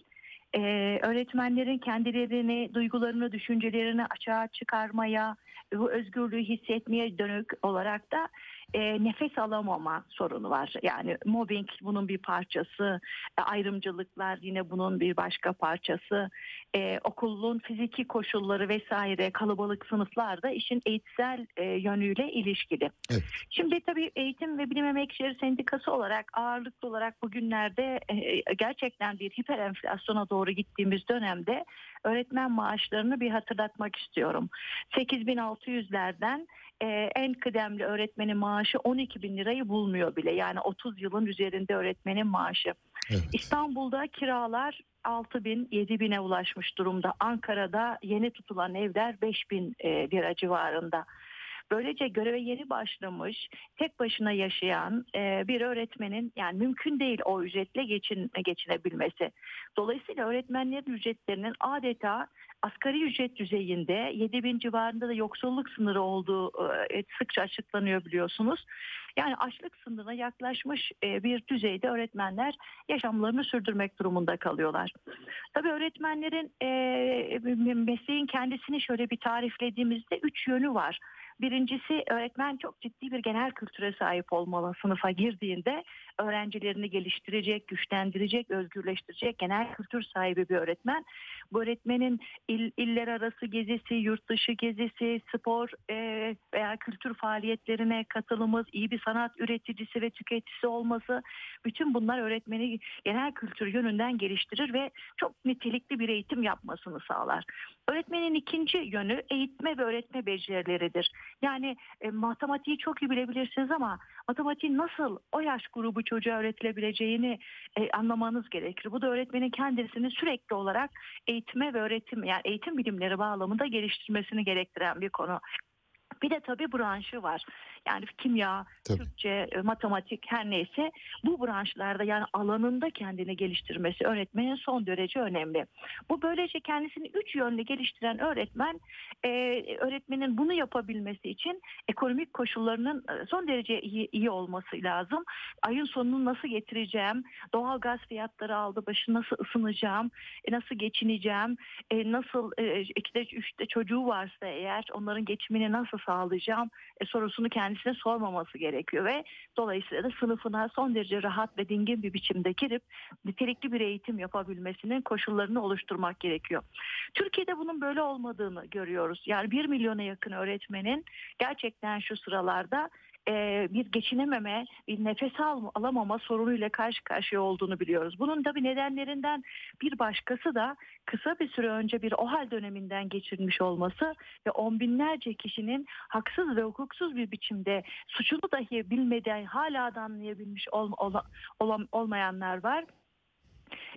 e, öğretmenlerin kendilerini, duygularını, düşüncelerini açığa çıkarmaya, bu özgürlüğü hissetmeye dönük olarak da e, nefes alamama sorunu var. Yani mobbing bunun bir parçası, e, ayrımcılıklar yine bunun bir başka parçası. E, okulun fiziki koşulları vesaire kalabalık sınıflar da işin eğitsel e, yönüyle ilişkili. Evet. Şimdi tabii Eğitim ve Bilim Emekçileri Sendikası olarak ağırlıklı olarak bugünlerde e, gerçekten bir hiper enflasyona doğru gittiğimiz dönemde öğretmen maaşlarını bir hatırlatmak istiyorum. 8600'lerden e, en kıdemli öğretmenin maaşı 12 bin lirayı bulmuyor bile. Yani 30 yılın üzerinde öğretmenin maaşı. Evet. İstanbul'da kiralar 6 bin 7 bine ulaşmış durumda. Ankara'da yeni tutulan evler 5 bin e, lira civarında. Böylece göreve yeni başlamış, tek başına yaşayan e, bir öğretmenin yani mümkün değil o ücretle geçin, geçinebilmesi. Dolayısıyla öğretmenlerin ücretlerinin adeta asgari ücret düzeyinde 7 bin civarında da yoksulluk sınırı olduğu e, sıkça açıklanıyor biliyorsunuz. Yani açlık sınırına yaklaşmış e, bir düzeyde öğretmenler yaşamlarını sürdürmek durumunda kalıyorlar. Tabii öğretmenlerin e, mesleğin kendisini şöyle bir tariflediğimizde üç yönü var. Birincisi öğretmen çok ciddi bir genel kültüre sahip olmalı sınıfa girdiğinde öğrencilerini geliştirecek, güçlendirecek, özgürleştirecek genel kültür sahibi bir öğretmen. Bu öğretmenin il, iller arası gezisi, yurt dışı gezisi, spor e, veya kültür faaliyetlerine katılımız, iyi bir sanat üreticisi ve tüketicisi olması bütün bunlar öğretmeni genel kültür yönünden geliştirir ve çok nitelikli bir eğitim yapmasını sağlar. Öğretmenin ikinci yönü eğitme ve öğretme becerileridir. Yani e, matematiği çok iyi bilebilirsiniz ama matematiğin nasıl o yaş grubu çocuğa öğretilebileceğini e, anlamanız gerekir. Bu da öğretmenin kendisini sürekli olarak eğitime ve öğretim yani eğitim bilimleri bağlamında geliştirmesini gerektiren bir konu. Bir de tabii branşı var. Yani kimya, Tabii. Türkçe, e, matematik her neyse bu branşlarda yani alanında kendini geliştirmesi öğretmenin son derece önemli. Bu böylece kendisini üç yönlü geliştiren öğretmen e, öğretmenin bunu yapabilmesi için ekonomik koşullarının e, son derece iyi, iyi olması lazım. Ayın sonunu nasıl getireceğim? Doğal gaz fiyatları aldı başı nasıl ısınacağım? E, nasıl geçineceğim? E, nasıl e, ikide üçte çocuğu varsa eğer onların geçimini nasıl sağlayacağım? E, sorusunu kendisine sormaması gerekiyor ve dolayısıyla da sınıfına son derece rahat ve dingin bir biçimde girip nitelikli bir eğitim yapabilmesinin koşullarını oluşturmak gerekiyor. Türkiye'de bunun böyle olmadığını görüyoruz. Yani bir milyona yakın öğretmenin gerçekten şu sıralarda e, bir geçinememe, bir nefes al, alamama sorunuyla karşı karşıya olduğunu biliyoruz. Bunun tabii nedenlerinden bir başkası da kısa bir süre önce bir OHAL döneminden geçirmiş olması ve on binlerce kişinin haksız ve hukuksuz bir biçimde suçunu dahi bilmeden hala da anlayabilmiş ol, ola- olam- olmayanlar var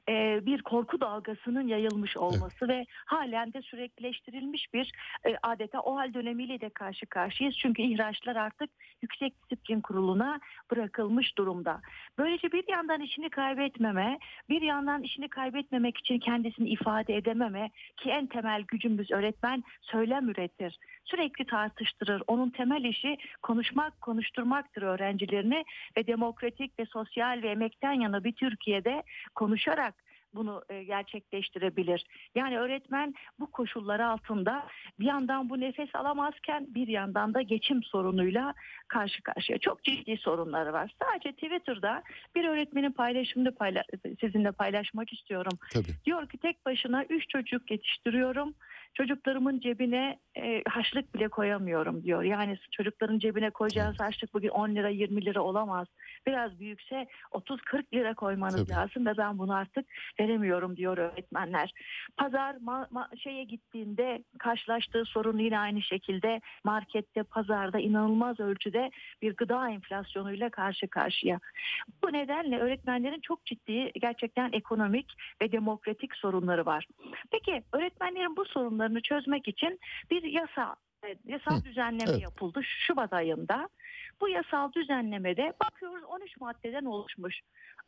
e, bir korku dalgasının yayılmış olması ve halen de süreklileştirilmiş bir e, adeta o hal dönemiyle de karşı karşıyayız. Çünkü ihraçlar artık Yüksek Disiplin Kurulu'na bırakılmış durumda. Böylece bir yandan işini kaybetmeme, bir yandan işini kaybetmemek için kendisini ifade edememe ki en temel gücümüz öğretmen söylem üretir. Sürekli tartıştırır. Onun temel işi konuşmak, konuşturmaktır öğrencilerini ve demokratik ve sosyal ve emekten yana bir Türkiye'de konuşarak bunu e, gerçekleştirebilir. Yani öğretmen bu koşullar altında bir yandan bu nefes alamazken bir yandan da geçim sorunuyla karşı karşıya. Çok ciddi sorunları var. Sadece Twitter'da bir öğretmenin paylaşımını payla- sizinle paylaşmak istiyorum. Tabii. Diyor ki tek başına üç çocuk yetiştiriyorum. Çocuklarımın cebine e, haşlık bile koyamıyorum diyor. Yani çocukların cebine koyacağınız haşlık bugün 10 lira 20 lira olamaz. Biraz büyükse 30-40 lira koymanız Tabii. lazım ve ben bunu artık veremiyorum diyor öğretmenler. Pazar ma- ma- şeye gittiğinde karşılaştığı sorun yine aynı şekilde markette, pazarda inanılmaz ölçüde bir gıda enflasyonuyla karşı karşıya. Bu nedenle öğretmenlerin çok ciddi gerçekten ekonomik ve demokratik sorunları var. Peki öğretmenlerin bu sorunlarını çözmek için bir yasa e, yasal düzenleme evet. yapıldı Şubat ayında. Bu yasal düzenlemede bakıyoruz 13 maddeden oluşmuş.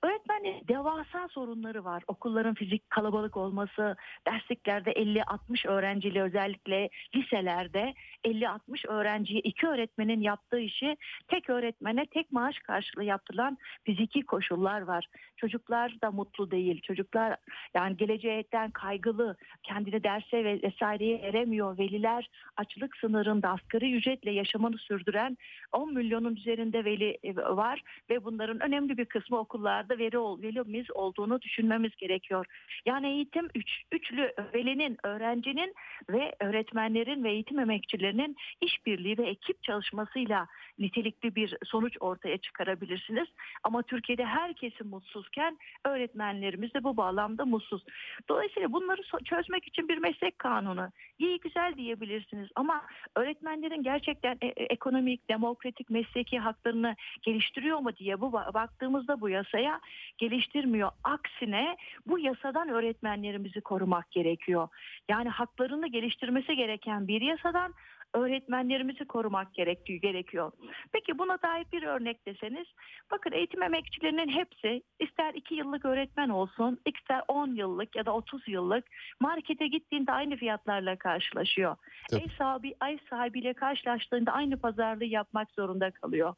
Öğretmenlerin devasa sorunları var. Okulların fizik kalabalık olması, dersliklerde 50-60 öğrenciyle özellikle liselerde 50-60 öğrenciye iki öğretmenin yaptığı işi tek öğretmene tek maaş karşılığı yaptırılan fiziki koşullar var. Çocuklar da mutlu değil. Çocuklar yani gelecekten kaygılı, kendini derse ve vesaireye eremiyor. Veliler açlık sınırında asgari ücretle yaşamını sürdüren 10 milyonun üzerinde veli e, var ve bunların önemli bir kısmı okullarda veri ol, velimiz olduğunu düşünmemiz gerekiyor. Yani eğitim üç, üçlü velinin, öğrencinin ve öğretmenlerin ve eğitim emekçilerinin işbirliği ve ekip çalışmasıyla nitelikli bir sonuç ortaya çıkarabilirsiniz. Ama Türkiye'de herkesin mutsuzken öğretmenlerimiz de bu bağlamda mutsuz. Dolayısıyla bunları çözmek için bir meslek kanunu iyi güzel diyebilirsiniz ama öğretmenlerin gerçekten e- e- ekonomik, demokratik, mesleki haklarını geliştiriyor mu diye bu ba- baktığımızda bu yasaya geliştirmiyor. Aksine bu yasadan öğretmenlerimizi korumak gerekiyor. Yani haklarını geliştirmesi gereken bir yasadan öğretmenlerimizi korumak gerektiği gerekiyor. Peki buna dair bir örnek deseniz bakın eğitim emekçilerinin hepsi ister 2 yıllık öğretmen olsun ister 10 yıllık ya da 30 yıllık markete gittiğinde aynı fiyatlarla karşılaşıyor. Tabii. Ev sahibi ev sahibiyle karşılaştığında aynı pazarlığı yapmak zorunda kalıyor.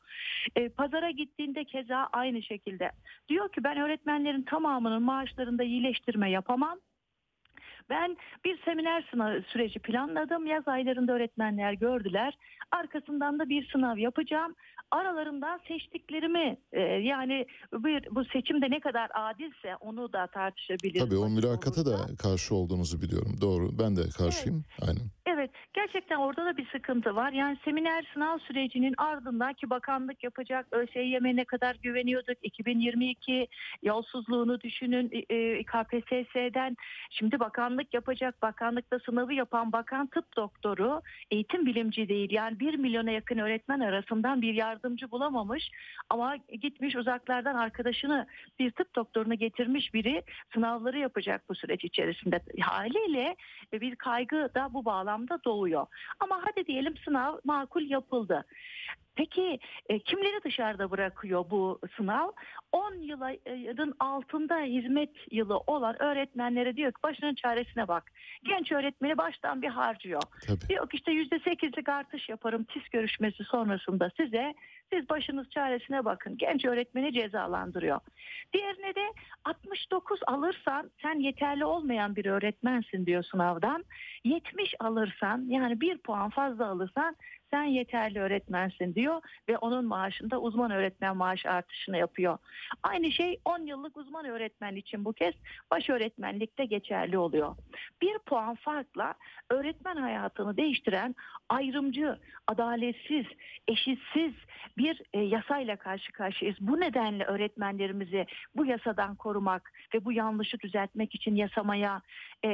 E, pazara gittiğinde keza aynı şekilde. Diyor ki ben öğretmenlerin tamamının maaşlarında iyileştirme yapamam. Ben bir seminer sınav süreci planladım. Yaz aylarında öğretmenler gördüler. Arkasından da bir sınav yapacağım. Aralarından seçtiklerimi e, yani bir, bu seçimde ne kadar adilse onu da tartışabiliriz. Tabii o mülakata olursa. da karşı olduğunuzu biliyorum. Doğru. Ben de karşıyım. Aynen. Evet gerçekten orada da bir sıkıntı var. Yani seminer sınav sürecinin ardından ki bakanlık yapacak ÖSYM'e ne kadar güveniyorduk 2022 yolsuzluğunu düşünün e, KPSS'den şimdi bakanlık yapacak bakanlıkta sınavı yapan bakan tıp doktoru eğitim bilimci değil yani 1 milyona yakın öğretmen arasından bir yardımcı bulamamış ama gitmiş uzaklardan arkadaşını bir tıp doktorunu getirmiş biri sınavları yapacak bu süreç içerisinde haliyle ve bir kaygı da bu bağlamda doğuyor. Ama hadi diyelim sınav makul yapıldı. Peki e, kimleri dışarıda bırakıyor bu sınav? 10 yılın altında hizmet yılı olan öğretmenlere diyor ki başının çaresine bak. Genç öğretmeni baştan bir harcıyor. Tabii. Diyor ki işte %8'lik artış yaparım TİS görüşmesi sonrasında size. Siz başınız çaresine bakın. Genç öğretmeni cezalandırıyor. Diğerine de 69 alırsan sen yeterli olmayan bir öğretmensin diyor sınavdan. 70 alırsan yani bir puan fazla alırsan sen yeterli öğretmensin diyor ve onun maaşında uzman öğretmen maaş artışını yapıyor. Aynı şey 10 yıllık uzman öğretmen için bu kez baş öğretmenlikte geçerli oluyor. Bir puan farkla öğretmen hayatını değiştiren ayrımcı, adaletsiz, eşitsiz bir e, yasayla karşı karşıyayız. Bu nedenle öğretmenlerimizi bu yasadan korumak ve bu yanlışı düzeltmek için yasamaya e,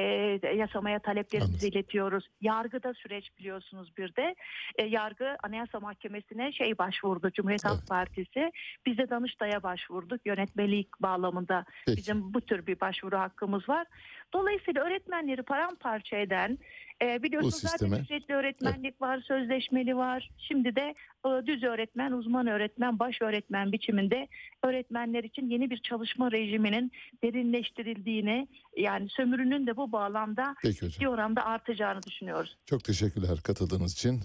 yasamaya taleplerimizi Anladım. iletiyoruz. Yargıda süreç biliyorsunuz bir de. E, yargı Anayasa Mahkemesi'ne şey başvurdu Cumhuriyet Halk Evet. Partisi. Biz de Danıştay'a başvurduk yönetmelik bağlamında. Peki. Bizim bu tür bir başvuru hakkımız var. Dolayısıyla öğretmenleri paramparça eden e, biliyorsunuz zaten sisteme- ücretli öğretmenlik var, sözleşmeli var. Şimdi de e, düz öğretmen, uzman öğretmen, baş öğretmen biçiminde öğretmenler için yeni bir çalışma rejiminin derinleştirildiğini yani sömürünün de bu bağlamda ciddi oranda artacağını düşünüyoruz. Çok teşekkürler katıldığınız için.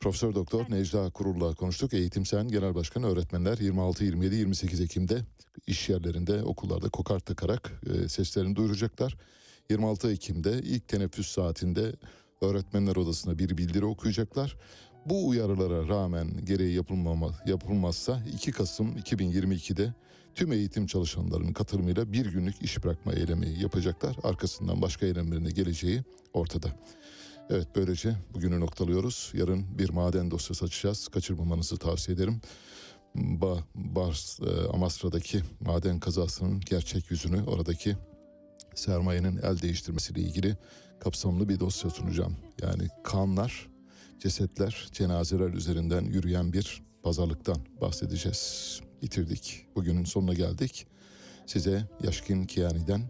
Profesör Doktor Necla Kurul'la konuştuk. Eğitim Sen Genel Başkanı öğretmenler 26, 27, 28 Ekim'de iş yerlerinde, okullarda kokart takarak e, seslerini duyuracaklar. 26 Ekim'de ilk teneffüs saatinde öğretmenler odasına bir bildiri okuyacaklar. Bu uyarılara rağmen gereği yapılmama, yapılmazsa 2 Kasım 2022'de tüm eğitim çalışanlarının katılımıyla bir günlük iş bırakma eylemi yapacaklar. Arkasından başka eylemlerine geleceği ortada. Evet böylece bugünü noktalıyoruz. Yarın bir maden dosyası açacağız. Kaçırmamanızı tavsiye ederim. Ba, Bars, e, Amasra'daki maden kazasının gerçek yüzünü, oradaki sermayenin el değiştirmesiyle ilgili kapsamlı bir dosya sunacağım. Yani kanlar, cesetler, cenazeler üzerinden yürüyen bir pazarlıktan bahsedeceğiz. Bitirdik. Bugünün sonuna geldik. Size Yaşkin Kiani'den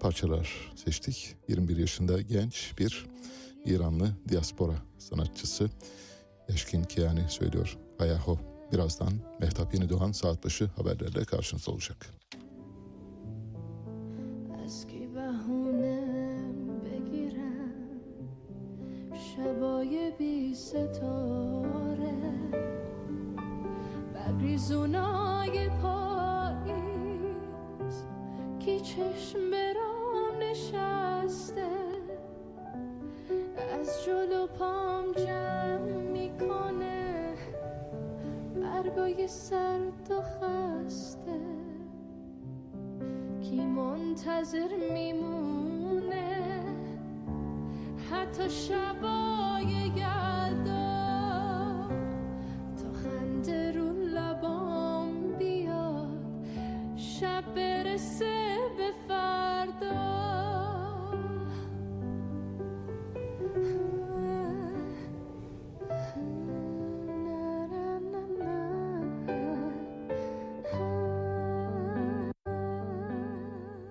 parçalar seçtik. 21 yaşında genç bir İranlı diaspora sanatçısı Yaşkin Kiani söylüyor. Ayaho. Birazdan Mehtap Yeni Doğan saat başı haberlerle karşınızda olacak. بهونه بگیرم. شبای بی ستاره. ببریزونای پاییز کی چشم برام نشسته. از جلو پام جمع می‌کنه. برگای سرد و خسته. کی منتظر میمونه؟ حتی شبای گرد